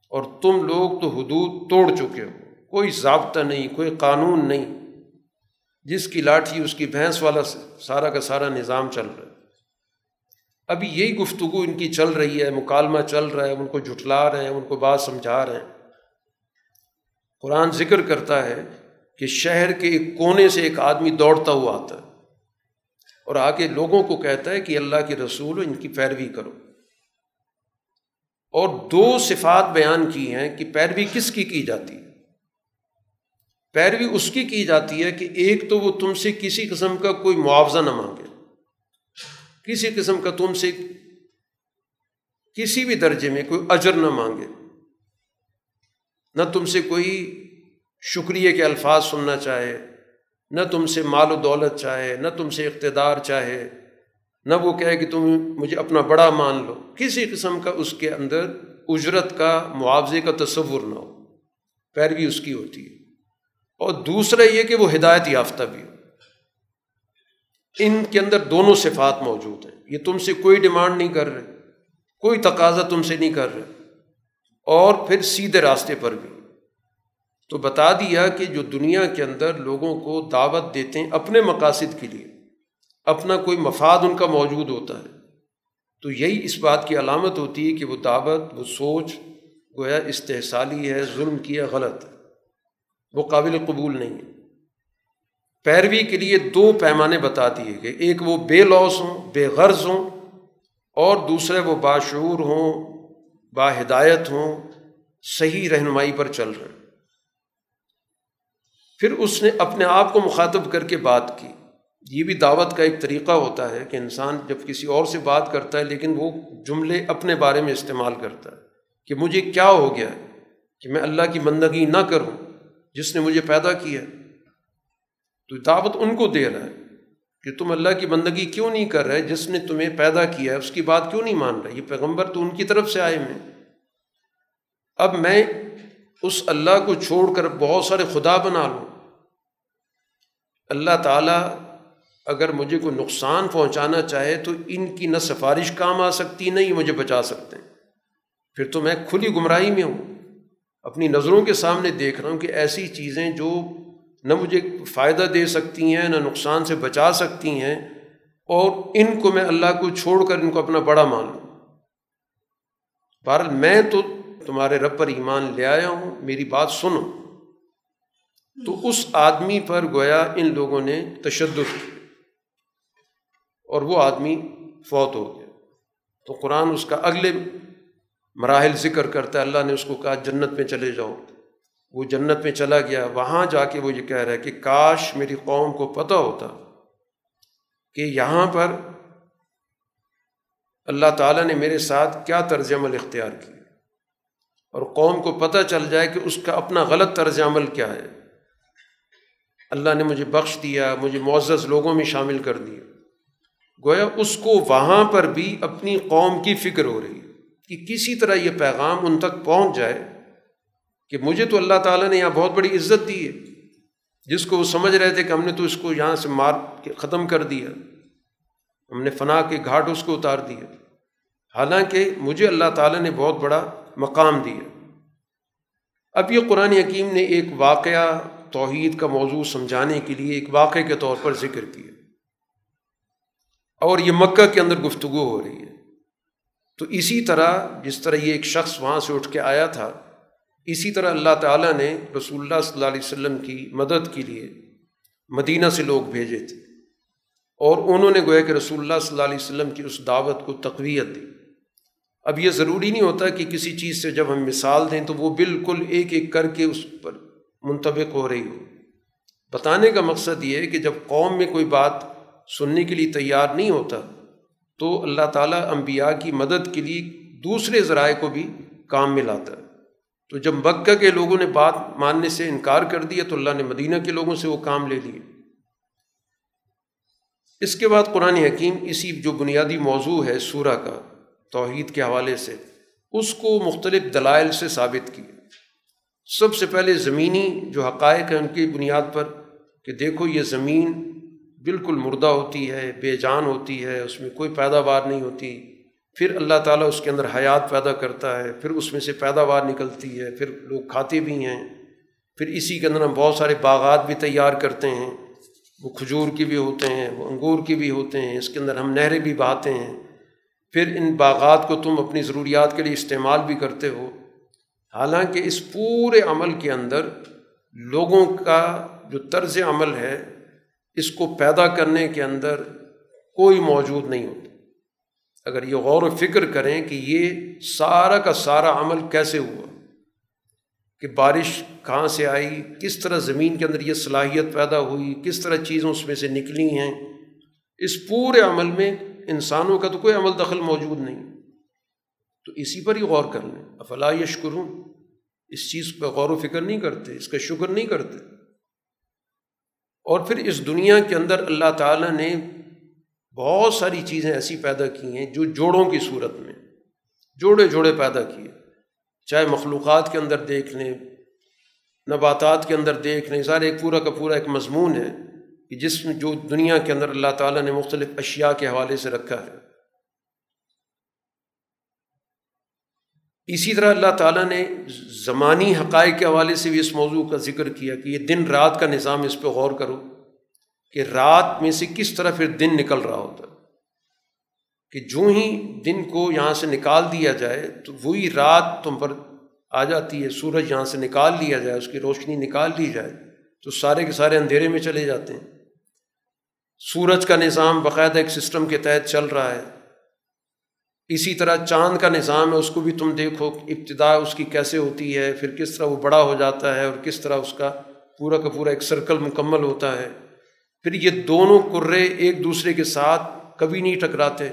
اور تم لوگ تو حدود توڑ چکے ہو۔ کوئی ضابطہ نہیں، کوئی قانون نہیں۔ جس کی لاٹھی، اس کی بھینس والا سارا کا سارا نظام چل رہا ہے۔ ابھی یہی گفتگو ان کی چل رہی ہے، مکالمہ چل رہا ہے، ان کو جھٹلا رہے ہیں، ان کو بات سمجھا رہے ہیں۔ قرآن ذکر کرتا ہے کہ شہر کے ایک کونے سے ایک آدمی دوڑتا ہوا آتا ہے اور آگے لوگوں کو کہتا ہے کہ اللہ کے رسول ان کی پیروی کرو۔ اور دو صفات بیان کی ہیں کہ پیروی کس کی کی جاتی ہے۔ پیروی اس کی کی جاتی ہے کہ ایک تو وہ تم سے کسی قسم کا کوئی معاوضہ نہ مانگے۔ کسی قسم کا تم سے کسی بھی درجے میں کوئی اجر نہ مانگے۔ نہ تم سے کوئی شکریہ کے الفاظ سننا چاہے، نہ تم سے مال و دولت چاہے، نہ تم سے اقتدار چاہے، نہ وہ کہے کہ تم مجھے اپنا بڑا مان لو۔ کسی قسم کا اس کے اندر اجرت کا، معاوضے کا تصور نہ ہو۔ پیروی اس کی ہوتی ہے۔ اور دوسرا یہ کہ وہ ہدایت یافتہ بھی ہو۔ ان کے اندر دونوں صفات موجود ہیں۔ یہ تم سے کوئی ڈیمانڈ نہیں کر رہے، کوئی تقاضا تم سے نہیں کر رہے، اور پھر سیدھے راستے پر بھی۔ تو بتا دیا کہ جو دنیا کے اندر لوگوں کو دعوت دیتے ہیں اپنے مقاصد کے لیے، اپنا کوئی مفاد ان کا موجود ہوتا ہے۔ تو یہی اس بات کی علامت ہوتی ہے کہ وہ دعوت، وہ سوچ گویا استحصالی ہے، ظلم کی ہے، غلط ہے۔ وہ قابل قبول نہیں ہے۔ پیروی کے لیے دو پیمانے بتا دیے گئے۔ ایک وہ بے لوس ہوں، بے غرض ہوں، اور دوسرے وہ باشعور ہوں، با ہدایت ہوں، صحیح رہنمائی پر چل رہے ہیں۔ پھر اس نے اپنے آپ کو مخاطب کر کے بات کی۔ یہ بھی دعوت کا ایک طریقہ ہوتا ہے کہ انسان جب کسی اور سے بات کرتا ہے لیکن وہ جملے اپنے بارے میں استعمال کرتا ہے کہ مجھے کیا ہو گیا کہ میں اللہ کی بندگی نہ کروں، جس نے مجھے پیدا کیا تو دعوت ان کو دے رہا ہے کہ تم اللہ کی بندگی کیوں نہیں کر رہے، جس نے تمہیں پیدا کیا ہے، اس کی بات کیوں نہیں مان رہا یہ پیغمبر تو ان کی طرف سے آئے میں اب میں اس اللہ کو چھوڑ کر بہت سارے خدا بنا لوں۔ اللہ تعالیٰ اگر مجھے کوئی نقصان پہنچانا چاہے تو ان کی نہ سفارش کام آ سکتی، نہ ہی مجھے بچا سکتے۔ ہیں پھر تو میں کھلی گمراہی میں ہوں۔ اپنی نظروں کے سامنے دیکھ رہا ہوں کہ ایسی چیزیں جو نہ مجھے فائدہ دے سکتی ہیں، نہ نقصان سے بچا سکتی ہیں، اور ان کو میں اللہ کو چھوڑ کر ان کو اپنا بڑا مان لوں۔ بہرحال میں تو تمہارے رب پر ایمان لے آیا ہوں، میری بات سنو۔ تو اس آدمی پر گویا ان لوگوں نے تشدد کی۔ اور وہ آدمی فوت ہو گیا۔ تو قرآن اس کا اگلے مراحل ذکر کرتا ہے۔ اللہ نے اس کو کہا، جنت میں چلے جاؤ۔ وہ جنت میں چلا گیا۔ وہاں جا کے وہ یہ کہہ رہا ہے کہ کاش میری قوم کو پتہ ہوتا کہ یہاں پر اللہ تعالیٰ نے میرے ساتھ کیا طرز عمل اختیار کیا اور قوم کو پتہ چل جائے کہ اس کا اپنا غلط طرز عمل کیا ہے۔ اللہ نے مجھے بخش دیا، مجھے معزز لوگوں میں شامل کر دیا۔ گویا اس کو وہاں پر بھی اپنی قوم کی فکر ہو رہی ہے کہ کسی طرح یہ پیغام ان تک پہنچ جائے کہ مجھے تو اللہ تعالیٰ نے یہاں بہت بڑی عزت دی ہے۔ جس کو وہ سمجھ رہے تھے کہ ہم نے تو اس کو یہاں سے مار کے ختم کر دیا۔ ہم نے فنا کے گھاٹ اس کو اتار دیا۔ حالانکہ مجھے اللہ تعالیٰ نے بہت بڑا مقام دیا۔ اب یہ قرآن حکیم نے ایک واقعہ توحید کا موضوع سمجھانے کے لیے ایک واقعے کے طور پر ذکر کیا۔ اور یہ مکہ کے اندر گفتگو ہو رہی ہے۔ تو اسی طرح جس طرح یہ ایک شخص وہاں سے اٹھ کے آیا تھا، اسی طرح اللہ تعالیٰ نے رسول اللہ صلی اللہ علیہ وسلم کی مدد کے لیے مدینہ سے لوگ بھیجے تھے۔ اور انہوں نے گویا کہ رسول اللہ صلی اللہ علیہ وسلم کی اس دعوت کو تقویت دی۔ اب یہ ضروری نہیں ہوتا کہ کسی چیز سے جب ہم مثال دیں تو وہ بالکل ایک ایک کر کے اس پر منطبق ہو رہی ہو۔ بتانے کا مقصد یہ ہے کہ جب قوم میں کوئی بات سننے کے لیے تیار نہیں ہوتا تو اللہ تعالیٰ انبیاء کی مدد کے لیے دوسرے ذرائع کو بھی کام میں لاتا ہے۔ تو جب مکہ کے لوگوں نے بات ماننے سے انکار کر دیا تو اللہ نے مدینہ کے لوگوں سے وہ کام لے لیے۔ اس کے بعد قرآن حکیم اسی جو بنیادی موضوع ہے سورہ کا توحید کے حوالے سے اس کو مختلف دلائل سے ثابت کیا سب سے پہلے زمینی جو حقائق ہیں ان کی بنیاد پر کہ دیکھو یہ زمین بالکل مردہ ہوتی ہے، بے جان ہوتی ہے، اس میں کوئی پیداوار نہیں ہوتی۔ پھر اللہ تعالیٰ اس کے اندر حیات پیدا کرتا ہے، پھر اس میں سے پیداوار نکلتی ہے، پھر لوگ کھاتے بھی ہیں۔ پھر اسی کے اندر ہم بہت سارے باغات بھی تیار کرتے ہیں۔ وہ کھجور کی بھی ہوتے ہیں، وہ انگور کی بھی ہوتے ہیں۔ اس کے اندر ہم نہریں بھی بہاتے ہیں۔ پھر ان باغات کو تم اپنی ضروریات کے لیے استعمال بھی کرتے ہو۔ حالانکہ اس پورے عمل کے اندر لوگوں کا جو طرز عمل ہے، اس کو پیدا کرنے کے اندر کوئی موجود نہیں ہوتا۔ اگر یہ غور و فکر کریں کہ یہ سارا کا سارا عمل کیسے ہوا، کہ بارش کہاں سے آئی، کس طرح زمین کے اندر یہ صلاحیت پیدا ہوئی، کس طرح چیزیں اس میں سے نکلی ہیں، اس پورے عمل میں انسانوں کا تو کوئی عمل دخل موجود نہیں۔ تو اسی پر ہی غور کر لیں۔ افلا یشکروں اس چیز پہ غور و فکر نہیں کرتے، اس کا شکر نہیں کرتے۔ اور پھر اس دنیا کے اندر اللہ تعالیٰ نے بہت ساری چیزیں ایسی پیدا کی ہیں جو جوڑوں کی صورت میں، جوڑے جوڑے پیدا کیے۔ چاہے مخلوقات کے اندر دیکھ لیں، نباتات کے اندر دیکھ لیں، سارے ایک پورا کا پورا ایک مضمون ہے۔ کہ جس میں جو دنیا کے اندر اللہ تعالیٰ نے مختلف اشیاء کے حوالے سے رکھا ہے۔ اسی طرح اللہ تعالیٰ نے زمانی حقائق کے حوالے سے بھی اس موضوع کا ذکر کیا کہ یہ دن رات کا نظام اس پہ غور کرو کہ رات میں سے کس طرح پھر دن نکل رہا ہوتا کہ جو ہی دن کو یہاں سے نکال دیا جائے تو وہی رات تم پر آ جاتی ہے، سورج یہاں سے نکال لیا جائے، اس کی روشنی نکال لی جائے تو سارے کے سارے اندھیرے میں چلے جاتے ہیں۔ سورج کا نظام باقاعدہ ایک سسٹم کے تحت چل رہا ہے۔ اسی طرح چاند کا نظام ہے، اس کو بھی تم دیکھو، ابتدا اس کی کیسے ہوتی ہے، پھر کس طرح وہ بڑا ہو جاتا ہے اور کس طرح اس کا پورا کا پورا ایک سرکل مکمل ہوتا ہے۔ پھر یہ دونوں کرے ایک دوسرے کے ساتھ کبھی نہیں ٹکراتے۔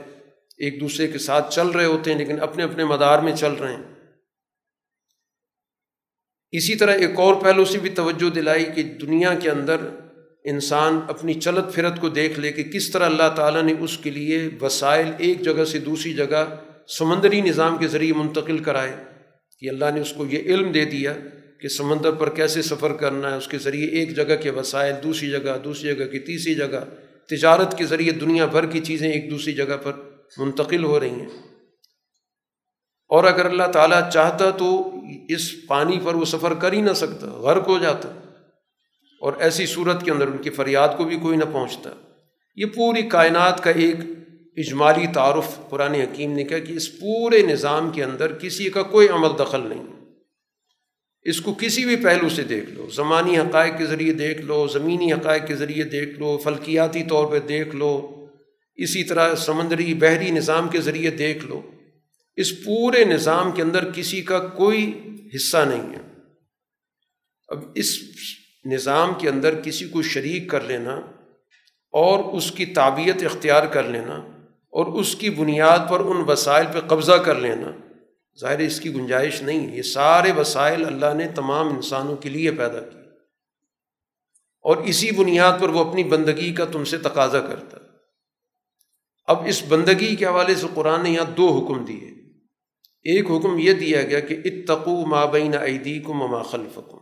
ایک دوسرے کے ساتھ چل رہے ہوتے ہیں، لیکن اپنے اپنے مدار میں چل رہے ہیں۔ اسی طرح ایک اور پہلو سے بھی توجہ دلائی کہ دنیا کے اندر انسان اپنی چلت پھرت کو دیکھ لے کہ کس طرح اللہ تعالیٰ نے اس کے لیے وسائل ایک جگہ سے دوسری جگہ سمندری نظام کے ذریعے منتقل کرائے کہ اللہ نے اس کو یہ علم دے دیا کہ سمندر پر کیسے سفر کرنا ہے، اس کے ذریعے ایک جگہ کے وسائل، دوسری جگہ دوسری جگہ کی تیسری جگہ، تجارت کے ذریعے دنیا بھر کی چیزیں ایک دوسری جگہ پر منتقل ہو رہی ہیں۔ اور اگر اللہ تعالیٰ چاہتا تو اس پانی پر وہ سفر کر ہی نہ سکتا، غرق ہو جاتا۔ اور ایسی صورت کے اندر ان کی فریاد کو بھی کوئی نہ پہنچتا۔ یہ پوری کائنات کا ایک اجمالی تعارف قرآن حکیم نے کہا کہ اس پورے نظام کے اندر کسی کا کوئی عمل دخل نہیں۔ اس کو کسی بھی پہلو سے دیکھ لو، زمانی حقائق کے ذریعے دیکھ لو، زمینی حقائق کے ذریعے دیکھ لو، فلکیاتی طور پہ دیکھ لو، اسی طرح سمندری بحری نظام کے ذریعے دیکھ لو۔ اس پورے نظام کے اندر کسی کا کوئی حصہ نہیں ہے۔ اب اس نظام کے اندر کسی کو شریک کر لینا اور اس کی تعبیت اختیار کر لینا اور اس کی بنیاد پر ان وسائل پہ قبضہ کر لینا، ظاہر اس کی گنجائش نہیں، یہ سارے وسائل اللہ نے تمام انسانوں کے لیے پیدا کی اور اسی بنیاد پر وہ اپنی بندگی کا تم سے تقاضا کرتا۔ اب اس بندگی کے حوالے سے قرآن نے یہاں دو حکم دیے۔ ایک حکم یہ دیا گیا کہ اتقو مابین عیدی کو مما خلفکم۔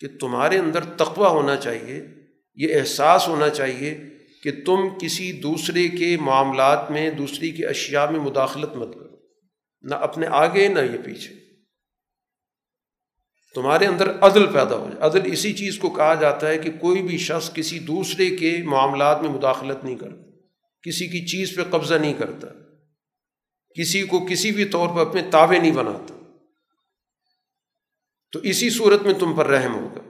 کہ تمہارے اندر تقوی ہونا چاہیے، یہ احساس ہونا چاہیے کہ تم کسی دوسرے کے معاملات میں، دوسری کی اشیاء میں مداخلت مت کرو۔ نہ اپنے آگے، نہ یہ پیچھے۔ تمہارے اندر عدل پیدا ہو جائے۔ عدل اسی چیز کو کہا جاتا ہے کہ کوئی بھی شخص کسی دوسرے کے معاملات میں مداخلت نہیں کرتا، کسی کی چیز پہ قبضہ نہیں کرتا، کسی کو کسی بھی طور پر اپنے تابے نہیں بناتا۔ تو اسی صورت میں تم پر رحم ہوگا۔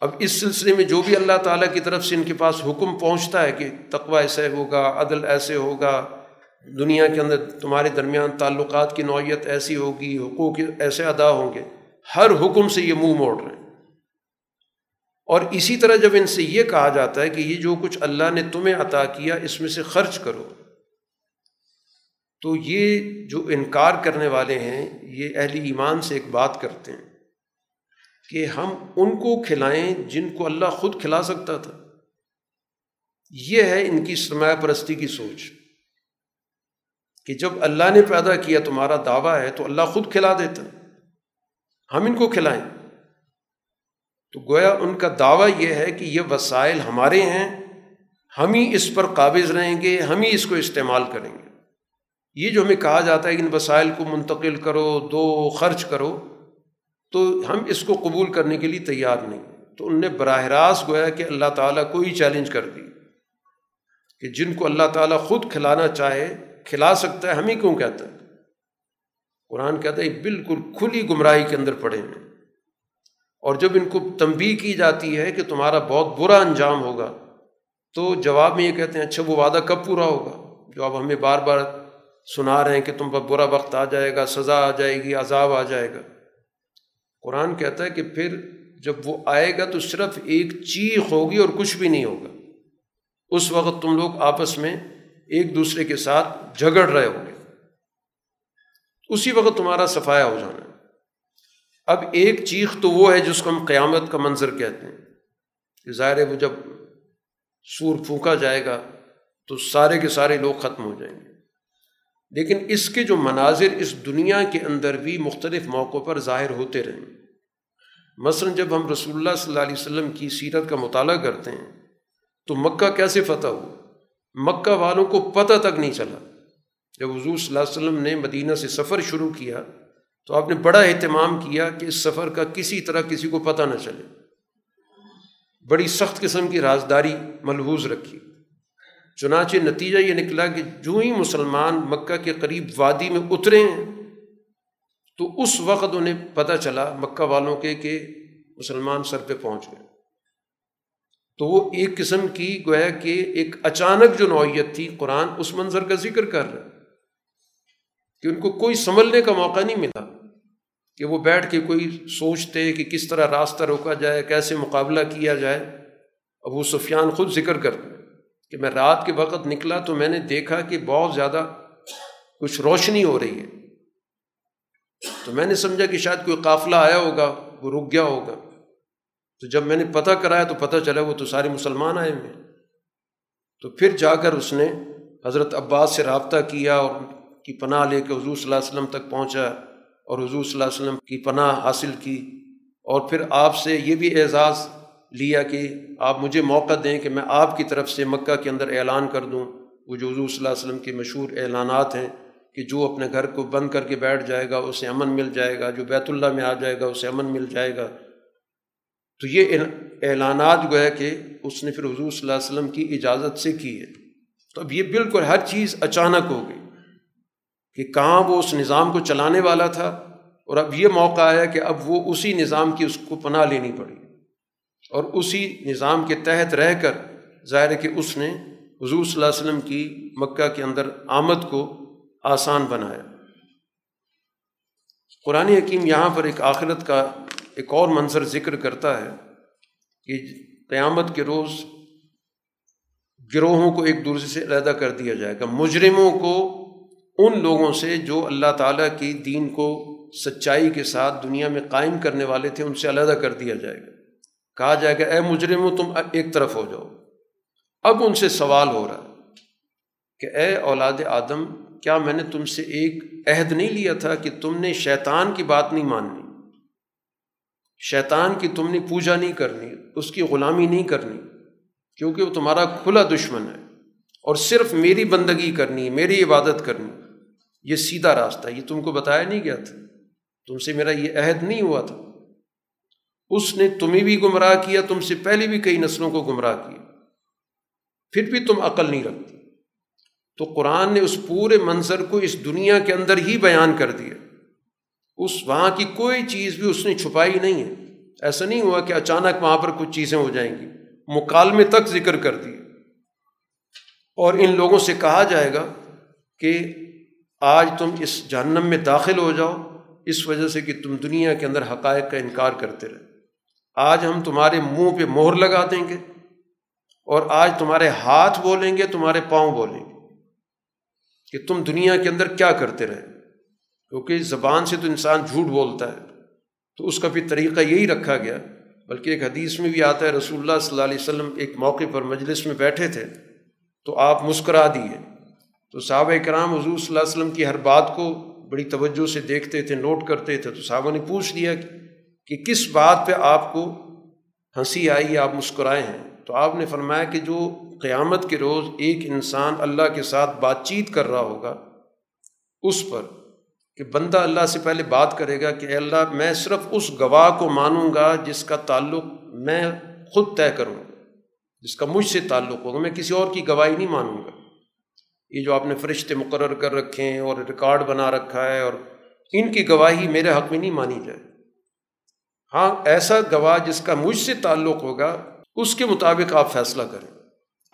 اب اس سلسلے میں جو بھی اللہ تعالیٰ کی طرف سے ان کے پاس حکم پہنچتا ہے کہ تقوی ایسے ہوگا، عدل ایسے ہوگا، دنیا کے اندر تمہارے درمیان تعلقات کی نوعیت ایسی ہوگی، حقوق ایسے ادا ہوں گے، ہر حکم سے یہ منہ موڑ رہے ہیں۔ اور اسی طرح جب ان سے یہ کہا جاتا ہے کہ یہ جو کچھ اللہ نے تمہیں عطا کیا، اس میں سے خرچ کرو۔ تو یہ جو انکار کرنے والے ہیں، یہ اہل ایمان سے ایک بات کرتے ہیں کہ ہم ان کو کھلائیں جن کو اللہ خود کھلا سکتا تھا۔ یہ ہے ان کی سرمایہ پرستی کی سوچ کہ جب اللہ نے پیدا کیا تمہارا دعویٰ ہے تو اللہ خود کھلا دیتا ہم ان کو کھلائیں۔ تو گویا ان کا دعویٰ یہ ہے کہ یہ وسائل ہمارے ہیں، ہم ہی اس پر قابض رہیں گے، ہم ہی اس کو استعمال کریں گے۔ یہ جو ہمیں کہا جاتا ہے کہ ان وسائل کو منتقل کرو، دو خرچ کرو، تو ہم اس کو قبول کرنے کے لیے تیار نہیں۔ تو ان نے براہ راست گویا کہ اللہ تعالیٰ کو ہی چیلنج کر دی کہ جن کو اللہ تعالیٰ خود کھلانا چاہے، کھلا سکتا ہے ہم ہی کیوں کہتا ہے؟ قرآن کہتا ہے بالکل کھلی گمراہی کے اندر پڑے ہیں۔ اور جب ان کو تنبی کی جاتی ہے کہ تمہارا بہت برا انجام ہوگا، تو جواب میں یہ کہتے ہیں اچھا وہ وعدہ کب پورا ہوگا؟ جو اب ہمیں بار بار سنا رہے ہیں کہ تم پر برا وقت آ جائے گا، سزا آ جائے گی، عذاب آ جائے گا۔ قرآن کہتا ہے کہ پھر جب وہ آئے گا تو صرف ایک چیخ ہوگی اور کچھ بھی نہیں ہوگا۔ اس وقت تم لوگ آپس میں ایک دوسرے کے ساتھ جھگڑ رہے ہوں گے۔ اسی وقت تمہارا صفایا ہو جانا ہے۔ اب ایک چیخ تو وہ ہے جس کو ہم قیامت کا منظر کہتے ہیں۔ کہ ظاہر ہے وہ جب سور پھونکا جائے گا تو سارے کے سارے لوگ ختم ہو جائیں گے۔ لیکن اس کے جو مناظر اس دنیا کے اندر بھی مختلف موقعوں پر ظاہر ہوتے رہیں مثلاً جب ہم رسول اللہ صلی اللہ علیہ وسلم کی سیرت کا مطالعہ کرتے ہیں، تو مکہ کیسے فتح ہوا؟ مکہ والوں کو پتہ تک نہیں چلا۔ جب حضور صلی اللہ علیہ وسلم نے مدینہ سے سفر شروع کیا، تو آپ نے بڑا اہتمام کیا کہ اس سفر کا کسی طرح کسی کو پتہ نہ چلے۔ بڑی سخت قسم کی رازداری ملحوظ رکھی۔ چنانچہ نتیجہ یہ نکلا کہ جو ہی مسلمان مکہ کے قریب وادی میں اترے ہیں تو اس وقت انہیں پتہ چلا مکہ والوں کے کہ مسلمان سر پہ پہنچ گئے۔ تو وہ ایک قسم کی گویا کہ ایک اچانک جو نوعیت تھی قرآن اس منظر کا ذکر کر رہا کہ ان کو کوئی سنبھلنے کا موقع نہیں ملا کہ وہ بیٹھ کے کوئی سوچتے کہ کس طرح راستہ روکا جائے، کیسے مقابلہ کیا جائے۔ ابو سفیان خود ذکر کر کہ میں رات کے وقت نکلا تو میں نے دیکھا کہ بہت زیادہ کچھ روشنی ہو رہی ہے۔ تو میں نے سمجھا کہ شاید کوئی قافلہ آیا ہوگا، وہ رک گیا ہوگا۔ تو جب میں نے پتہ کرایا تو پتہ چلا وہ تو سارے مسلمان آئے ہوئے تو پھر جا کر اس نے حضرت عباس سے رابطہ کیا اور کی پناہ لے کے حضور صلی اللہ علیہ وسلم تک پہنچا اور حضور صلی اللہ علیہ وسلم کی پناہ حاصل کی۔ اور پھر آپ سے یہ بھی اعزاز لیا کہ آپ مجھے موقع دیں کہ میں آپ کی طرف سے مکہ کے اندر اعلان کر دوں۔ وہ جو حضور صلی اللہ علیہ وسلم کے مشہور اعلانات ہیں کہ جو اپنے گھر کو بند کر کے بیٹھ جائے گا، اسے امن مل جائے گا، جو بیت اللہ میں آ جائے گا، اسے امن مل جائے گا۔ تو یہ اعلانات جو ہے کہ اس نے پھر حضور صلی اللہ علیہ وسلم کی اجازت سے کی ہے۔ تو اب یہ بالکل ہر چیز اچانک ہو گئی کہ کہاں وہ اس نظام کو چلانے والا تھا اور اب یہ موقع آیا کہ اب وہ اسی نظام کی اس کو پناہ لینی پڑی۔ اور اسی نظام کے تحت رہ کر ظاہر ہے کہ اس نے حضور صلی اللہ علیہ وسلم کی مکہ کے اندر آمد کو آسان بنایا۔ قرآن حکیم یہاں پر ایک آخرت کا ایک اور منظر ذکر کرتا ہے کہ قیامت کے روز گروہوں کو ایک دوسرے سے علیحدہ کر دیا جائے گا۔ مجرموں کو، ان لوگوں سے جو اللہ تعالیٰ کی دین کو سچائی کے ساتھ دنیا میں قائم کرنے والے تھے، ان سے علیحدہ کر دیا جائے گا۔ کہا جائے گا اے مجرموں تم ایک طرف ہو جاؤ۔ اب ان سے سوال ہو رہا ہے کہ اے اولاد آدم، کیا میں نے تم سے ایک عہد نہیں لیا تھا کہ تم نے شیطان کی بات نہیں ماننی؟ شیطان کی تم نے پوجا نہیں کرنی، اس کی غلامی نہیں کرنی، کیونکہ وہ تمہارا کھلا دشمن ہے۔ اور صرف میری بندگی کرنی، میری عبادت کرنی، یہ سیدھا راستہ یہ تم کو بتایا نہیں گیا تھا۔ تم سے میرا یہ عہد نہیں ہوا تھا۔ اس نے تمہیں بھی گمراہ کیا، تم سے پہلے بھی کئی نسلوں کو گمراہ کیا۔ پھر بھی تم عقل نہیں رکھتی۔ تو قرآن نے اس پورے منظر کو اس دنیا کے اندر ہی بیان کر دیا۔ اس وہاں کی کوئی چیز بھی اس نے چھپائی نہیں ہے۔ ایسا نہیں ہوا کہ اچانک وہاں پر کچھ چیزیں ہو جائیں گی۔ مکالمے تک ذکر کر دیے اور ان لوگوں سے کہا جائے گا کہ آج تم اس جہنم میں داخل ہو جاؤ۔ اس وجہ سے کہ تم دنیا کے اندر حقائق کا انکار کرتے رہے آج ہم تمہارے منہ پہ مہر لگا دیں گے اور آج تمہارے ہاتھ بولیں گے، تمہارے پاؤں بولیں گے کہ تم دنیا کے اندر کیا کرتے رہے۔ کیونکہ زبان سے تو انسان جھوٹ بولتا ہے، تو اس کا بھی طریقہ یہی رکھا گیا۔ بلکہ ایک حدیث میں بھی آتا ہے، رسول اللہ صلی اللہ علیہ وسلم ایک موقع پر مجلس میں بیٹھے تھے، تو آپ مسکرا دیے۔ تو صحابہ کرام حضور صلی اللہ علیہ وسلم کی ہر بات کو بڑی توجہ سے دیکھتے تھے، نوٹ کرتے تھے۔ تو صحابہ نے پوچھ لیا کہ کہ کس بات پہ آپ کو ہنسی آئی آپ مسکرائے ہیں؟ تو آپ نے فرمایا کہ جو قیامت کے روز ایک انسان اللہ کے ساتھ بات چیت کر رہا ہوگا، اس پر کہ بندہ اللہ سے پہلے بات کرے گا کہ اے اللہ، میں صرف اس گواہ کو مانوں گا جس کا تعلق میں خود طے کروں گا، جس کا مجھ سے تعلق ہوگا میں کسی اور کی گواہی نہیں مانوں گا۔ یہ جو آپ نے فرشتے مقرر کر رکھے ہیں اور ریکارڈ بنا رکھا ہے اور ان کی گواہی میرے حق میں نہیں مانی جائے۔ ہاں ایسا گواہ جس کا مجھ سے تعلق ہوگا، اس کے مطابق آپ فیصلہ کریں۔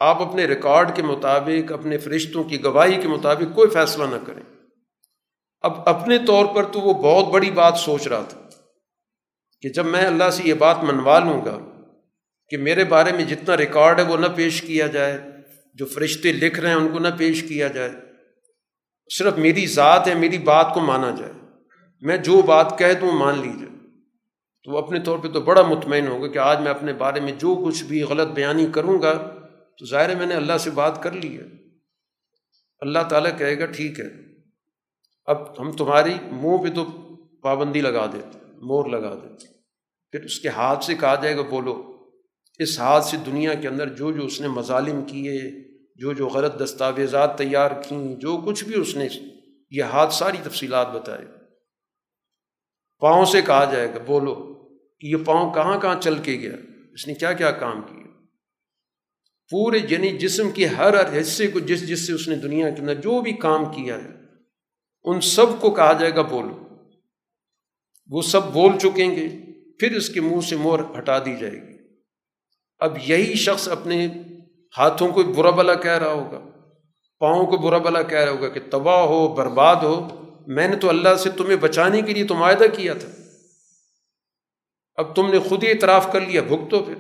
آپ اپنے ریکارڈ کے مطابق، اپنے فرشتوں کی گواہی کے مطابق کوئی فیصلہ نہ کریں۔ اب اپنے طور پر تو وہ بہت بڑی بات سوچ رہا تھا کہ جب میں اللہ سے یہ بات منوا لوں گا کہ میرے بارے میں جتنا ریکارڈ ہے وہ نہ پیش کیا جائے، جو فرشتے لکھ رہے ہیں ان کو نہ پیش کیا جائے، صرف میری ذات ہے، میری بات کو مانا جائے۔ میں جو بات کہہ دوں مان لیجیے تو وہ اپنے طور پہ تو بڑا مطمئن ہوگا کہ آج میں اپنے بارے میں جو کچھ بھی غلط بیانی کروں گا، تو ظاہر ہے میں نے اللہ سے بات کر لی ہے۔ اللہ تعالیٰ کہے گا، ٹھیک ہے۔ اب ہم تمہاری منہ پہ تو پابندی لگا دیتے مور لگا دیتے پھر اس کے ہاتھ سے کہا جائے گا، بولو، اس ہاتھ سے دنیا کے اندر جو جو اس نے مظالم کیے، جو جو غلط دستاویزات تیار کیں، جو کچھ بھی اس نے یہ ہاتھ ساری تفصیلات بتائے۔ پاؤں سے کہا جائے گا، بولو کہ یہ پاؤں کہاں کہاں چل کے گیا؟ اس نے کیا کیا کام کیا؟ پورے یعنی جسم کے ہر ہر حصے کو جس جس سے اس نے دنیا کے اندر جو بھی کام کیا ہے، ان سب کو کہا جائے گا بولو وہ سب بول چکیں گے، پھر اس کے منہ سے مور ہٹا دی جائے گی۔ اب یہی شخص اپنے ہاتھوں کو برا بلا کہہ رہا ہوگا۔ پاؤں کو برا بلا کہہ رہا ہوگا کہ تباہ ہو، برباد ہو۔ میں نے تو اللہ سے تمہیں بچانے کے لیے تو معاہدہ کیا تھا۔ اب تم نے خود ہی اعتراف کر لیا، بھگ تو پھر۔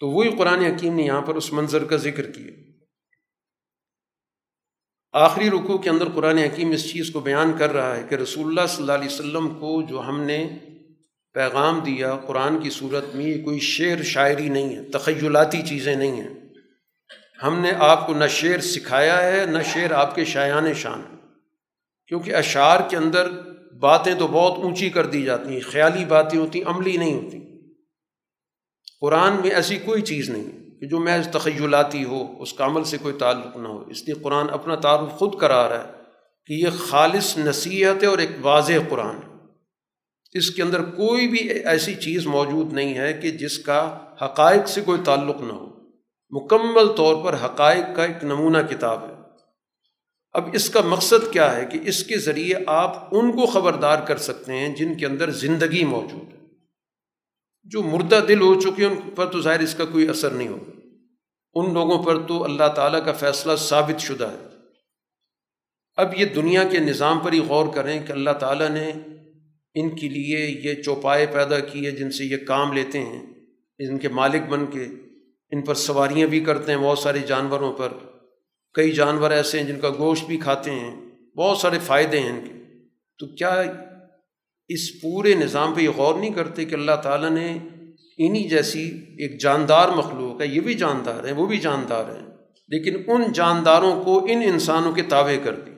تو وہی قرآن حکیم نے یہاں پر اس منظر کا ذکر کیا۔ آخری رکوع کے اندر قرآن حکیم اس چیز کو بیان کر رہا ہے کہ رسول اللہ صلی اللہ علیہ وسلم کو جو ہم نے پیغام دیا، قرآن کی صورت میں یہ کوئی شعر شاعری نہیں ہے، تخیلاتی چیزیں نہیں ہیں۔ ہم نے آپ کو نہ شعر سکھایا ہے، نہ شعر آپ کے شایان شان۔ کیونکہ اشعار کے اندر باتیں تو بہت اونچی کر دی جاتی ہیں، خیالی باتیں ہوتی، عملی نہیں ہوتی۔ قرآن میں ایسی کوئی چیز نہیں کہ جو محض تخیلاتی ہو، اس کا عمل سے کوئی تعلق نہ ہو۔ اس لیے قرآن اپنا تعارف خود کرا رہا ہے کہ یہ خالص نصیحت ہے اور ایک واضح قرآن اس کے اندر کوئی بھی ایسی چیز موجود نہیں ہے کہ جس کا حقائق سے کوئی تعلق نہ ہو۔ مکمل طور پر حقائق کا ایک نمونہ کتاب ہے۔ اب اس کا مقصد کیا ہے کہ اس کے ذریعے آپ ان کو خبردار کر سکتے ہیں جن کے اندر زندگی موجود ہے۔ جو مردہ دل ہو چکے ان پر تو ظاہر اس کا کوئی اثر نہیں ہوگا۔ ان لوگوں پر تو اللہ تعالیٰ کا فیصلہ ثابت شدہ ہے۔ اب یہ دنیا کے نظام پر ہی غور کریں کہ اللہ تعالیٰ نے ان کے لیے یہ چوپائے پیدا کیے، جن سے یہ کام لیتے ہیں، ان کے مالک بن کے ان پر سواریاں بھی کرتے ہیں، بہت سارے جانوروں پر۔ کئی جانور ایسے ہیں جن کا گوشت بھی کھاتے ہیں، بہت سارے فائدے ہیں ان کے۔ تو کیا اس پورے نظام پہ یہ غور نہیں کرتے کہ اللہ تعالیٰ نے انہی جیسی ایک جاندار مخلوق ہے، یہ بھی جاندار ہیں، وہ بھی جاندار ہیں، لیکن ان جانداروں کو ان انسانوں کے تابع کر دیا۔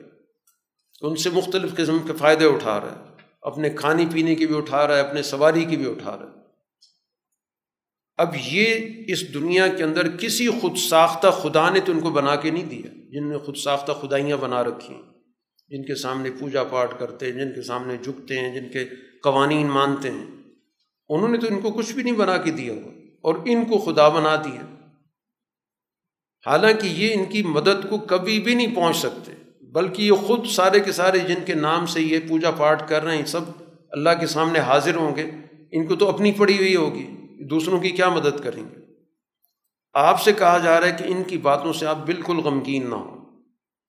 ان سے مختلف قسم کے فائدے اٹھا رہا ہے، اپنے کھانے پینے کی بھی اٹھا رہا ہے، اپنے سواری کی بھی اٹھا رہا ہے۔ اب یہ اس دنیا کے اندر کسی خود ساختہ خدا نے تو ان کو بنا کے نہیں دیا، جن نے خود ساختہ خدائیاں بنا رکھی ہیں، جن کے سامنے پوجا پاٹ کرتے ہیں، جن کے سامنے جھکتے ہیں، جن کے قوانین مانتے ہیں۔ انہوں نے تو ان کو کچھ بھی نہیں بنا کے دیا ہوا، اور ان کو خدا بنا دیا۔ حالانکہ یہ ان کی مدد کو کبھی بھی نہیں پہنچ سکتے، بلکہ یہ خود سارے کے سارے جن کے نام سے یہ پوجا پاٹ کر رہے ہیں، سب اللہ کے سامنے حاضر ہوں گے، ان کو تو اپنی پڑی ہوئی ہوگی۔ دوسروں کی کیا مدد کریں گے؟ آپ سے کہا جا رہا ہے کہ ان کی باتوں سے آپ بالکل غمگین نہ ہوں۔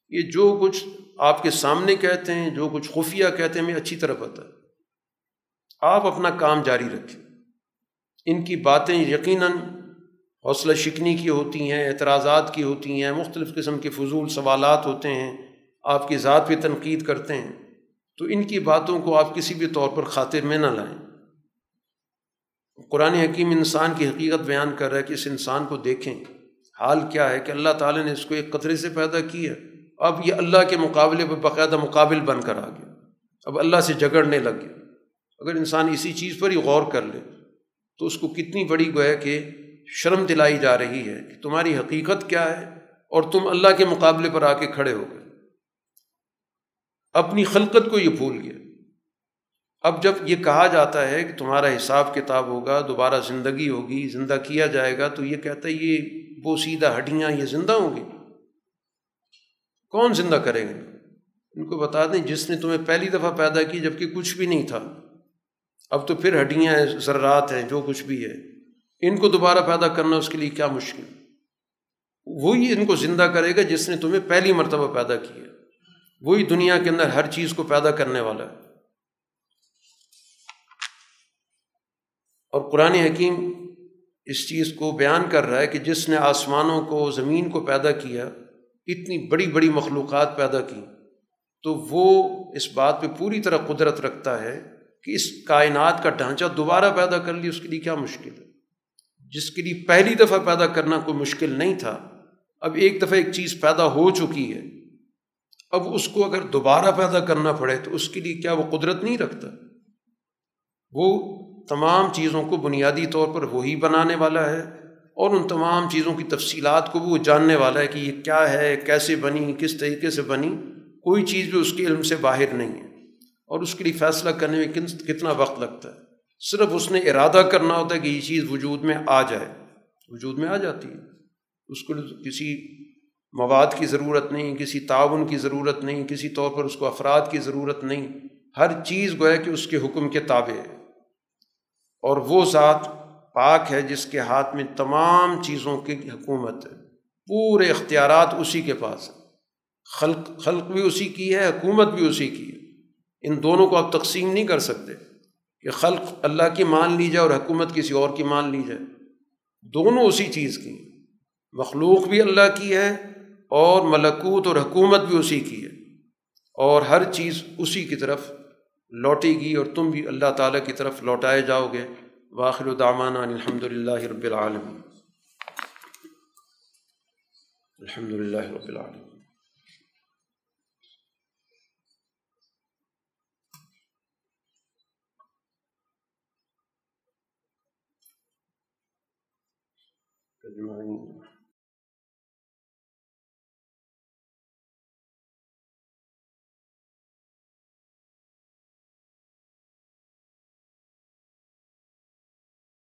یہ جو کچھ آپ کے سامنے کہتے ہیں، جو کچھ خفیہ کہتے ہیں، ہمیں اچھی طرح پتہ ہے۔ آپ اپنا کام جاری رکھیں۔ ان کی باتیں یقیناً حوصلہ شکنی کی ہوتی ہیں، اعتراضات کی ہوتی ہیں، مختلف قسم کے فضول سوالات ہوتے ہیں، آپ کی ذات پہ تنقید کرتے ہیں۔ تو ان کی باتوں کو آپ کسی بھی طور پر خاطر میں نہ لائیں۔ قرآن حکیم انسان کی حقیقت بیان کر رہا ہے کہ اس انسان کو دیکھیں۔ حال کیا ہے کہ اللہ تعالیٰ نے اس کو ایک قطرے سے پیدا کی ہے اب یہ اللہ کے مقابلے پہ باقاعدہ مقابل بن کر آ گیا۔ اب اللہ سے جگڑنے لگ گیا۔ اگر انسان اسی چیز پر ہی غور کر لے، تو اس کو کتنی بڑی گویا کہ شرم دلائی جا رہی ہے کہ تمہاری حقیقت کیا ہے اور تم اللہ کے مقابلے پر آ کے کھڑے ہو گئے۔ اپنی خلقت کو یہ بھول گیا۔ اب جب یہ کہا جاتا ہے کہ تمہارا حساب کتاب ہوگا، دوبارہ زندگی ہوگی، زندہ کیا جائے گا، تو یہ کہتا ہے یہ وہ سیدھا ہڈیاں، یہ زندہ ہوں گی۔ کون زندہ کرے گا؟ ان کو بتا دیں، جس نے تمہیں پہلی دفعہ پیدا کی جبکہ کچھ بھی نہیں تھا۔ اب تو پھر ہڈیاں ہیں، ذرات ہیں، جو کچھ بھی ہے۔ ان کو دوبارہ پیدا کرنا اس کے لیے کیا مشکل؟ وہی ان کو زندہ کرے گا جس نے تمہیں پہلی مرتبہ پیدا کیا وہی دنیا کے اندر ہر چیز کو پیدا کرنے والا ہے۔ اور قرآن حکیم اس چیز کو بیان کر رہا ہے کہ جس نے آسمانوں کو، زمین کو پیدا کیا، اتنی بڑی بڑی مخلوقات پیدا کی، تو وہ اس بات پہ پوری طرح قدرت رکھتا ہے کہ اس کائنات کا ڈھانچہ دوبارہ پیدا کر لی اس کے لیے کیا مشکل ہے؟ جس کے لیے پہلی دفعہ پیدا کرنا کوئی مشکل نہیں تھا، اب ایک دفعہ ایک چیز پیدا ہو چکی ہے، اب اس کو اگر دوبارہ پیدا کرنا پڑے تو اس کے لیے کیا وہ قدرت نہیں رکھتا؟ وہ تمام چیزوں کو بنیادی طور پر وہی بنانے والا ہے اور ان تمام چیزوں کی تفصیلات کو بھی وہ جاننے والا ہے کہ یہ کیا ہے، کیسے بنی، کس طریقے سے بنی، کوئی چیز بھی اس کے علم سے باہر نہیں ہے۔ اور اس کے لیے فیصلہ کرنے میں کتنا وقت لگتا ہے۔ صرف اس نے ارادہ کرنا ہوتا ہے کہ یہ چیز وجود میں آ جائے۔ وجود میں آ جاتی ہے۔ اس کو کسی مواد کی ضرورت نہیں، کسی تعاون کی ضرورت نہیں، کسی طور پر اس کو افراد کی ضرورت نہیں۔ ہر چیز گویا کہ اس کے حکم کے تابع ہے۔ اور وہ ذات پاک ہے جس کے ہاتھ میں تمام چیزوں کی حکومت ہے۔ پورے اختیارات اسی کے پاس ہیں۔ خلق خلق بھی اسی کی ہے، حکومت بھی اسی کی ہے۔ ان دونوں کو آپ تقسیم نہیں کر سکتے کہ خلق اللہ کی مان لی جائے اور حکومت کسی اور کی مان لی جائے دونوں اسی چیز کی مخلوق بھی اللہ کی ہے اور ملکوت اور حکومت بھی اسی کی ہے۔ اور ہر چیز اسی کی طرف لوٹے گی اور تم بھی اللہ تعالیٰ کی طرف لوٹائے جاؤ گے۔ واخر الدامٰ الحمد للہ رب العالم الحمد للہ رب العالم اجمعین